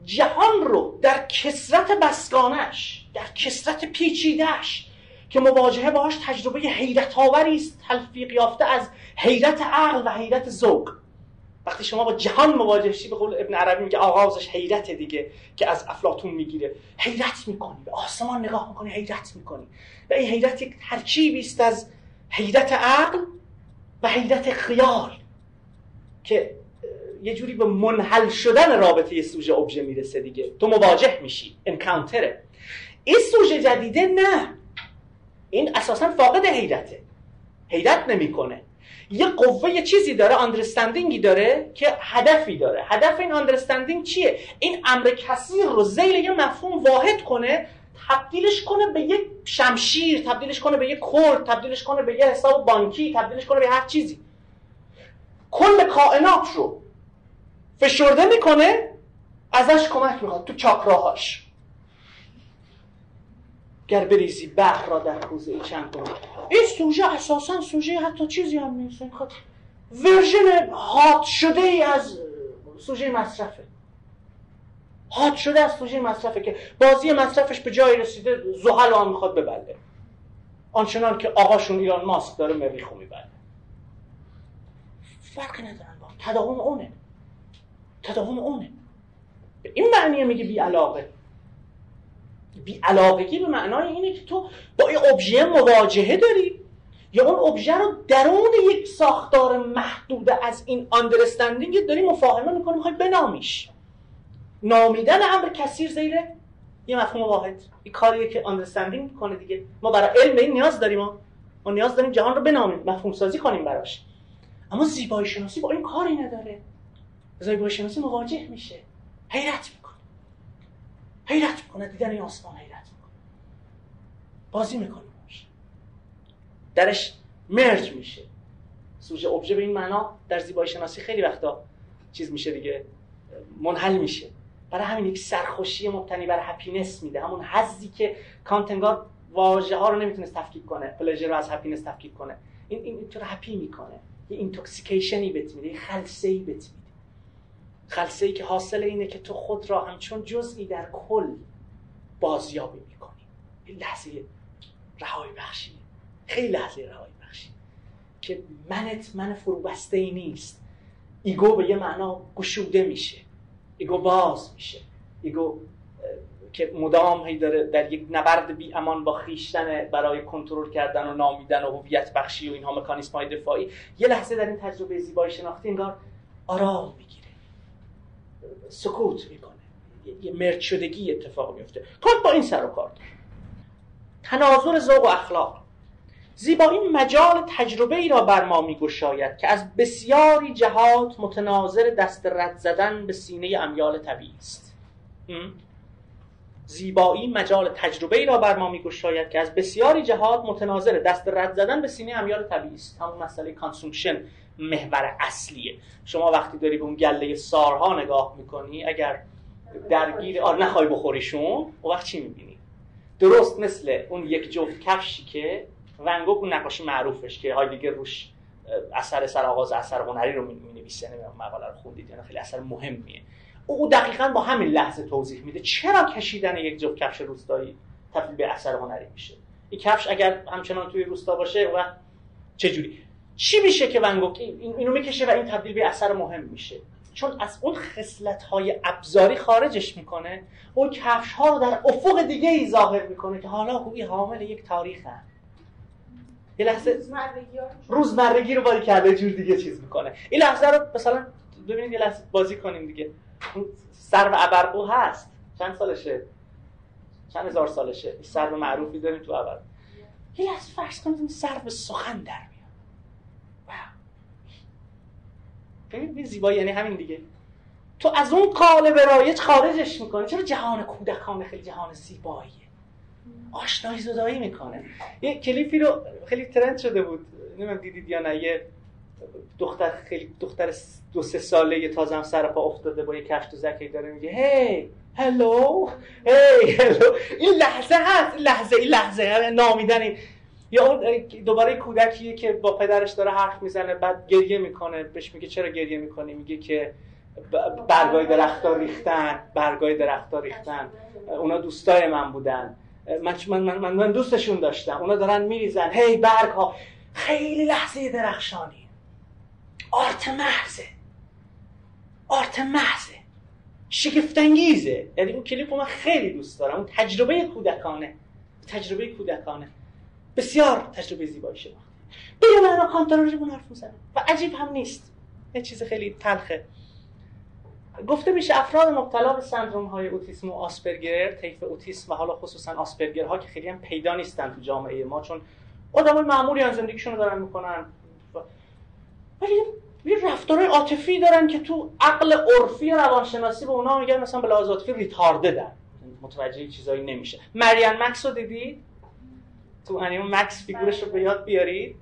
جهان رو در کسرت بسگانش در کسرت پیچیدهش که مواجهه باهاش تجربه حیرت آوری است تلفیق یافته از حیرت عقل و حیرت ذوق. وقتی شما با جهان مواجه شی به قول ابن عربی میگه آغازش حیرت دیگه که از افلاطون می‌گیره. حیرت می‌کنی به آسمان نگاه می‌کنی حیرت می‌کنی. و این حیرت یک ترکیبی است از حیرت عقل و حیرت خیال که یه جوری به منحل شدن رابطه سوژه ابژه می‌رسه دیگه. تو مواجه میشی انکانتره این سوژه جدیده نه. این اساسا فاقد حیرته. حیرت نمی‌کنه. یه قوه یه چیزی داره آندرستندینگی داره که هدفی داره. هدف این آندرستندینگ چیه؟ این امر کثیر رو زیل یه مفهوم واحد کنه تبدیلش کنه به یه شمشیر تبدیلش کنه به یه کرد تبدیلش کنه به یه حساب بانکی تبدیلش کنه به هر چیزی. کل کائنات رو فشرده می‌کنه ازش کمک می‌خواد تو چاکراهاش. گر بریزی بحر را در کوزه چند کنه این سوژه اساسا سوژه حتی چیزی هم نیست. ورژن هات شده ای از سوژه مصرفه. هات شده از سوژه مصرفه که بازی مصرفش به جایی رسیده زحل هم می‌خواد ببلده آنچنان که آقاشون ایران ماسک داره مریخو میبلده فرقی ندارن با تداوم اونه. تداوم اونه. به این معنیه میگه بی علاقه بی علاقگی به معنای اینه که تو با این ابژه مواجهه داری. یا اون ابژه رو درون یک ساختار محدود از این آندرستندینگ داری مفاهمه می‌کنی می‌خوای بنامیش. نامیدن امر کثیر زیره. یه مفهوم واحد. این کاریه که آندرستندینگ می‌کنه دیگه. ما برای علم این نیاز داریم ما ما نیاز داریم جهان رو بنامیم مفهوم سازی کنیم براش. اما زیبایی شناسی با این کاری نداره. زیبایی شناسی مواجه میشه. حیرت حیرت می‌کنه دیدن این آسمان حیرت می‌کنه. بازی می‌کنه درش مرج میشه. سوژه ابژه به این معنا در زیبایی شناسی خیلی وقتا چیز میشه دیگه منحل میشه. برای همین یک سرخوشی مبتنی بر happiness میده. همون حظی که کانت انگار واژه ها رو نمی‌تونست تفکیک کنه pleasure رو از happiness تفکیک کنه. این این تو happy می‌کنه؟ یه intoxication ی بهت میده یه خلسه ای بهت میده. خلسه ای که حاصل اینه که تو خود را همچون جزئی در کل بازیابی می‌کنی. این لحظه رهایی بخشی. خیلی لحظه رهایی بخشی. که منت من فروبسته ای نیست. ego به یه معنا گشوده میشه. ego باز میشه. ego که مدام هی داره در یک نبرد بی امان با خویشتن برای کنترل کردن و نامیدن و هویت بخشی و اینها مکانیسم های دفاعی. یه لحظه در این تجربه زیبایی شناختی انگار آرام می‌گیره سکوت می‌کنه. یه مرد شدگی اتفاق میفته تو با این سر و کار تناظر ذوق و اخلاق. زیبایی مجال تجربه ای را بر ما میگشاید که از بسیاری جهات متناظر دست رد زدن به سینه امیال طبیعی است. زیبایی مجال تجربه ای را بر ما میگشاید که از بسیاری جهات متناظر دست رد زدن به سینه امیال طبیعی است. همون مسئله کانسومشن. محور اصلیه. شما وقتی داری به اون گله سارها نگاه می‌کنی اگر درگیر آر نخوای بخوریشون اون وقت چی می‌بینی؟ درست مثل اون یک جفت کفشی که ونگوک اون نقاشی معروفش که دیگه روش اثر سر آغاز اثر هنری رو می نویسه مقاله رو خوندید یعنی خیلی اثر مهمیه. او دقیقا با همین لحظه توضیح میده چرا کشیدن یک جفت کفش روستایی تبدیل به اثر هنری میشه. این کفش اگر همچنان توی روستا باشه و چجوری چی میشه که ونگوک اینو می‌کشه و این تبدیل به اثر مهم میشه. چون از اون خصلت های ابزاری خارجش می‌کنه اون کفش ها رو در افق دیگه ای ظاهر می‌کنه که حالا خوبی حامل یک تاریخ هست. یه لحظه. روزمرگی رو باری کرده جور دیگه چیز می‌کنه. این لحظه رو مثلا ببینید یه لحظه بازی کنیم دیگه. سر و ابرقو هست. چند سالشه؟ چند هزار سالشه؟ سر معروفی داریم تو ابر. یه لحظه فرض کنید سر به سخن در ببین زیبایی یعنی همین دیگه. تو از اون قالب رایج خارجش می‌کنه چرا جهان کودکانه خیلی جهان زیباییه؟ آشنایی زدایی می‌کنه. یه کلیپی رو خیلی ترند شده بود. نمی‌دونم دیدید یا نه. یه دختر خیلی دختر دو سه ساله یه تازه هم سر پا افتاده با یه کفش و زکی داره میگه هی هلو هی هلو. این لحظه هست. این لحظه این لحظه نامیدن این یا اون دوباره کودکیه که با پدرش داره حرف می‌زنه بعد گریه می‌کنه بهش میگه چرا گریه می‌کنی؟ میگه که برگای درختار ریختن برگای درختار ریختن. اونا دوستای من بودن. من, من, من, من دوستشون داشتم. اونا دارن میریزن. هی برگ ها خیلی لحظه درخشانی. آرت محضه. آرت محضه. شگفتانگیزه. یعنی اون کلیپ من خیلی دوست دارم. اون تجربه کودکانه. تجربه کودکانه. بسیار تجربه زیبایی شناختی به یه معنا کانت حرف می‌زنه. و عجیب هم نیست. یه چیز خیلی تلخه. گفته میشه افراد مبتلا به سندروم های اوتیسم و آسپرگر طیف اوتیسم و حالا خصوصا آسپرگر ها که خیلی هم پیدا نیستن تو جامعه ما چون آدم معمولی هم زندگیشون رو دارن می‌کنن. ولی یه رفتارهای عاطفی دارن که تو عقل عرفی روانشناسی به اونا میگن مثلا به لحاظ عاطفی متوجه چیزایی نمیشه. مریم مکس رو دیدید؟ تو انیمه مکس فیگورش رو به یاد بیارید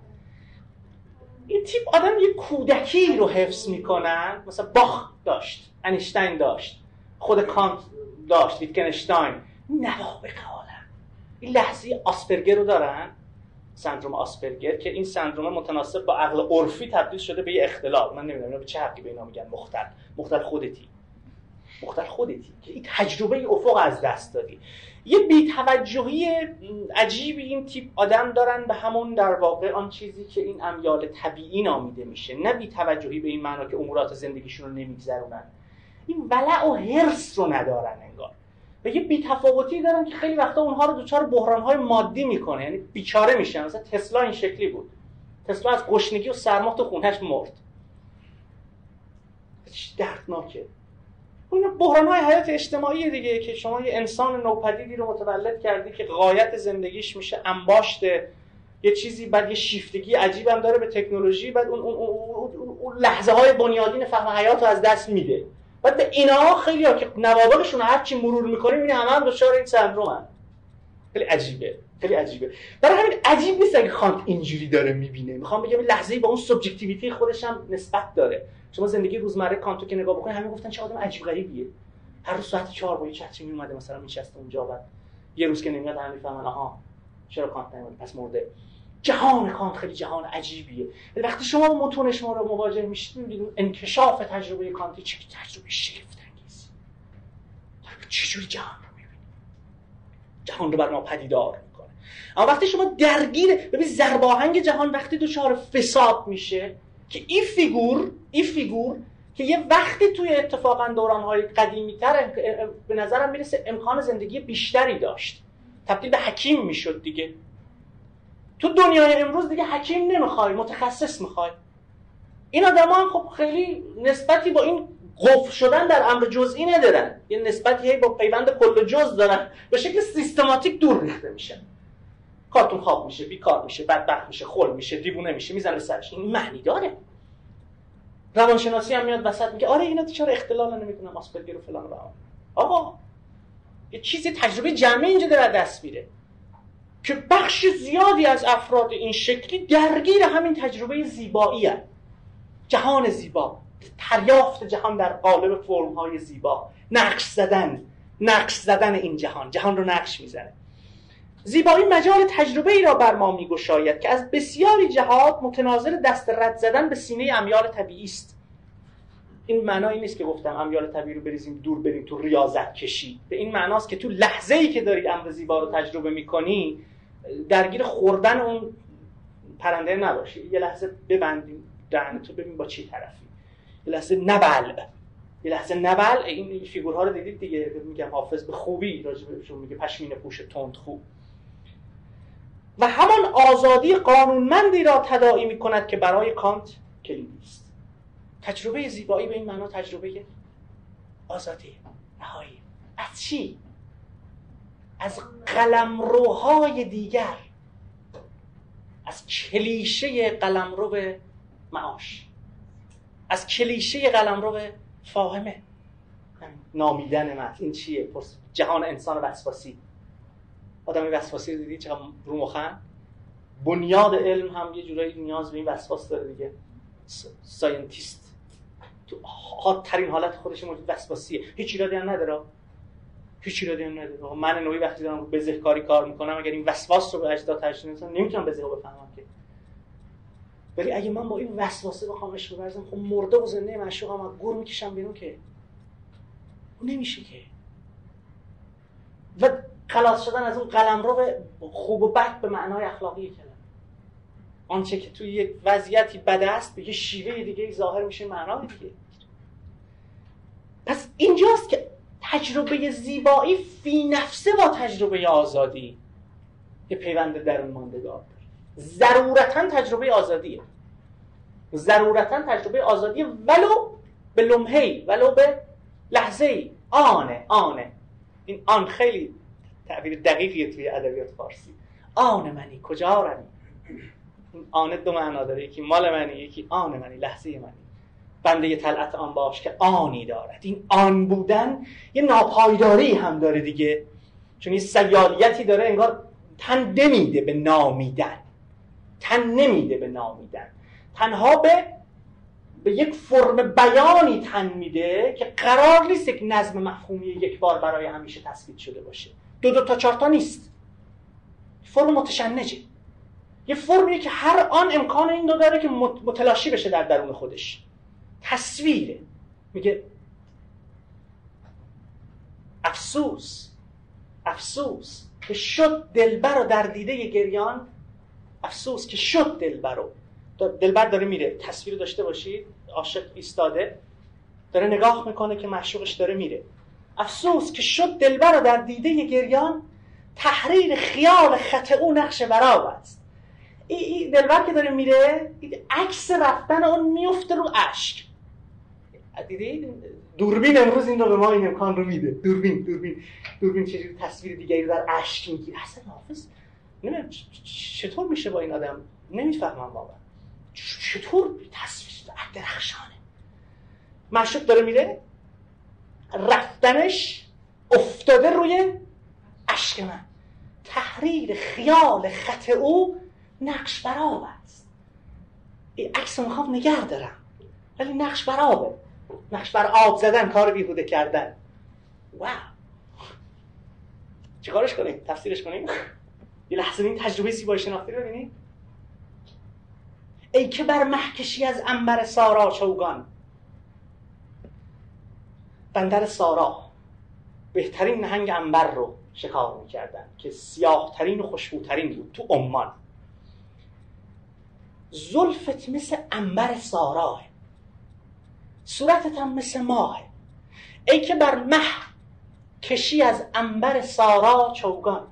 این تیپ آدم یه کودکی رو حفظ می‌کنن. مثلا باخ داشت انیشتین داشت خود کانت داشت ویتکنشتاین نوابق عالم این لحظه آسپرگر رو دارن. سندروم آسپرگر که این سندروم متناسب با عقل عرفی تبدیل شده به یه اختلال. من نمی‌دونم به چه حقی به اینا میگن. مختل. مختل خودتی. مختل خودتی. که این تجربه افق از دست دادی. یه بیتوجهی عجیبی این تیپ آدم دارن به همون در واقع آن چیزی که این امیال طبیعی نامیده میشه. نه بیتوجهی به این معنا که امورات زندگیشون رو نمیگذرونن. این ولع و حرس رو ندارن انگار. و یه بیتفاوتی دارن که خیلی وقتا اونها رو دچار بحرانهای مادی می‌کنه. یعنی بیچاره میشن. مثلا تسلا این شکلی بود. تسلا از گشنگی و سرما تو خونهش مرد. دردناکه. اون بحران های حیات اجتماعی دیگه که شما یه انسان نوپدیدی رو متولد کردی که غایت زندگیش میشه انباشت یه چیزی بعد یه شیفتگی هم داره به تکنولوژی بعد اون, اون, اون, اون لحظه های بنیادین فهم حیات رو از دست میده. بعد به اینا خیلی ها که نوابقشون هر چی مرور می‌کنیم این همه هم دچار این سندروم خیلی عجیبه خیلی عجیبه. برای همین عجیب نیست اگه کانت اینجوری داره می‌بینه. می‌خوام بگم لحظه‌ای با اون subjectivity خودش هم نسبت داره. شما زندگی روزمره کانتو که نگاه بکنید همه گفتن چه آدم عجیب غریبیه. هر روز ساعت 4 با یه چتری میومده مثلا میشسته اونجا بعد یه روز که نمیاد همه می‌فهمن آها چرا کانت نمیاد پس مرده. جهان کانت خیلی جهان عجیبیه. ولی وقتی شما با متون شما رو مواجه میشید می‌بینید انکشاف تجربه کانتی چه تجربه شگفت انگیزی چجوری جهان رو می‌بینید جهان رو بر ما پدیدار می‌کنه. اما وقتی شما درگیر ببین زرباهنگ جهان وقتی دچار فساد میشه که این فیگور این فیگور که یه وقتی توی اتفاقا دورانهای قدیمی تر به نظرم می‌رسه امکان زندگی بیشتری داشت. تبدیل به حکیم می‌شد دیگه. تو دنیای امروز دیگه حکیم نمی‌خوای متخصص می‌خوای. این آدم هم خب خیلی نسبتی با این قفل شدن در امر جزئی ندارن. یه نسبتی با پیوند کل جز دارن. به شکل سیستماتیک دور ریخته میشن. کارتون خواب میشه بیکار میشه بدبخت میشه خل میشه دیوونه میشه می‌زنه سرش. این معنی داره. روانشناسی هم میاد وسط میگه آره اینا چرا اختلال نمی‌دونم آسپرگر و فلان و آقا یه چیزی تجربه جمعی اینجا داره دست میره که بخش زیادی از افراد این شکلی درگیر همین تجربه زیبایی هست. جهان زیبا تریافت جهان در قالب فرم های زیبا. نقش زدن نقش زدن این جهان. جهان رو نقش می‌زنه. زیبایی مجال تجربه ای را بر ما میگشاید که از بسیاری جهات متناظر دست رد زدن به سینه امیال طبیعی است. این معنایی نیست که گفتم امیال طبیعی رو بریزیم دور بریم تو ریاضت کشی. به این معناست که تو لحظه ای که داری امر زیبا رو تجربه می‌کنی درگیر خوردن اون پرنده نباشی. یه لحظه ببندیم دهن تو ببین با چی طرفی. یه لحظه نبل. یه لحظه نبل. این فیگورها رو دیدید دیگه؟ میگم حافظ به خوبی راجع بهشون میگه. پشمین پوش تند خوب. و همان آزادی قانونمندی را تداعی می کند که برای کانت کلیدی است تجربه زیبایی به این معنا تجربه آزادی رهایی از چی؟ از قلمروهای دیگر. از کلیشه قلمرو معاش. از کلیشه قلمرو فاهمه. نامیدن من. این چیه؟ جهان انسان وسواسی. آدم وسواسی دیدی؟ چه رو مخن؟ بنیاد علم هم یه جورایی نیاز به این وسواس داره دیگه. scientist تو حادترین حالت خودش موجود وسواسیه. هیچ ایرادی هم نداره. هیچ ایرادی هم نداره. من نوعی وقتی دارم بزهکاری کار می‌کنم اگر این وسواس رو به اجدا تشریح نمی‌کنم نمی‌تونم بزه رو بفهمم که. ولی اگه من با این وسواسه بخوام عشق بورزم خب مرده و زنده معشوقم گور می‌کشم بیرون که. نمیشه که. و خلاص شدن از اون قلم رو خوب و بد به معنای اخلاقی کلمه. آنچه که توی یک وضعیتی بد است به یه شیوه دیگه ظاهر میشه معنای دیگه. پس اینجاست که تجربه زیبایی فی نفسه با تجربه آزادی یه پیوند درون داره. ضرورتا تجربه آزادیه. ضرورتا تجربه آزادی ولو به لمحه‌ای ولو به لحظه‌ای. آنه آنه. این آن خیلی تعبیر دقیقیه توی ادبیات فارسی. آن منی کجا روی این آن دو معنا داره یکی مال منی یکی آن منی لحظه منی. بنده طلعت آن باش که آنی دارد. این آن بودن یه ناپایداری هم داره دیگه. چون یه سیالیتی داره انگار تن نمیده به نامیدن. تن نمیده به نامیدن. تنها به به یک فرم بیانی تن میده که قرار نیست یک نظم مفهومی یک بار برای همیشه تثبیت شده باشه. دو دو تا چهار تا نیست. فرم متشنجه. یه فرمیه که هر آن امکان این رو داره که متلاشی بشه در درون خودش. تصویره. میگه افسوس افسوس که شد دلبر و در دیده گریان. افسوس که شد دلبر رو دلبر داره میره. تصویر داشته باشید عاشق ایستاده. داره نگاه می‌کنه که معشوقش داره میره. افسوس که شد دلبر در دیده گریان تحریر خیال خط او نقش براب است. این دلبر که داره میره عکس رفتن اون میفته رو اشک. دیدی؟ دوربین امروز این رو به ما این امکان رو میده. دوربین دوربین دوربین چجوری تصویر دیگری در اشک می‌گیره. اصلا حافظ نمی‌دونم چطور میشه با این آدم؟ نمی‌فهمم واقعا. چطور تصویر؟ درخشانه. معشوق داره میره رفتنش افتاده روی اشک من. تحریر خیال خط او نقش براب است. این عکس رو می‌خوام نگر دارم ولی نقش برابه. نقش بر آب زدن کار بیهوده کردن. واو. چیکارش کنیم؟ تفسیرش کنیم؟ یه لحظه این تجربه زیبایی شناختی رو ای که بر محکشی از انبر سارا چوگان. بندر سارا. بهترین نهنگ انبر رو شکار می‌کردن که سیاه ترین و خوشبوترین بود تو عمان. زلفت مثل انبر ساراه. صورتت هم مثل ماه. ای که بر مه کشی از انبر سارا چوگان.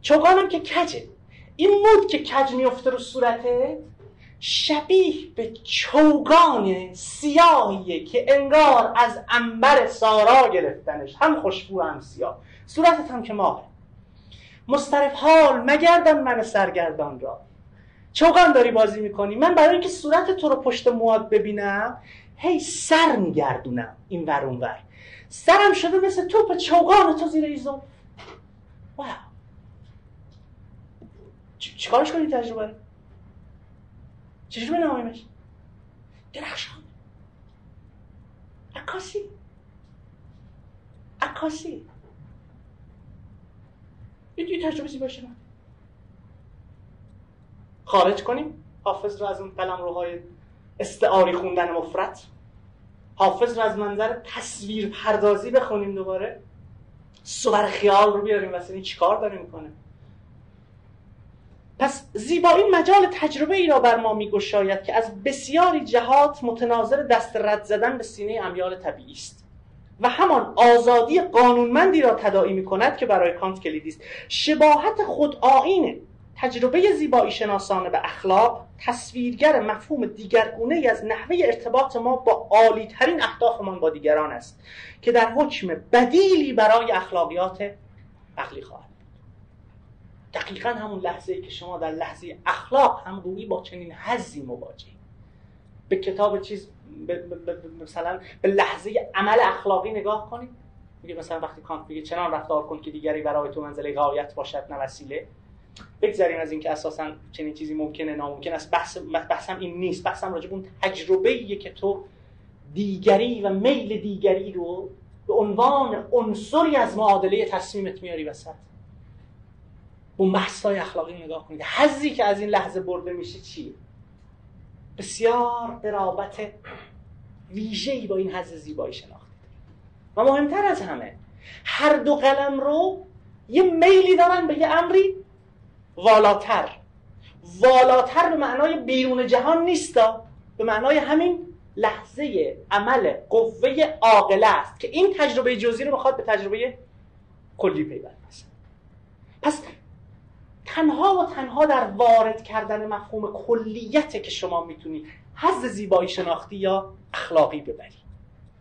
چوگانم که کجه؟ این مود که کج میفته رو صورته شبیه به چوگان سیاهیه که انگار از انبر سارا گرفتنش. هم خوشبو هم سیاه. صورتت هم که ماه. مسترف حال مگردان من سرگردان را. چوگان داری بازی می‌کنی؟ من برای اینکه صورت تو رو پشت مواد ببینم هی سر میگردونم این ور اون ور. سرم شده مثل توپ چوگان تو زیر ایزون واو. چیکارش کنی تجربه؟ چجوری بنامایمش درخشان. عکاسی. عکاسی. یه تجربه زیبا من خارج کنیم. حافظ رو از اون قلم روهای استعاری خوندن مفرت. حافظ رو از منظر تصویر پردازی بخونیم دوباره. صور خیال رو بیاریم. واسه این چیکار داره می‌کنه؟ پس زیبایی مجال تجربه ای را بر ما میگشاید که از بسیاری جهات متناظر دست رد زدن به سینه امیال طبیعی است. و همان آزادی قانونمندی را تداعی می کند که برای کانت کلیدی است. شباهت خود آینه تجربه زیبایی شناسانه به اخلاق تصویرگر مفهوم دیگرگونه ای از نحوه ارتباط ما با عالی ترین اهدافمان با دیگران است که در حکم بدیلی برای اخلاقیات عقلی خواهد. دقیقا همون لحظه ای که شما در لحظه اخلاق هم روی با چنین حزی مواجه به کتاب چیز مثلا به لحظه عمل اخلاقی نگاه کنید میگه مثلا وقتی کانت میگه چنان رفتار کن که دیگری برای تو منزله غایت باشد نه وسیله. بگذاریم از اینکه اساسا چنین چیزی ممکنه ناممکن است. بحث بحثم این نیست. بحثم راجع اون تجربه ایه که تو دیگری و میل دیگری رو به عنوان عنصری از معادله تصمیمت میاری وسط. اون بحث‌های اخلاقی نگاه کنید حزی که از این لحظه برده میشه چیه؟ بسیار قرابت ویژه‌ای با این حز زیبایی شناخته و مهمتر از همه هر دو قلم رو یه میلی دارن به یه امری والاتر. والاتر به معنای بیرون جهان نیستا به معنای همین لحظه عمل قوه عاقله است که این تجربه جزئی رو می‌خواد به تجربه کلی پیوند پس تنها و تنها در وارد کردن مفهوم کلیته که شما می‌تونی حز زیبایی شناختی یا اخلاقی ببری.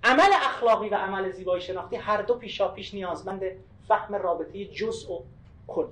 عمل اخلاقی و عمل زیبایی شناختی هر دو پیشا پیش نیازمند فهم رابطه جزء و کل.